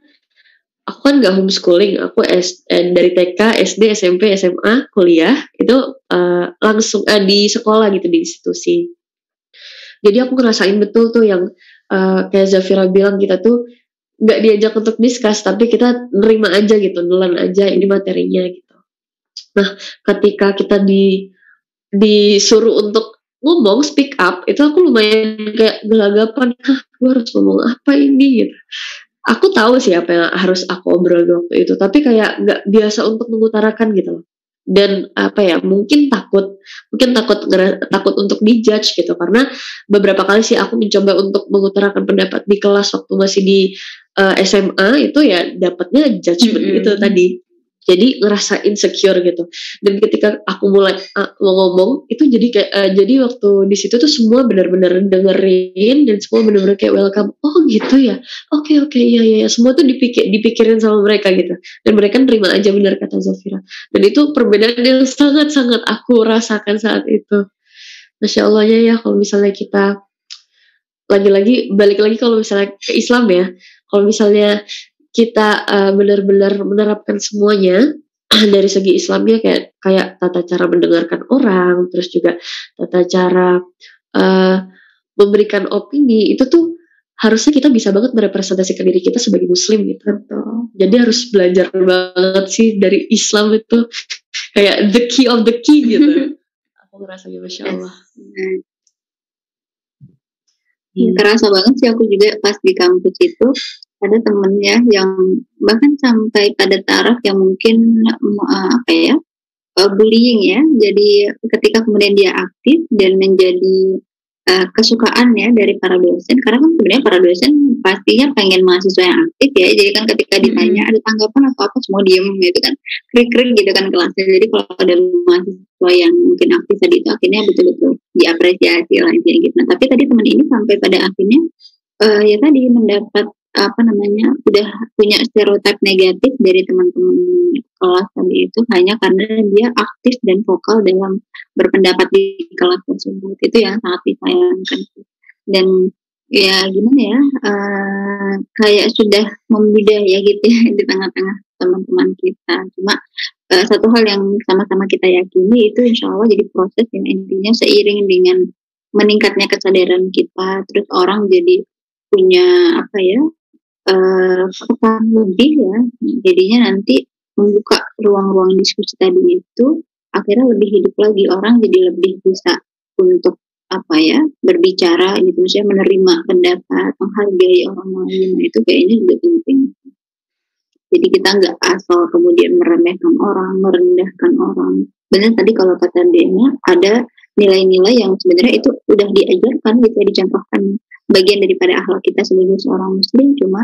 aku kan nggak homeschooling, aku S, eh, dari TK, SD, SMP, SMA, kuliah itu eh, langsung eh, di sekolah gitu di institusi. Jadi aku ngerasain betul tuh yang eh, kayak Zafira bilang kita tuh nggak diajak untuk discuss, tapi kita nerima aja gitu, nelan aja ini materinya gitu. Nah, ketika kita di disuruh untuk ngomong speak up. Itu aku lumayan kayak gelagapan, ah gue harus ngomong apa ini? Gitu. Aku tahu sih apa yang harus aku obrol waktu itu tapi kayak nggak biasa untuk mengutarakan gitu loh. Dan apa ya mungkin takut mungkin takut takut untuk dijudge gitu karena beberapa kali sih aku mencoba untuk mengutarakan pendapat di kelas waktu masih di eh, SMA itu ya dapatnya judgement Mm-mm. gitu tadi jadi ngerasa insecure gitu. Dan ketika aku mulai mau ngomong itu jadi kayak eh, jadi waktu di situ tuh semua benar-benar dengerin dan semua benar-benar kayak welcome. Oh gitu ya? Oke oke iya iya iya. semua tuh dipikir dipikirin sama mereka gitu. Dan mereka nerima aja benar kata Zafira. Dan itu perbedaan yang sangat sangat aku rasakan saat itu. Masya Allahnya ya kalau misalnya kita lagi-lagi balik lagi kalau misalnya ke Islam ya. Kalau misalnya kita eh, benar-benar menerapkan semuanya dari segi Islamnya kayak kayak tata cara mendengarkan orang terus juga tata cara eh, memberikan opini itu tuh harusnya kita bisa banget merepresentasikan diri kita sebagai muslim gitu. Betul. jadi harus belajar banget sih dari Islam itu kayak the key of the key gitu. Aku ngerasa gitu masya Allah. Nah, Terasa banget sih aku juga pas di kampus itu ada temennya yang bahkan sampai pada taraf yang mungkin eh, apa ya eh, bullying ya. Jadi ketika kemudian dia aktif dan menjadi eh, kesukaan ya dari para dosen karena kan sebenarnya para dosen pastinya pengen mahasiswa yang aktif ya. Jadi kan ketika ditanya ada tanggapan atau apa semua diem gitu kan krik-krik gitu kan kelasnya. Jadi kalau ada mahasiswa yang mungkin aktif tadi itu akhirnya betul-betul diapresiasi lah gitu. Nah, tapi tadi teman ini sampai pada akhirnya eh, ya tadi mendapat apa namanya udah punya stereotip negatif dari teman-teman kelas tadi itu hanya karena dia aktif dan vokal dalam berpendapat di kelas tersebut. Itu yang sangat disayangkan. Dan ya gimana ya eh, kayak sudah membudaya gitu ya di tengah-tengah teman-teman kita. Cuma eh, satu hal yang sama-sama kita yakini itu insya Allah jadi proses yang intinya seiring dengan meningkatnya kesadaran kita terus orang jadi punya apa ya pekan lebih ya jadinya nanti membuka ruang-ruang diskusi tadi itu akhirnya lebih hidup lagi orang jadi lebih bisa untuk apa ya berbicara gitu misalnya menerima pendapat menghargai orang lain nah, itu kayaknya juga penting. Jadi kita nggak asal kemudian meremehkan orang merendahkan orang. Benar tadi kalau kata Dena ada nilai-nilai yang sebenarnya itu udah diajarkan gitu ya dicontohkan bagian daripada akhlak kita sebagai seorang muslim cuma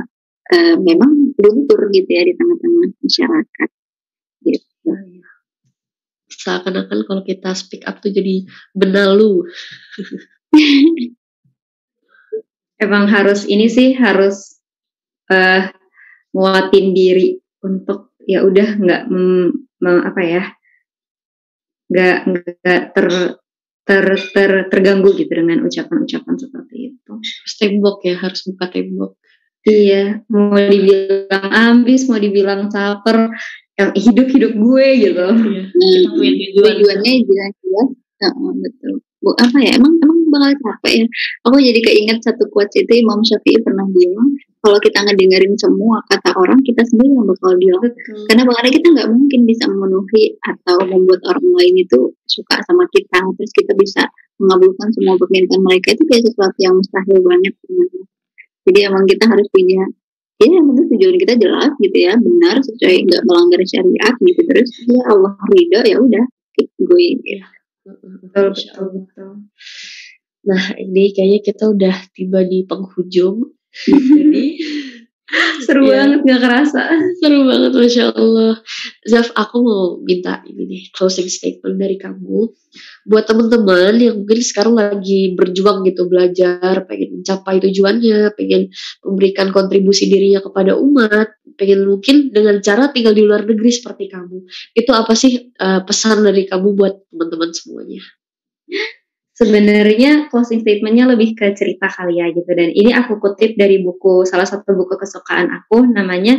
eh, memang luntur gitu ya di tengah-tengah masyarakat gitu Seakan-akan kalau kita speak up tuh jadi benalu. Emang harus ini sih harus eh nguatin diri untuk ya udah nggak apa ya nggak nggak ter, ter ter terganggu gitu dengan ucapan-ucapan seperti itu. Harus tembok ya, harus buka tembok. Iya, mau dibilang ambis, mau dibilang caper, yang hidup hidup gue gitu. Iya. Nah, Kita punya tujuan. tujuannya jelas-jelas Heeh, betul Bu, apa ya emang emang bakal capek ya aku jadi keinget satu quotes itu Imam Syafi'i pernah bilang kalau kita ngedengerin semua kata orang kita sendiri yang bakal bilang Betul. karena makanya kita nggak mungkin bisa memenuhi atau membuat orang lain itu suka sama kita terus kita bisa mengabulkan semua permintaan mereka itu kayak sesuatu yang mustahil banget sebenarnya. Jadi emang kita harus punya ya yang penting tujuan kita jelas gitu ya benar sesuai nggak melanggar syariat gitu terus ya Allah ridho ya udah keep going gitu. Betul, betul, betul. Nah ini kayaknya kita udah tiba di penghujung. Jadi Seru Iya. banget gak kerasa. seru banget Masya Allah. Zaf aku mau minta ini nih closing statement dari kamu. Buat teman-teman yang mungkin sekarang lagi berjuang gitu belajar, pengen mencapai tujuannya, pengen memberikan kontribusi dirinya kepada umat, pengen mungkin dengan cara tinggal di luar negeri seperti kamu. Itu apa sih eh, pesan dari kamu buat teman-teman semuanya? Sebenarnya closing statementnya lebih ke cerita kali ya gitu dan ini aku kutip dari buku salah satu buku kesukaan aku namanya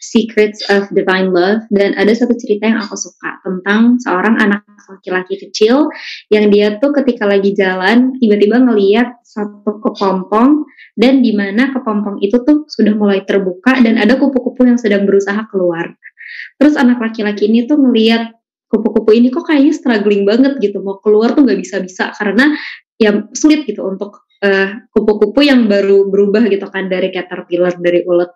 Secrets of Divine Love dan ada satu cerita yang aku suka tentang seorang anak laki-laki kecil yang dia tuh ketika lagi jalan tiba-tiba ngeliat satu kepompong dan di mana kepompong itu tuh sudah mulai terbuka dan ada kupu-kupu yang sedang berusaha keluar. Terus anak laki-laki ini tuh ngeliat kupu-kupu ini kok kayaknya struggling banget gitu mau keluar tuh nggak bisa-bisa karena ya sulit gitu untuk eh, kupu-kupu yang baru berubah gitu kan dari caterpillar dari ulet.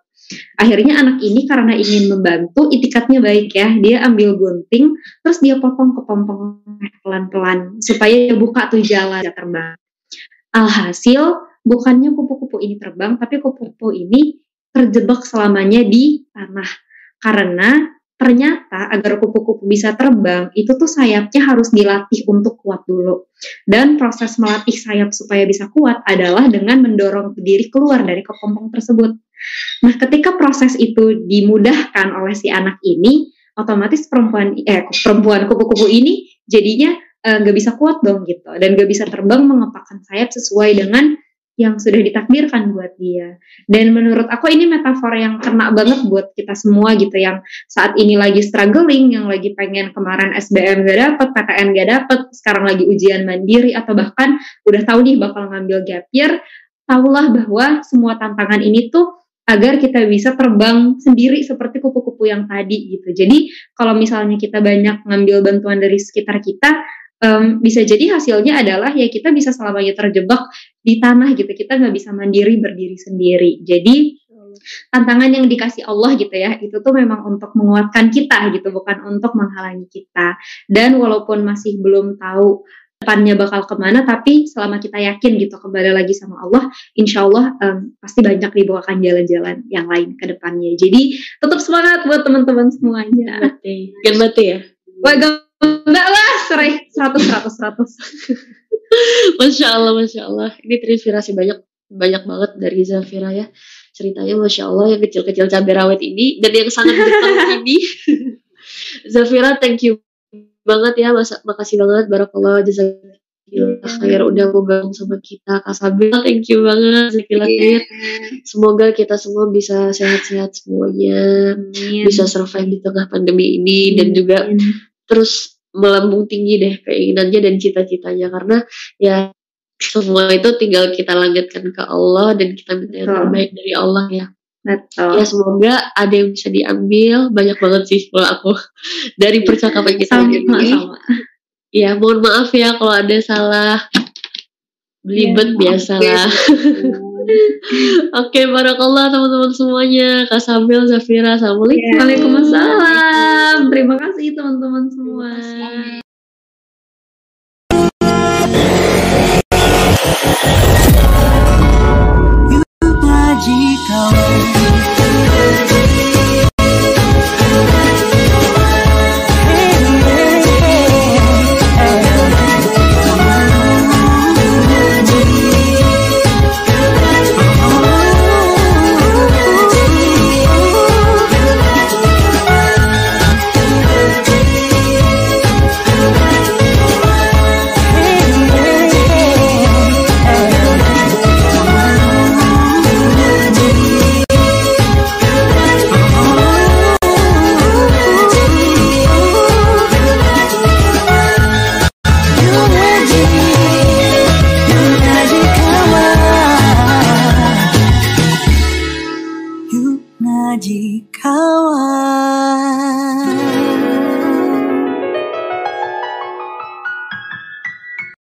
Akhirnya anak ini karena ingin membantu itikatnya baik ya dia ambil gunting terus dia potong kepompong pelan-pelan supaya buka tuh jalan dia terbang. Alhasil bukannya kupu-kupu ini terbang tapi kupu-kupu ini terjebak selamanya di tanah karena ternyata agar kupu-kupu bisa terbang itu tuh sayapnya harus dilatih untuk kuat dulu. Dan proses melatih sayap supaya bisa kuat adalah dengan mendorong diri keluar dari kepompong tersebut. Nah ketika proses itu dimudahkan oleh si anak ini otomatis perempuan eh perempuan kupu-kupu ini jadinya eh, nggak bisa kuat dong gitu. Dan nggak bisa terbang mengepakkan sayap sesuai dengan yang sudah ditakdirkan buat dia dan menurut aku ini metafor yang kena banget buat kita semua gitu yang saat ini lagi struggling, yang lagi pengen kemarin SBM gak dapet, PTN gak dapet, sekarang lagi ujian mandiri atau bahkan udah tahu nih bakal ngambil gap year, tahulah bahwa semua tantangan ini tuh agar kita bisa terbang sendiri seperti kupu-kupu yang tadi gitu. Jadi kalau misalnya kita banyak ngambil bantuan dari sekitar kita, em, bisa jadi hasilnya adalah ya kita bisa selamanya terjebak di tanah gitu. Kita nggak bisa mandiri berdiri sendiri. Jadi tantangan yang dikasih Allah gitu ya itu tuh memang untuk menguatkan kita gitu bukan untuk menghalangi kita dan walaupun masih belum tahu depannya bakal ke mana tapi selama kita yakin gitu kembali lagi sama Allah insya Allah em, pasti banyak dibawakan jalan-jalan yang lain ke depannya jadi tetap semangat buat teman-teman semuanya mati ya? wah enggak serai 100 100 100 Masya Allah, Masya Allah. Ini terinspirasi banyak banyak banget dari Zafira ya. Ceritanya Masya Allah yang kecil-kecil cabai rawit ini dan yang sangat Jepang ini. Zafira, thank you banget ya. Masa, makasih banget. Barakallah. Jazakallah khair udah mau gabung sama kita. Kak Sabil, thank you banget. Jazakallah khair. Semoga kita semua bisa sehat-sehat semuanya. Bisa survive di tengah pandemi ini. Dan juga terus melambung tinggi deh keinginannya dan cita-citanya. Karena ya semua itu tinggal kita lanjutkan ke Allah dan kita minta yang terbaik dari Allah ya. betul. Ya semoga ada yang bisa diambil. Banyak banget sih kalau aku dari percakapan kita sama ini. sama. Ya, mohon maaf ya kalau ada salah. Belibet biasalah. Oke, barakallah teman-teman semuanya. Kak Sabil, Zafira, Assalamualaikum. Waalaikumsalam. Terima kasih teman-teman semua. ngaji